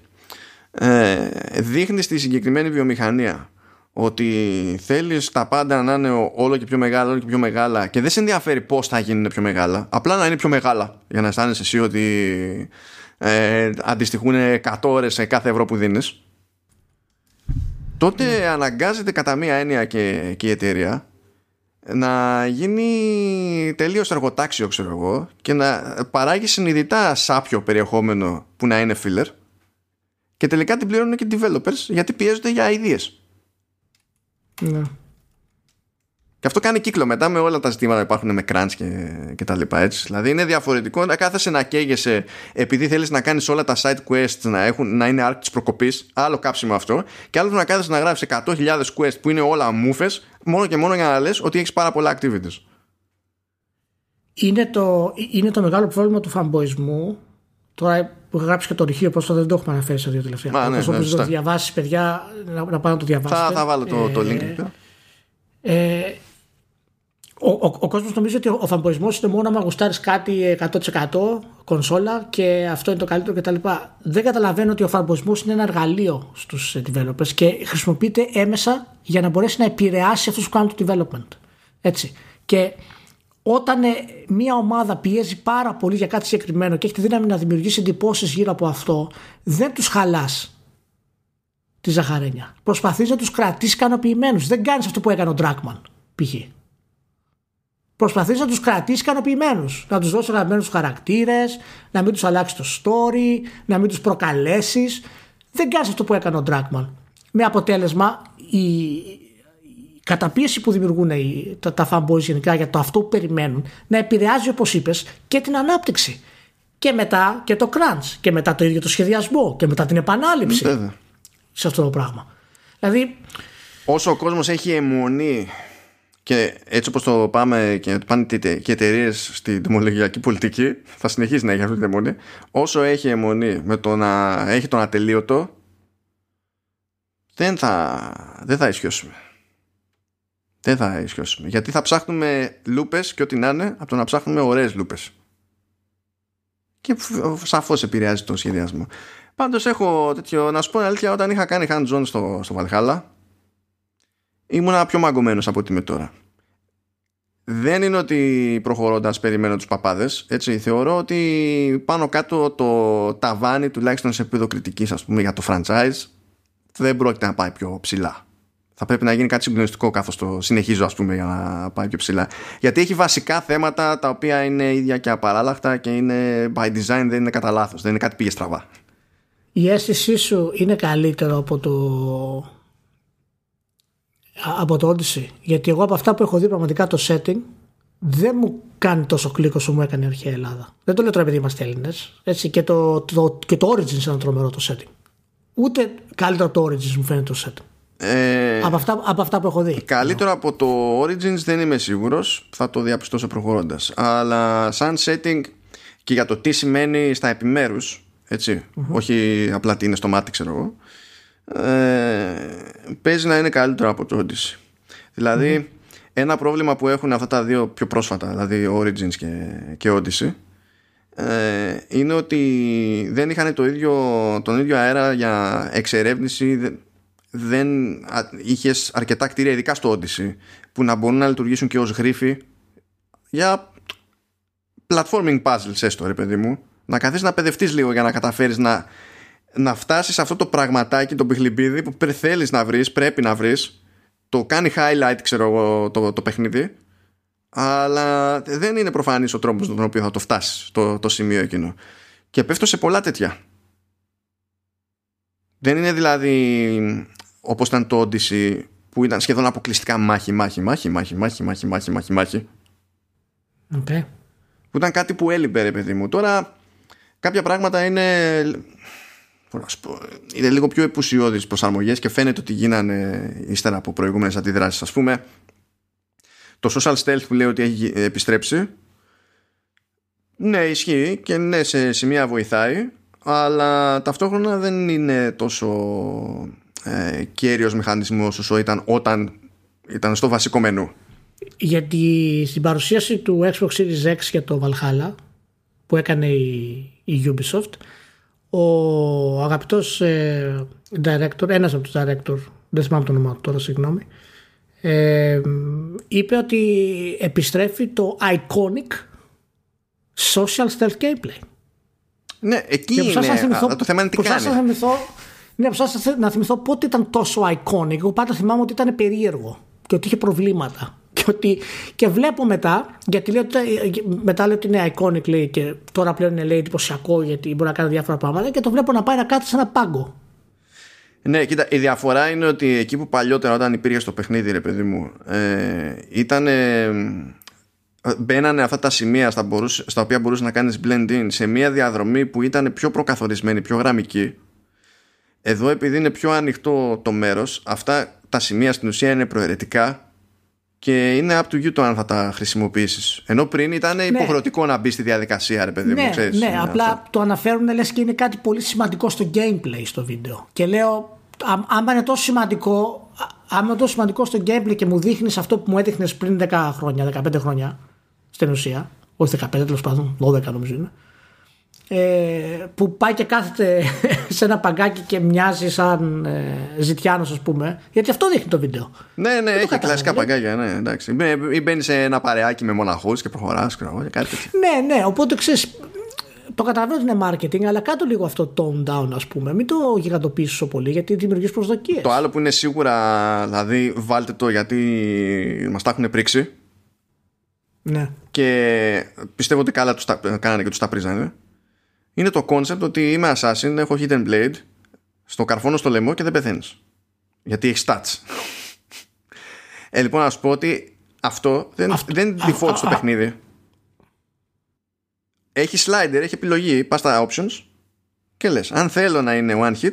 ε, δείχνεις στη συγκεκριμένη βιομηχανία ότι θέλεις τα πάντα να είναι όλο και πιο μεγάλα, όλο και πιο μεγάλα και δεν σε ενδιαφέρει πώς θα γίνουν πιο μεγάλα. Απλά να είναι πιο μεγάλα για να αισθάνεσαι εσύ ότι ε, αντιστοιχούν 100 ώρες σε κάθε ευρώ που δίνεις. Τότε ναι. αναγκάζεται κατά μία έννοια και, και η εταιρεία να γίνει τελείως εργοτάξιο ξέρω εγώ και να παράγει συνειδητά σάπιο περιεχόμενο που να είναι filler και τελικά την πληρώνουν και developers γιατί πιέζονται για ideas. Ναι. Και αυτό κάνει κύκλο μετά με όλα τα ζητήματα που υπάρχουν με crunch και, και τα λοιπά έτσι. Δηλαδή είναι διαφορετικό να κάθεσαι να καίγεσαι επειδή θέλεις να κάνεις όλα τα side quests να, έχουν, να είναι άρκ της προκοπής, άλλο κάψιμο αυτό, και άλλο να κάθεσαι να γράφεις 100.000 quests που είναι όλα μούφες, μόνο και μόνο για να λες ότι έχεις πάρα πολλά activities. Είναι το, είναι το μεγάλο πρόβλημα του φαμποϊσμού Τώρα που είχα γράψει και το ρηχείο, πώς δεν το έχουμε αναφέρει σε δύο τελευταία. Μα, ναι, ναι, το διαβάσεις, παιδιά, να, να πάνε να το διαβάσετε. Θα, θα βάλω το, το link. Ε, ε, ο, ο, ο κόσμος νομίζει ότι ο φαμπορισμός είναι μόνο άμα γουστάρεις κάτι 100% κονσόλα και αυτό είναι το καλύτερο κτλ. Δεν καταλαβαίνω ότι ο φαμπορισμός είναι ένα εργαλείο στους developers και χρησιμοποιείται έμεσα για να μπορέσει να επηρεάσει αυτούς που κάνουν το development. Έτσι. Και όταν ε, μια ομάδα πιέζει πάρα πολύ για κάτι συγκεκριμένο και έχει τη δύναμη να δημιουργήσει εντυπώσεις γύρω από αυτό, δεν τους χαλάς τη ζαχαρένια. Προσπαθείς να τους κρατήσεις ικανοποιημένους. Δεν κάνεις αυτό που έκανε ο Ντράκμαν, π.χ. Προσπαθείς να τους κρατήσεις ικανοποιημένους. Να τους δώσεις αγαπημένους χαρακτήρες, να μην τους αλλάξεις το story, να μην τους προκαλέσεις. Δεν κάνεις αυτό που έκανε ο Ντράκμαν. Με αποτέλεσμα η, καταπίεση που δημιουργούν οι, τα, τα fanboys γενικά για το αυτό που περιμένουν να επηρεάζει όπως είπες και την ανάπτυξη. Και μετά και το crunch. Και μετά το ίδιο το σχεδιασμό. Και μετά την επανάληψη. Βέβαια. Σε αυτό το πράγμα. Δηλαδή. Όσο ο κόσμος έχει αιμονή και έτσι όπως το πάμε και πάνε και εταιρείες στην τιμολογιακή πολιτική θα συνεχίσει να έχει αυτή την αιμονή. Όσο έχει αιμονή με το να έχει τον ατελείωτο δεν θα, δεν θα ισχυώσουμε δεν θα ισχυώσουμε γιατί θα ψάχνουμε λούπες και ό,τι να είναι από το να ψάχνουμε ωραίες λούπες. Και σαφώς επηρεάζει τον σχεδιασμό. Πάντως έχω τέτοιο να σου πω αλήθεια όταν είχα κάνει hands-on στο, στο Valhalla ήμουνα πιο μαγκωμένος από ό,τι είμαι τώρα. Δεν είναι ότι προχωρώντας περιμένω τους παπάδες, έτσι, θεωρώ ότι πάνω κάτω το ταβάνι τουλάχιστον σε επίπεδο κριτικής ας πούμε για το franchise δεν πρόκειται να πάει πιο ψηλά. Θα πρέπει να γίνει κάτι συγκλονιστικό καθώ το συνεχίζω, ας πούμε, για να πάει πιο ψηλά. Γιατί έχει βασικά θέματα τα οποία είναι ίδια και απαράλλαχτα και είναι by design, δεν είναι κατά λάθος. Δεν είναι κάτι πήγε στραβά. Η αίσθησή σου είναι καλύτερο από το από το Odyssey. Γιατί εγώ από αυτά που έχω δει πραγματικά το setting δεν μου κάνει τόσο κλικ όσο μου έκανε η αρχαία Ελλάδα. Δεν το λέω τώρα επειδή είμαστε Έλληνες. Και το, το, και το Origins είναι τρομερό το setting. Ούτε καλύτερο το Origins μου φαίνεται το setting. Ε, από, αυτά, από αυτά που έχω δει. Καλύτερο από το Origins δεν είμαι σίγουρος. Θα το διαπιστώσω προχωρώντας. Αλλά σαν setting και για το τι σημαίνει στα επιμέρους, όχι απλά τι είναι στο μάτι, ξέρω εγώ ε, παίζει να είναι καλύτερο από το Odyssey. Δηλαδή, ένα πρόβλημα που έχουν αυτά τα δύο πιο πρόσφατα, δηλαδή Origins και, και Odyssey, ε, είναι ότι δεν είχαν το ίδιο, τον ίδιο αέρα για εξερεύνηση, δεν, δεν είχες αρκετά κτίρια, ειδικά στο Odyssey, που να μπορούν να λειτουργήσουν και ως γρίφοι για platforming puzzles έστω ρε παιδί μου να καθίσεις να παιδευτείς λίγο για να καταφέρεις να να φτάσεις σε αυτό το πραγματάκι, το πιχλιμπίδι που θέλεις να βρεις, πρέπει να βρεις το κάνει highlight ξέρω εγώ το, το παιχνίδι αλλά δεν είναι προφανής ο τρόπος με τον οποίο θα το φτάσεις το, το σημείο εκείνο και πέφτω σε πολλά τέτοια δεν είναι δηλαδή όπως ήταν το Odyssey που ήταν σχεδόν αποκλειστικά μάχη, μάχη, μάχη, μάχη, μάχη, μάχη, μάχη, μάχη, μάχη. Okay. Που ήταν κάτι που έλειπε ρε παιδί μου. Τώρα κάποια πράγματα είναι είναι λίγο πιο επουσιώδεις προσαρμογές και φαίνεται ότι γίνανε ύστερα από προηγούμενες αντιδράσεις ας πούμε. Το social stealth που λέει ότι έχει επιστρέψει. Ναι ισχύει και ναι σε σημεία βοηθάει αλλά ταυτόχρονα δεν είναι τόσο ε, κέριος μηχανισμός όσο ήταν όταν ήταν στο βασικό μενού. Γιατί στην παρουσίαση του Xbox Series X για το Valhalla που έκανε η, η Ubisoft ο αγαπητός ε, director, ένας από τους director, δεν θυμάμαι το όνομα του τώρα, συγγνώμη, ε, είπε ότι επιστρέφει το iconic social stealth gameplay. Ναι, εκεί είναι. Να θυμηθώ, το θέμα είναι τι κάνει. Να θυμηθώ, ναι, να θυμηθώ πότε ήταν τόσο iconic. Εγώ πάντα θυμάμαι ότι ήταν περίεργο και ότι είχε προβλήματα. Και, ότι, και βλέπω μετά, γιατί λέω, μετά λέω ότι είναι iconic λέει, και τώρα πλέον είναι λέει, εντυπωσιακό γιατί μπορεί να κάνει διάφορα πράγματα και το βλέπω να πάει να κάτσει σε ένα πάγκο. Ναι, κοίτα, η διαφορά είναι ότι εκεί που παλιότερα όταν υπήρχε στο παιχνίδι, ρε παιδί μου, ε, ήταν. μπαίνανε αυτά τα σημεία στα, μπορούσε, στα οποία μπορούσες να κάνεις blend in σε μια διαδρομή που ήταν πιο προκαθορισμένη, πιο γραμμική. Εδώ επειδή είναι πιο ανοιχτό το μέρος, αυτά τα σημεία στην ουσία είναι προαιρετικά και είναι up to you το αν θα τα χρησιμοποιήσεις. Ενώ πριν ήταν ναι. υποχρεωτικό να μπει στη διαδικασία, ρε παιδί ναι, μου. Ξέρεις, ναι, απλά αυτό. το αναφέρουν λες και είναι κάτι πολύ σημαντικό στο gameplay στο βίντεο. Και λέω, άμα είναι τόσο σημαντικό, άμα το σημαντικό στο gameplay και μου δείχνεις αυτό που μου έδειχνες πριν 10 χρόνια, 15 χρόνια στην ουσία, όχι 15 τέλος πάντων, 12 νομίζω είναι. Ε, που πάει και κάθεται σε ένα παγκάκι και μοιάζει σαν ε, ζητιάνος ας πούμε γιατί αυτό δείχνει το βίντεο ναι ναι έχει κλασικά παγκάκια ναι, εντάξει. ή μπαίνεις σε ένα παρεάκι με μοναχούς και προχωράς κάτι ναι ναι οπότε ξέρεις το καταλαβαίνω ότι είναι marketing, αλλά κάτω λίγο αυτό το tone down, ας πούμε. Μην το γιγαντοποιήσεις τόσο πολύ, γιατί δημιουργείς προσδοκίες. Το άλλο που είναι σίγουρα, δηλαδή, βάλτε το γιατί μας τα έχουν πρίξει. Ναι. Και πιστεύω ότι καλά τους τα, κάνανε και τους τα πρίζανε. Είναι το concept ότι είμαι assassin, έχω hidden blade, στο καρφώνω στο λαιμό και δεν πεθαίνεις. Γιατί έχεις stats. ε, λοιπόν, να σου πω ότι αυτό δεν, αυτό, δεν είναι default στο παιχνίδι έχει slider, έχει επιλογή, πας στα options και λες αν θέλω να είναι one hit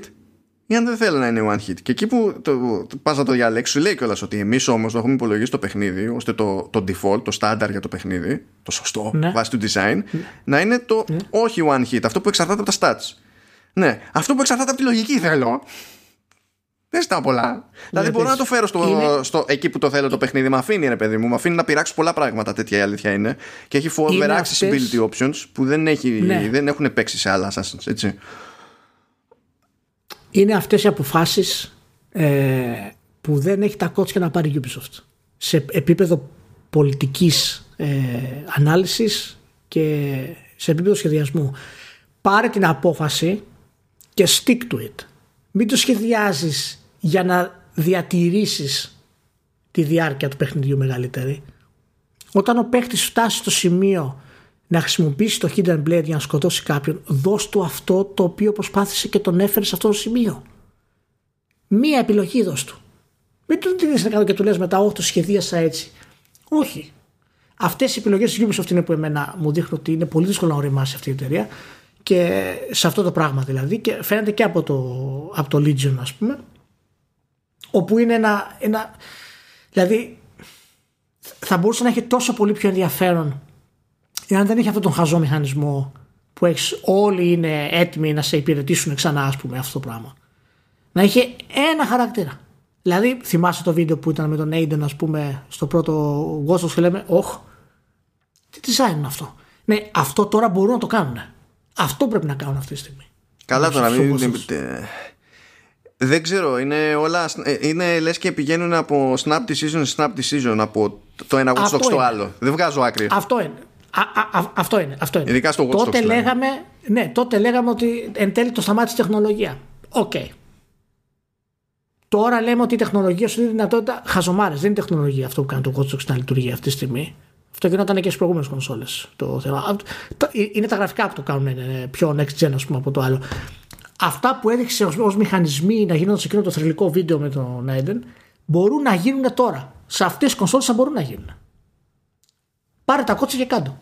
ή αν δεν θέλω να είναι one hit. Και εκεί που το, το, πας να το διαλέξεις σου λέει κιόλας ότι εμείς όμως το έχουμε υπολογίσει το παιχνίδι ώστε το, το default, το standard για το παιχνίδι, το σωστό ναι. βάσει του design, να είναι το ναι. όχι one hit, αυτό που εξαρτάται από τα stats. Ναι, αυτό που εξαρτάται από τη λογική θέλω δεν ζητάω πολλά. δηλαδή μπορώ να το φέρω στο, είναι... στο, εκεί που το θέλω το παιχνίδι. Μ' αφήνει ρε παιδί μου. Μ' αφήνει να πειράξω πολλά πράγματα. Τέτοια η αλήθεια είναι. Και έχει φοβερά accessibility options που δεν, έχει, ναι. δεν έχουν παίξει σε άλλα Assassins. Έτσι. Είναι αυτές οι αποφάσεις ε, που δεν έχει τα κότσια να πάρει η Ubisoft. Σε επίπεδο πολιτικής ε, ανάλυσης και σε επίπεδο σχεδιασμού. Πάρε την απόφαση και stick to it. Μην το σχεδιάζεις για να διατηρήσεις τη διάρκεια του παιχνιδιού μεγαλύτερη. Όταν ο παίχτης φτάσει στο σημείο να χρησιμοποιήσει το Hidden Blade για να σκοτώσει κάποιον, δώσ' του αυτό το οποίο προσπάθησε και τον έφερε σε αυτό το σημείο. Μία επιλογή δώσ' του. Μην τον δίνεις να και του λες μετά, Όχι, το σχεδίασα έτσι. Όχι. Αυτές οι επιλογές της Ubisoft είναι που εμένα μου δείχνουν ότι είναι πολύ δύσκολο να οριμάσει αυτή η εταιρεία και σε αυτό το πράγμα δηλαδή και φαίνεται και από το, από το Legion ας πούμε όπου είναι ένα, ένα δηλαδή θα μπορούσε να έχει τόσο πολύ πιο ενδιαφέρον εάν δεν έχει αυτόν τον χαζό μηχανισμό που έχεις, όλοι είναι έτοιμοι να σε υπηρετήσουν ξανά ας πούμε αυτό το πράγμα να είχε ένα χαρακτήρα δηλαδή θυμάσαι το βίντεο που ήταν με τον Aiden ας πούμε στο πρώτο Ghost και λέμε όχ τι design είναι αυτό ναι αυτό τώρα μπορούν να το κάνουν αυτό πρέπει να κάνουν αυτή τη στιγμή Καλά τώρα μην δεν ξέρω, είναι όλα. Ε, είναι λες και πηγαίνουν από snap decision σε snap decision από το ένα Watch Dogs στο άλλο. Δεν βγάζω άκρη. Αυτό είναι. Α, α, αυτό είναι. Αυτό είναι. Ειδικά στο Watch τότε Dogs. Λέγαμε, ναι, τότε λέγαμε ότι εν τέλει το σταμάτησε η τεχνολογία. OK. Okay. Τώρα λέμε ότι η τεχνολογία σου δίνει δυνατότητα. Χαζομάρες. Δεν είναι τεχνολογία αυτό που κάνει το Watch Dogs να λειτουργεί αυτή τη στιγμή. Αυτό γινόταν και στις προηγούμενες κονσόλες το θέμα. Είναι τα γραφικά που το κάνουν πιο next gen, ας πούμε, από το άλλο αυτά που έδειξε ως μηχανισμοί να γίνονται σε εκείνο το θρηλυκό βίντεο με τον Άιντεν μπορούν να γίνουν τώρα. Σε αυτές τις κονσόλες θα μπορούν να γίνουν. Πάρε τα κότσια και κάτω.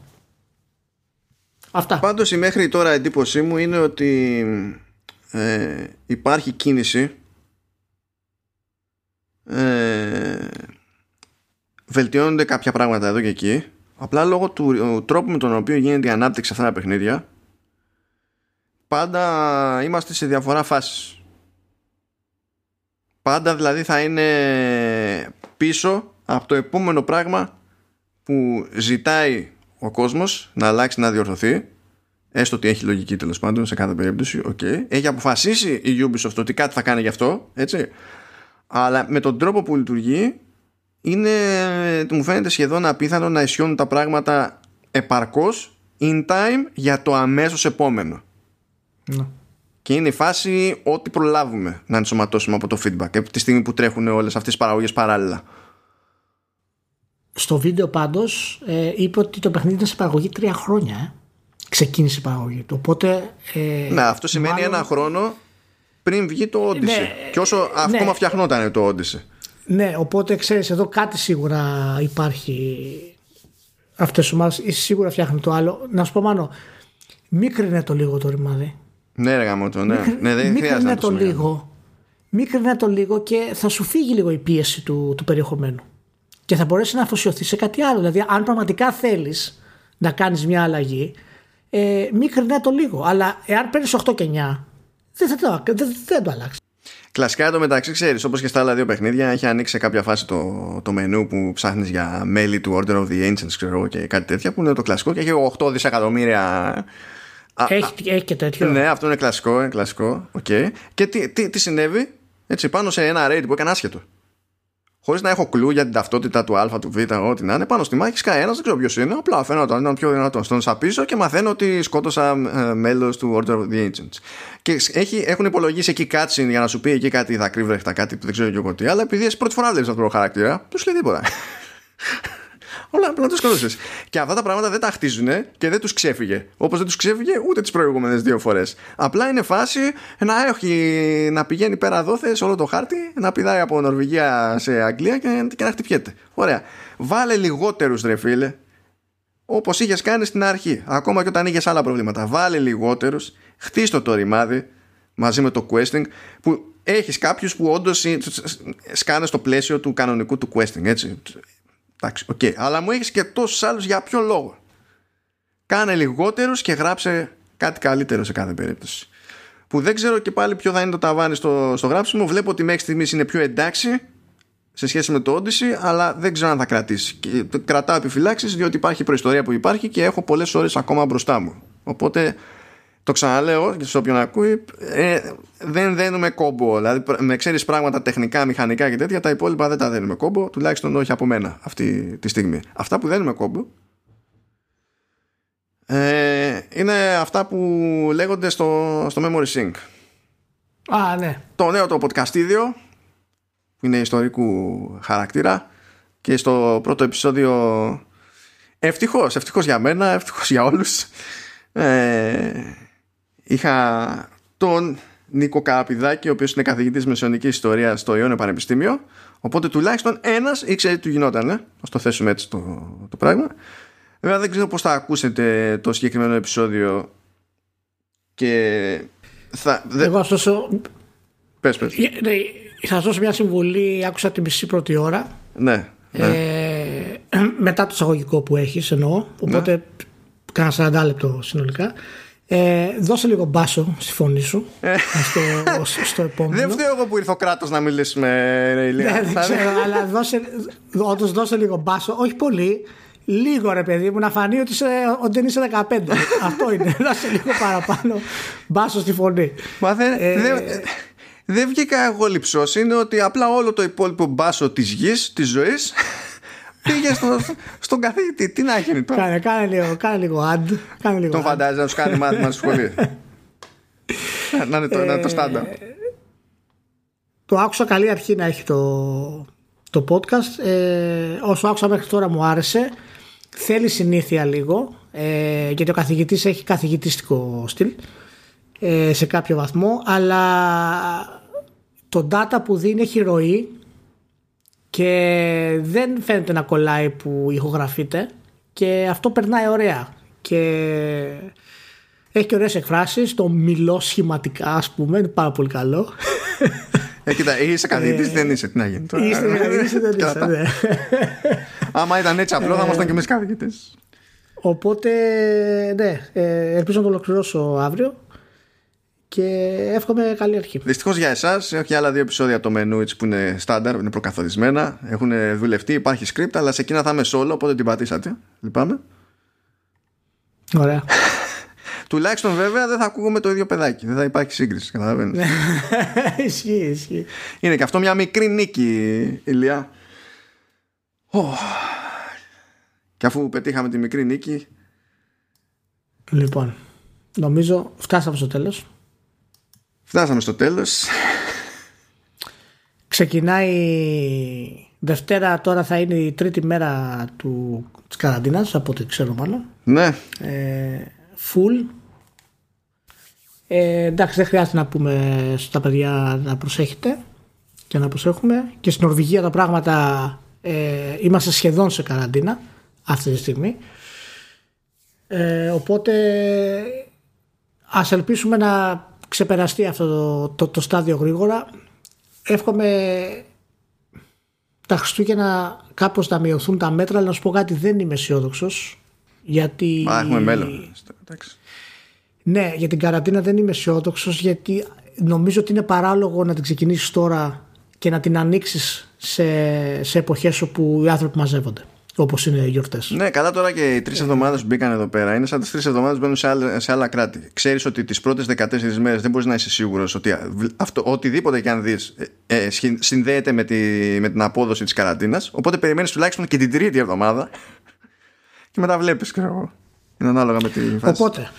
Αυτά. Πάντως η μέχρι τώρα εντύπωσή μου είναι ότι ε, υπάρχει κίνηση ε, βελτιώνονται κάποια πράγματα εδώ και εκεί απλά λόγω του τρόπου με τον οποίο γίνεται η ανάπτυξη αυτά τα παιχνίδια πάντα είμαστε σε διαφορά φάσεις. Πάντα δηλαδή θα είναι πίσω από το επόμενο πράγμα που ζητάει ο κόσμος να αλλάξει, να διορθωθεί έστω ότι έχει λογική τέλος πάντων σε κάθε περίπτωση okay. έχει αποφασίσει η Ubisoft ότι κάτι θα κάνει γι' αυτό έτσι αλλά με τον τρόπο που λειτουργεί είναι, μου φαίνεται σχεδόν απίθανο να ισιώνουν τα πράγματα επαρκώς in time για το αμέσως επόμενο ναι. Και είναι η φάση ό,τι προλάβουμε να ενσωματώσουμε από το feedback από τη στιγμή που τρέχουν όλες αυτές τις παραγωγές παράλληλα. Στο βίντεο πάντως ε, είπε ότι το παιχνίδι ήταν σε παραγωγή τρία χρόνια. Ε. Ξεκίνησε η παραγωγή του. Οπότε, ε, ναι, αυτό σημαίνει ένα χρόνο πριν βγει το Odyssey. Ναι, και όσο ναι, ακόμα φτιαχνόταν το Odyssey. Ναι, οπότε ξέρεις εδώ κάτι σίγουρα υπάρχει αυτές τις ομάδες ή σίγουρα φτιάχνει το άλλο. Να σου πω μάλλον, μη το λίγο το ρημάδι. Ναι, ρε γαμώτο, ναι. ναι δεν χρειάζεται να το λίγο. Μίκρινε το λίγο και θα σου φύγει λίγο η πίεση του, του περιεχομένου. Και θα μπορέσει να αφοσιωθεί σε κάτι άλλο. Δηλαδή, αν πραγματικά θέλεις να κάνεις μια αλλαγή, ε, μίκρινε το λίγο. Αλλά εάν παίρνεις 8 και 9, δεν θα το, δεν, δεν το αλλάξεις. Κλασικά το μεταξύ ξέρεις, όπως και στα άλλα δύο παιχνίδια, έχει ανοίξει σε κάποια φάση το, το μενού που ψάχνεις για μέλη του Order of the Ancients ξέρω, και κάτι τέτοια που είναι το κλασικό και έχει 8 δισεκατομμύρια. Έχει, έχει και τέτοιο. Ναι, αυτό είναι κλασικό. Είναι κλασικό. Okay. Και τι, τι, τι συνέβη, έτσι, πάνω σε ένα raid που έκανε άσχετο χωρίς να έχω κλου για την ταυτότητα του Α, του Β, ό,τι να είναι, πάνω στη μάχη σκάει ένα, δεν ξέρω ποιος είναι. Απλά φαίνεται ότι ήταν πιο δυνατό. Στον σαπίσω και μαθαίνω ότι σκότωσα ε, μέλος του Order of the Ancients. Και έχει, έχουν υπολογίσει εκεί κάτι για να σου πει εκεί κάτι δακρύβρεχτα, κάτι που δεν ξέρω και εγώ τι, αλλά επειδή εσύ πρώτη φορά βλέπεις αυτό το χαρακτήρα, του λέει τίποτα. Όλα απλά τους σκότωσε. Και αυτά τα πράγματα δεν τα χτίζουν και δεν τους ξέφυγε. Όπως δεν τους ξέφυγε ούτε τις προηγούμενες δύο φορές. Απλά είναι φάση να, έχει, να πηγαίνει πέρα δόθες όλο το χάρτη, να πηδάει από Νορβηγία σε Αγγλία και, και να χτυπιέται. Ωραία. Βάλε λιγότερους ρε φίλε. Όπως είχες κάνει στην αρχή. Ακόμα και όταν είχες άλλα προβλήματα. Βάλε λιγότερους. Χτίστο το ρημάδι μαζί με το questing που έχεις κάποιους που όντως σκάνε στο πλαίσιο του κανονικού του questing έτσι Εντάξει, okay. Αλλά μου έχεις και τόσους άλλους για ποιο λόγο. Κάνε λιγότερους και γράψε κάτι καλύτερο σε κάθε περίπτωση. Που δεν ξέρω και πάλι ποιο θα είναι το ταβάνι στο, στο γράψιμο. Βλέπω ότι μέχρι στιγμής είναι πιο εντάξει σε σχέση με το Odyssey, αλλά δεν ξέρω αν θα κρατήσει. Και κρατάω επιφυλάξεις διότι υπάρχει προϊστορία που υπάρχει και έχω πολλές ώρες ακόμα μπροστά μου. Οπότε το ξαναλέω και σε όποιον ακούει, ε, δεν δένουμε κόμπο. Δηλαδή, με ξέρεις πράγματα τεχνικά, μηχανικά και τέτοια, τα υπόλοιπα δεν τα δένουμε κόμπο, τουλάχιστον όχι από μένα αυτή τη στιγμή. Αυτά που δένουμε κόμπο ε, είναι αυτά που λέγονται στο, στο Memory Sync. Α, ναι. Το νέο το podcastίδιο που είναι ιστορικού χαρακτήρα και στο πρώτο επεισόδιο ευτυχώς, ευτυχώς για μένα, ευτυχώς για όλους ε, είχα τον Νίκο Καραπηδάκη, ο οποίος είναι καθηγητής μεσαιωνικής ιστορίας στο Ιόνιο Πανεπιστήμιο. Οπότε τουλάχιστον ένας ήξερε τι του γινόταν. Ε; Ας το θέσουμε έτσι το, το πράγμα. Βέβαια δεν ξέρω πώς θα ακούσετε το συγκεκριμένο επεισόδιο και θα... Εγώ θα δώσω... Πες, πες. Ε, ναι, θα δώσω μια συμβουλή, άκουσα τη μισή πρώτη ώρα. Ναι. ναι. Ε, μετά το εισαγωγικό που έχεις εννοώ, οπότε ναι. κάνα 40 λεπτό συνολικά. Ε, δώσε λίγο μπάσο στη φωνή σου ε. στο, στο επόμενο. Δεν φταίω εγώ που ήρθε ο κράτος να μιλήσει με Ρεϊλία. Ναι, δεν ξέρω, αλλά δώσε, όντως δώσε λίγο μπάσο. Όχι πολύ. Λίγο ρε παιδί μου να φανεί ότι, είσαι, ότι δεν είσαι 15. Αυτό είναι. Δώσε λίγο παραπάνω μπάσο στη φωνή. Μα δεν, ε, δεν, δεν βγήκα εγώ λυψός. Είναι ότι απλά όλο το υπόλοιπο μπάσο της γης, της ζωής Πήγε στο, στον καθηγητή. Τι να γίνει τώρα; Κάνε, κάνε λίγο, κάνε λίγο ad. Κάνε λίγο Τον φαντάζει να σου κάνει μάθημα στο σχολείο. να είναι το, ε, το στάντα. Το άκουσα καλή αρχή να έχει το, το podcast. Ε, όσο άκουσα μέχρι τώρα μου άρεσε. Θέλει συνήθεια λίγο. Ε, γιατί ο καθηγητής έχει καθηγητιστικό στυλ ε, σε κάποιο βαθμό αλλά το data που δίνει έχει ροή και δεν φαίνεται να κολλάει που ηχογραφείται. Και αυτό περνάει ωραία. Και έχει και ωραίες εκφράσεις. Το μιλώ σχηματικά ας πούμε. Είναι πάρα πολύ καλό. Ε, κοίτα, είσαι καθηγητής ε, δεν είσαι, τι να γίνει τώρα; Είσαι καθηγητής δεν είσαι, ναι. Άμα ήταν έτσι απλό θα ήμασταν και εμείς καθηγητές. Οπότε, ναι, ε, ελπίζω να το ολοκληρώσω αύριο και εύχομαι καλή αρχή. Δυστυχώς για εσάς, έχω και άλλα δύο επεισόδια το μενού που είναι στάνταρ, είναι προκαθορισμένα. Έχουν δουλευτεί, υπάρχει script, αλλά σε εκείνα θα είμαι solo, οπότε την πατήσατε. Λυπάμαι. Ωραία. Τουλάχιστον βέβαια δεν θα ακούγουμε το ίδιο παιδάκι. Δεν θα υπάρχει σύγκριση. Καταλαβαίνετε. Ναι. ισχύει, ισχύει. Είναι και αυτό μια μικρή νίκη, ηλιά. Και αφού πετύχαμε τη μικρή νίκη. Λοιπόν, νομίζω φτάσαμε στο τέλος. Φτάσαμε στο τέλος. Ξεκινάει Δευτέρα τώρα θα είναι η τρίτη μέρα του, της καραντίνας από ό,τι ξέρω μάλλον. Ναι. Ε, full. Ε, εντάξει δεν χρειάζεται να πούμε στα παιδιά να προσέχετε και να προσέχουμε. Και στην Νορβηγία τα πράγματα ε, είμαστε σχεδόν σε καραντίνα αυτή τη στιγμή. Ε, οπότε ας ελπίσουμε να ξεπεραστεί αυτό το, το, το στάδιο γρήγορα. Εύχομαι τα Χριστούγεννα κάπως να μειωθούν τα μέτρα, αλλά να σου πω κάτι δεν είμαι αισιόδοξος. Γιατί... Μα έχουμε μέλλον. Ναι, για την καραντίνα δεν είμαι αισιόδοξος γιατί νομίζω ότι είναι παράλογο να την ξεκινήσεις τώρα και να την ανοίξεις σε, σε εποχές όπου οι άνθρωποι μαζεύονται. Όπως είναι οι γιορτές. Ναι, καλά τώρα και οι τρεις εβδομάδες που μπήκαν εδώ πέρα είναι σαν τις τρεις εβδομάδες που μπαίνουν σε άλλα, σε άλλα κράτη. Ξέρεις ότι τις πρώτες 14 μέρες δεν μπορείς να είσαι σίγουρος ότι αυτό, οτιδήποτε και αν δεις ε, ε, συνδέεται με, τη, με την απόδοση της καραντίνας. Οπότε περιμένεις τουλάχιστον και την τρίτη εβδομάδα και μετά βλέπεις, ξέρω εγώ. Είναι ανάλογα με τη φάση. Οπότε,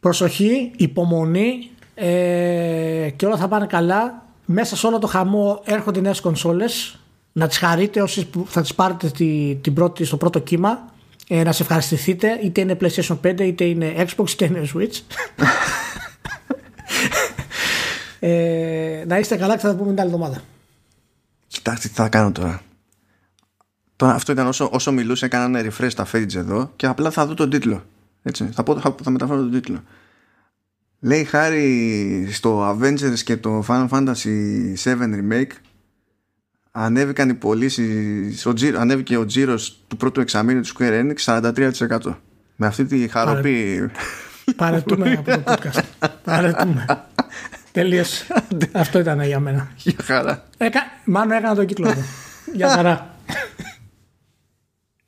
προσοχή, υπομονή ε, και όλα θα πάνε καλά. Μέσα σε όλο το χαμό έρχονται νέες κονσόλες. Να τις χαρείτε όσοι θα τις πάρετε τη, την πρώτη, στο πρώτο κύμα. Ε, να σε ευχαριστηθείτε, είτε είναι PlayStation 5, είτε είναι Xbox, είτε είναι Switch. ε, να είστε καλά και θα τα πούμε την άλλη εβδομάδα. Κοιτάξτε τι θα κάνω τώρα. Τώρα αυτό ήταν όσο, όσο μιλούσε, έκανα ένα refresh τα page εδώ και απλά θα δω τον τίτλο. Έτσι. Θα, πω, θα, θα μεταφέρω τον τίτλο. Λέει χάρη στο Avengers και το Final Fantasy 7 Remake ανέβηκαν οι πωλήσει, ανέβηκε ο τζίρος του πρώτου εξαμήνου του Square Enix 43%. Με αυτή τη χαροπή. Παρετούμε από το podcast. Παρετούμε. Τελείωσε. Αυτό ήταν για μένα. Για χαρά. Έκα... Μάλλον έκανα τον κύκλο. Για χαρά.